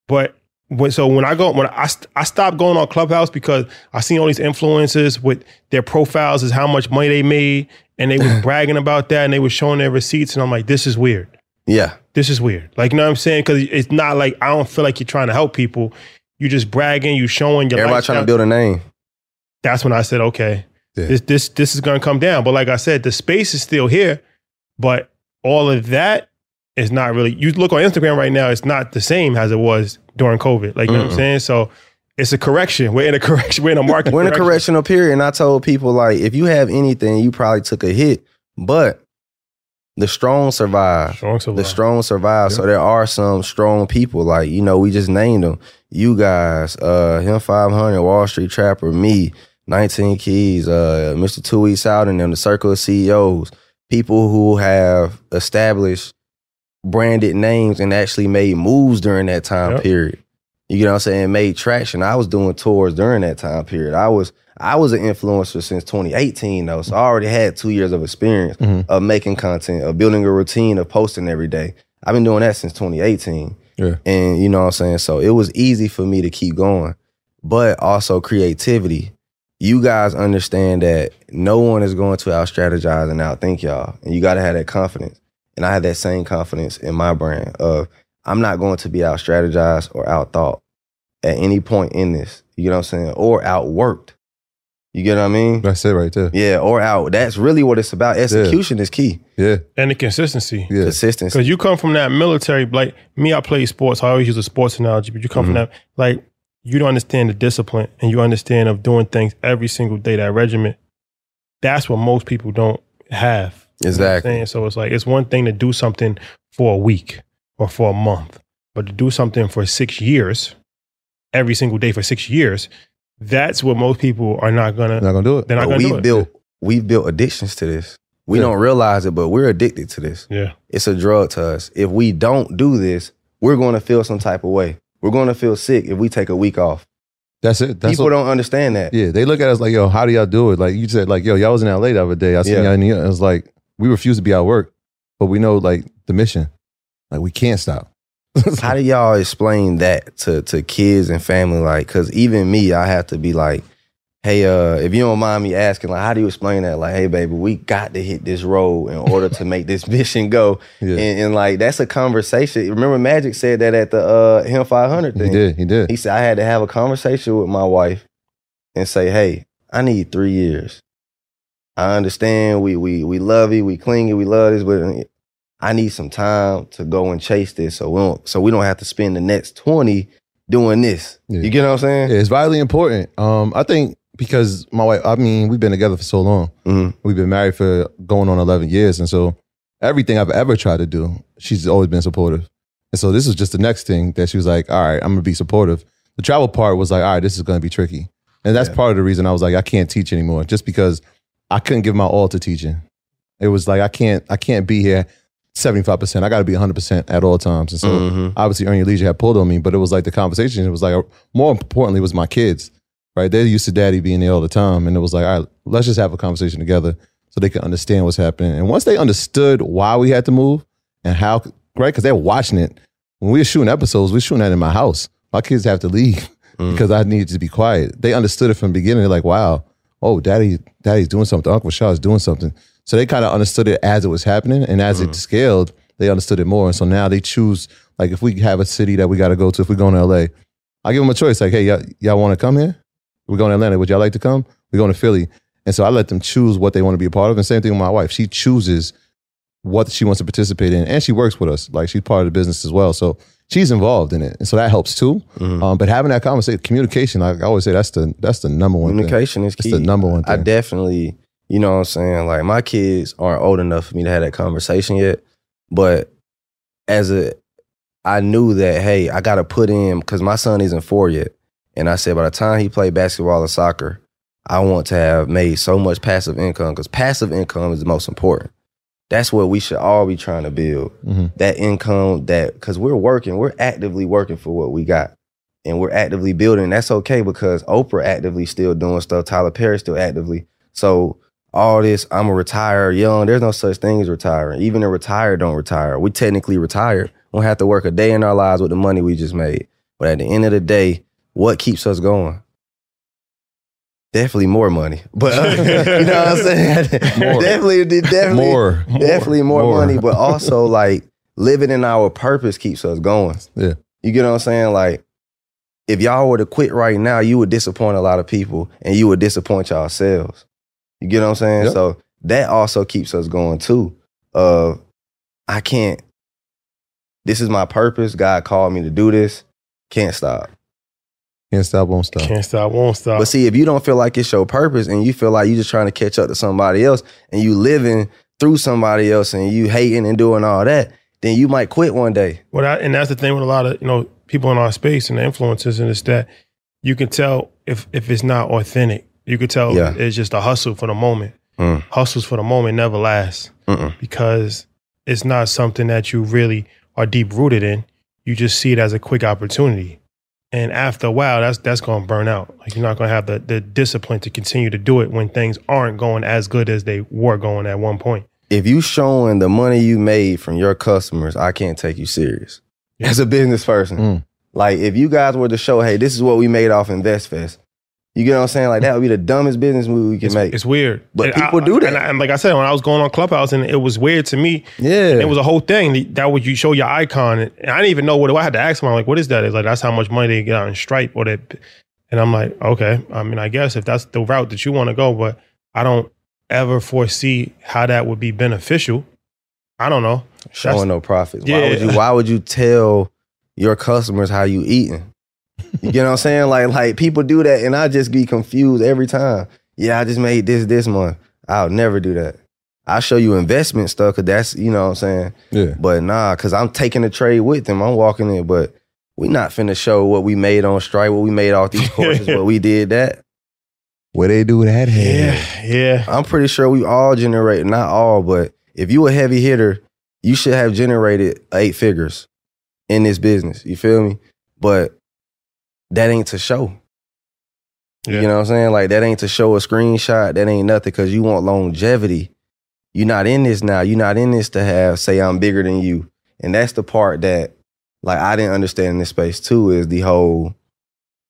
But when, so when I go when I I stopped going on Clubhouse because I seen all these influencers with their profiles is how much money they made, and they was bragging about that, and they was showing their receipts, and I'm like, this is weird yeah, this is weird. Like, you know what I'm saying? Because it's not like I don't feel like you're trying to help people. You just bragging, you showing your. everybody lifestyle. trying to build a name. That's when I said, okay, Yeah. this this this is gonna come down. But like I said, the space is still here, but all of that is not really. You look on Instagram right now; it's not the same as it was during COVID. Like, you know what I'm saying? So it's a correction. We're in a correction. We're in a market. We're in a correctional period. And I told people, like, if you have anything, you probably took a hit, but the strong survive. Strong survive. The strong survive. So there are some strong people, like, you know, we just named them. You guys, uh, him 500, Wall Street Trapper, me, 19 Keys, uh, Mr. Two Weeks Out, and them, the circle of CEOs, people who have established branded names and actually made moves during that time Yep. period. You get what I'm saying? Made traction. I was doing tours during that time period. I was I was an influencer since 2018 though, so I already had two years of experience Mhm. of making content, of building a routine, of posting every day. I've been doing that since 2018. Yeah. And you know what I'm saying? So it was easy for me to keep going. But also creativity. You guys understand that no one is going to out strategize and outthink y'all. And you gotta have that confidence. And I had that same confidence in my brand of I'm not going to be out strategized or out thought at any point in this. You get what I'm saying? Or outworked. You get what I mean? That's it right there. Yeah, or out. That's really what it's about. Execution is key. Yeah. and the consistency. Yeah. Consistency. Because you come from that military, like me, I play sports. I always use a sports analogy, but you come from Mm-hmm. that, like you don't understand the discipline and you understand of doing things every single day, that regiment. That's what most people don't have. You know Exactly. saying? So it's like, it's one thing to do something for a week or for a month, but to do something for six years, every single day for six years, that's what most people are not gonna, Not gonna do it. they're not But gonna do we've it. built we've built addictions to this. We Yeah. don't realize it, but we're addicted to this. yeah. It's a drug to us. If we don't do this, we're going to feel some type of way. We're going to feel sick if we take a week off. That's it. That's People what, don't understand that. Yeah, they look at us like, yo, how do y'all do it? Like you said, like, yo, y'all was in LA the other day. I seen Yeah. y'all in New York. It was like, we refuse to be out of work. but we know like the mission. Like we can't stop. How do y'all explain that to to kids and family? Like, cause even me, I have to be like, hey, uh, if you don't mind me asking, like, how do you explain that? Like, hey, baby, we got to hit this road in order to make this mission go. Yeah. And, and like, that's a conversation. Remember, Magic said that at the uh, Him 500 thing. He did. He did. He said I had to have a conversation with my wife and say, "Hey, I need three years. I understand we we we love you, we clingy, we love this, but I need some time to go and chase this, so we don't so we don't have to spend the next twenty doing this. Yeah. You get what I'm saying? Yeah, it's vitally important. Um, I think because my wife, I mean, we've been together for so long. Mhm. We've been married for going on 11 years. And so everything I've ever tried to do, she's always been supportive. And so this was just the next thing that she was like, all right, I'm going to be supportive. The travel part was like, all right, this is going to be tricky. And that's part of the reason I was like, I can't teach anymore, just because I couldn't give my all to teaching. It was like, I can't, I can't be here 75%. I got to be 100% at all times. And so Mhm. obviously Earn Your Leisure had pulled on me, but it was like the conversation, it was like, more importantly, was my kids, right? They're used to daddy being there all the time. And it was like, all right, let's just have a conversation together so they can understand what's happening. And once they understood why we had to move and how, right? Because they're watching it. When we were shooting episodes, we were shooting that in my house. My kids have to leave because I needed to be quiet. They understood it from the beginning. They're like, wow, oh, daddy, daddy's doing something. Uncle Shaw is doing something. So they kind of understood it as it was happening. And as it mm. scaled, they understood it more. And so now they choose, like, if we have a city that we got to go to, if we're going to LA, I give them a choice. Like, hey, y'all, y'all want to come here? We're going to Atlanta. Would y'all like to come? We're going to Philly. And so I let them choose what they want to be a part of. And same thing with my wife. She chooses what she wants to participate in. And she works with us. Like she's part of the business as well. So she's involved in it. And so that helps too. Um, but having that conversation, communication, like I always say, that's the that's the number one thing. Communication is It's key. the number one Thing. I definitely, you know what I'm saying? Like my kids aren't old enough for me to have that conversation yet. But as a I knew that, hey, I gotta put in because my son isn't four yet. And I said by the time he played basketball and soccer, I want to have made so much passive income because passive income is the most important. That's what we should all be trying to build. Mhm. That income that because we're working, we're actively working for what we got. And we're actively building. That's okay because Oprah actively still doing stuff. Tyler Perry still actively. So all this, I'm a retire young. There's no such thing as retiring. Even a retired don't retire. We technically retired. We don't have to work a day in our lives with the money we just made. But at the end of the day, what keeps us going? Definitely more money. But uh, you know what I'm saying? Definitely, definitely More. definitely more, More. money, but also like living in our purpose keeps us going. Yeah. You get what I'm saying? Like, if y'all were to quit right now, you would disappoint a lot of people and you would disappoint yourselves. You get what I'm saying? Yep. So that also keeps us going too. Uh, I can't, this is my purpose. God called me to do this. Can't stop. Can't stop, won't stop. Can't stop, won't stop. But see, if you don't feel like it's your purpose and you feel like you're just trying to catch up to somebody else and you living through somebody else and you hating and doing all that, then you might quit one day. What I, and that's the thing with a lot of you know people in our space and the influencers, and it's that you can tell if if it's not authentic. You can tell Yeah. it's just a hustle for the moment. Mm. Hustles for the moment never last Mm-mm. because it's not something that you really are deep rooted in. You just see it as a quick opportunity, and after a while, that's that's going to burn out. Like you're not going to have the the discipline to continue to do it when things aren't going as good as they were going at one point. If you showing the money you made from your customers, I can't take you serious as a business person. Mm. Like if you guys were to show, hey, this is what we made off InvestFest, you get what I'm saying? Like that would be the dumbest business move we can It's, make. it's weird, But And people I- do that. And, I- and like I said, when I was going on Clubhouse, and it was weird to me. yeah, It was a whole thing that would you show your icon, and I didn't even know what I had to ask them. I'm like, "What is that?" It's like that's how much money they get out in Stripe or that. And I'm like, okay. I mean, I guess if that's the route that you want to go, but I don't ever foresee how that would be beneficial. I don't know. showing no profits. Why would you? Why would you tell your customers how you eating? You get what I'm saying? Like like people do that, and I just be confused every time. Yeah, I just made this this month. I'll never do that. I'll show you investment stuff because that's you know what I'm saying. Yeah. But nah, because I'm taking the trade with them. I'm walking in, but we not finna show what we made on Stripe, what we made off these courses, but we did that. Where they do that Yeah, yeah. I'm pretty sure we all generate, not all, but if you a heavy hitter, you should have generated eight figures in this business. You feel me? But that ain't to show. Yeah. You know what I'm saying? Like that ain't to show a screenshot. That ain't nothing because you want longevity you're not in this now. You're not in this to have say I'm bigger than you. And that's the part that like I didn't understand in this space too is the whole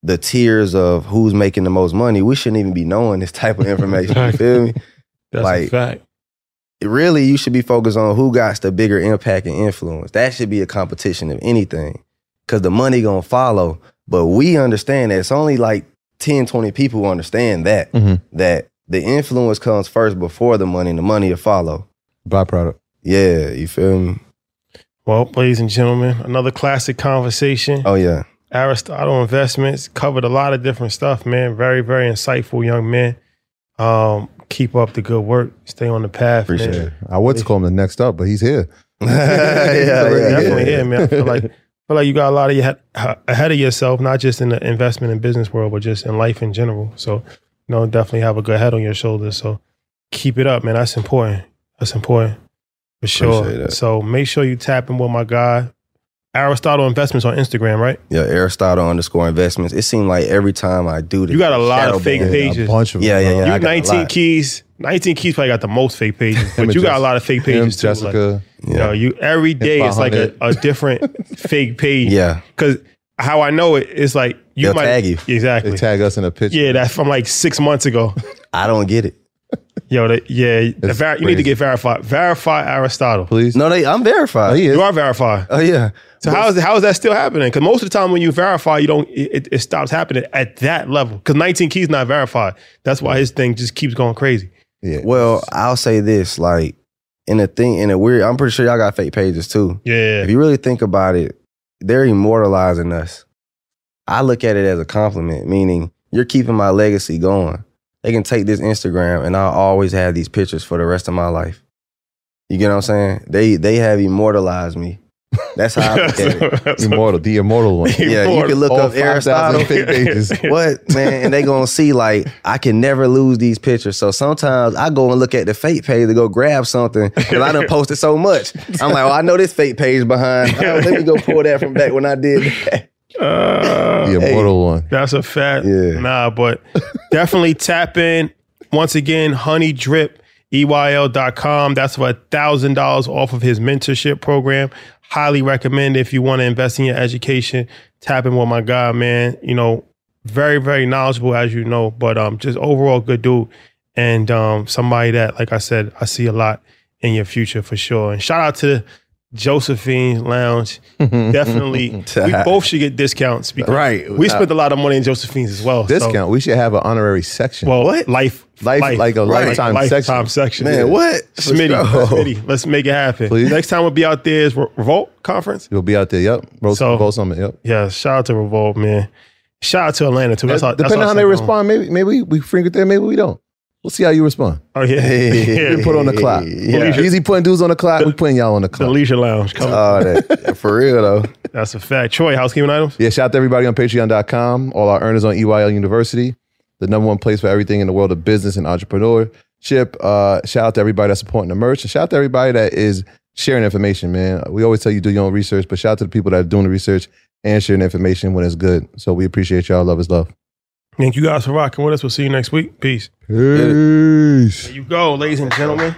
the tiers of who's making the most money. We shouldn't even be knowing this type of information. you feel me? That's a fact. It really you should be focused on who got the bigger impact and influence. That should be a competition of anything. Cause the money gonna follow. But we understand that it's only like 10, 20 people who understand that. Mhm. That the influence comes first before the money, and the money will follow. Byproduct. Yeah, you feel me? Well, ladies and gentlemen, another classic conversation. Oh yeah. Aristotle Investments covered a lot of different stuff, man. Very, very insightful young man. Um, keep up the good work. Stay on the path. Appreciate man. it. I would call him the next up, but he's here. yeah, yeah, Definitely yeah. here, man. I feel like feel like you got a lot of you ahead of yourself, not just in the investment and business world, but just in life in general. So, you know, definitely have a good head on your shoulders. So keep it up, man. That's important. That's important. For sure. So make sure you tap in with my guy. Aristotle Investments on Instagram, right? Yeah, Aristotle underscore investments. It seemed like every time I do this, You got a lot of fake ban. pages. A bunch of Yeah, yeah, them, yeah. you I got 19 keys. 19 keys probably got the most fake pages, but you got a lot of fake Him, pages too. Like, Jessica. you know, you every day it's like a, a different fake page. Yeah, Because how I know it, it is like you They'll might tag you. exactly. They tag us in a picture. yeah, that's from like six months ago. I don't get it. Yo, the, yeah, the ver- you need to get verified. Verify Aristotle. Please. No, they. I'm verified. Oh, he is. You are verified. Oh yeah. So how is how is that still happening? Because most of the time when you verify, you don't it, it stops happening at that level. Because 19 keys not verified. That's why his thing just keeps going crazy. Yeah. Well, I'll say this: like in a thing, in a weird. I'm pretty sure y'all got fake pages too. Yeah. If you really think about it, they're immortalizing us. I look at it as a compliment, meaning you're keeping my legacy going. They can take this Instagram and I'll always have these pictures for the rest of my life. You get what I'm saying? They they have immortalized me. That's how I look at it. Immortal, the immortal one. Yeah, you can look All up 5,000 Aristotle. fake pages. What man? And they gonna see like I can never lose these pictures. So sometimes I go and look at the fake page to go grab something because I done posted so much. I'm like, well, I know this fake page behind. Oh, let me go pull that from back when I did that. Uh, The immortal one. That's a fact. Yeah. Nah, but definitely tap in. Once again, Honey Drip, E EYL.com. That's for $1,000 off of his mentorship program. Highly recommend if you want to invest in your education. Tap in with my guy, man. You know, very, very knowledgeable, as you know, but um, just overall good dude. And um, somebody that, like I said, I see a lot in your future for sure. And shout out to Josephine's Lounge. Definitely, we both should get discounts because Right. we uh, spent a lot of money in Josephine's as well. so- Discount. we should have an honorary section. well, What? life, Life- like a lifetime lifetime section. section. Man, what? Smitty, Let's. Smitty, let's make it happen. Please. Next time we'll be out there is Re- Revolt Conference. You'll be out there. Yep. Roll, So- roll something. Yep. Yeah, shout out to Revolt, man. Shout out to Atlanta too. That's that's Depending all on how they respond, maybe maybe we, we freak it there, maybe we don't. We'll see how you respond. Oh yeah, Hey. We put on the clock. Yeah. Easy putting dudes on the clock. We putting y'all on the the clock. Leisure Lounge. Come Oh, that for real though. That's a fact. Troy, housekeeping items. Yeah, shout out to everybody on patreon.com, all our earners on EYL University, the number one place for everything in the world of business and entrepreneurship. Uh, shout out to everybody that's supporting the merch. And shout out to everybody that is sharing information, man. We always tell you do your own research, but shout out to the people that are doing the research and sharing information when it's good. So we appreciate y'all. Love is love. Thank you guys for rocking with us. We'll see you next week. Peace. Peace. There you go, ladies and gentlemen.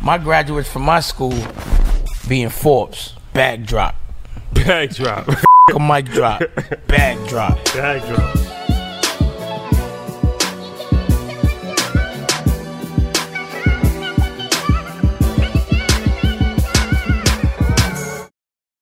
My graduates from my school being Forbes, bag drop. Bag drop. A mic drop, bag drop. Bag drop.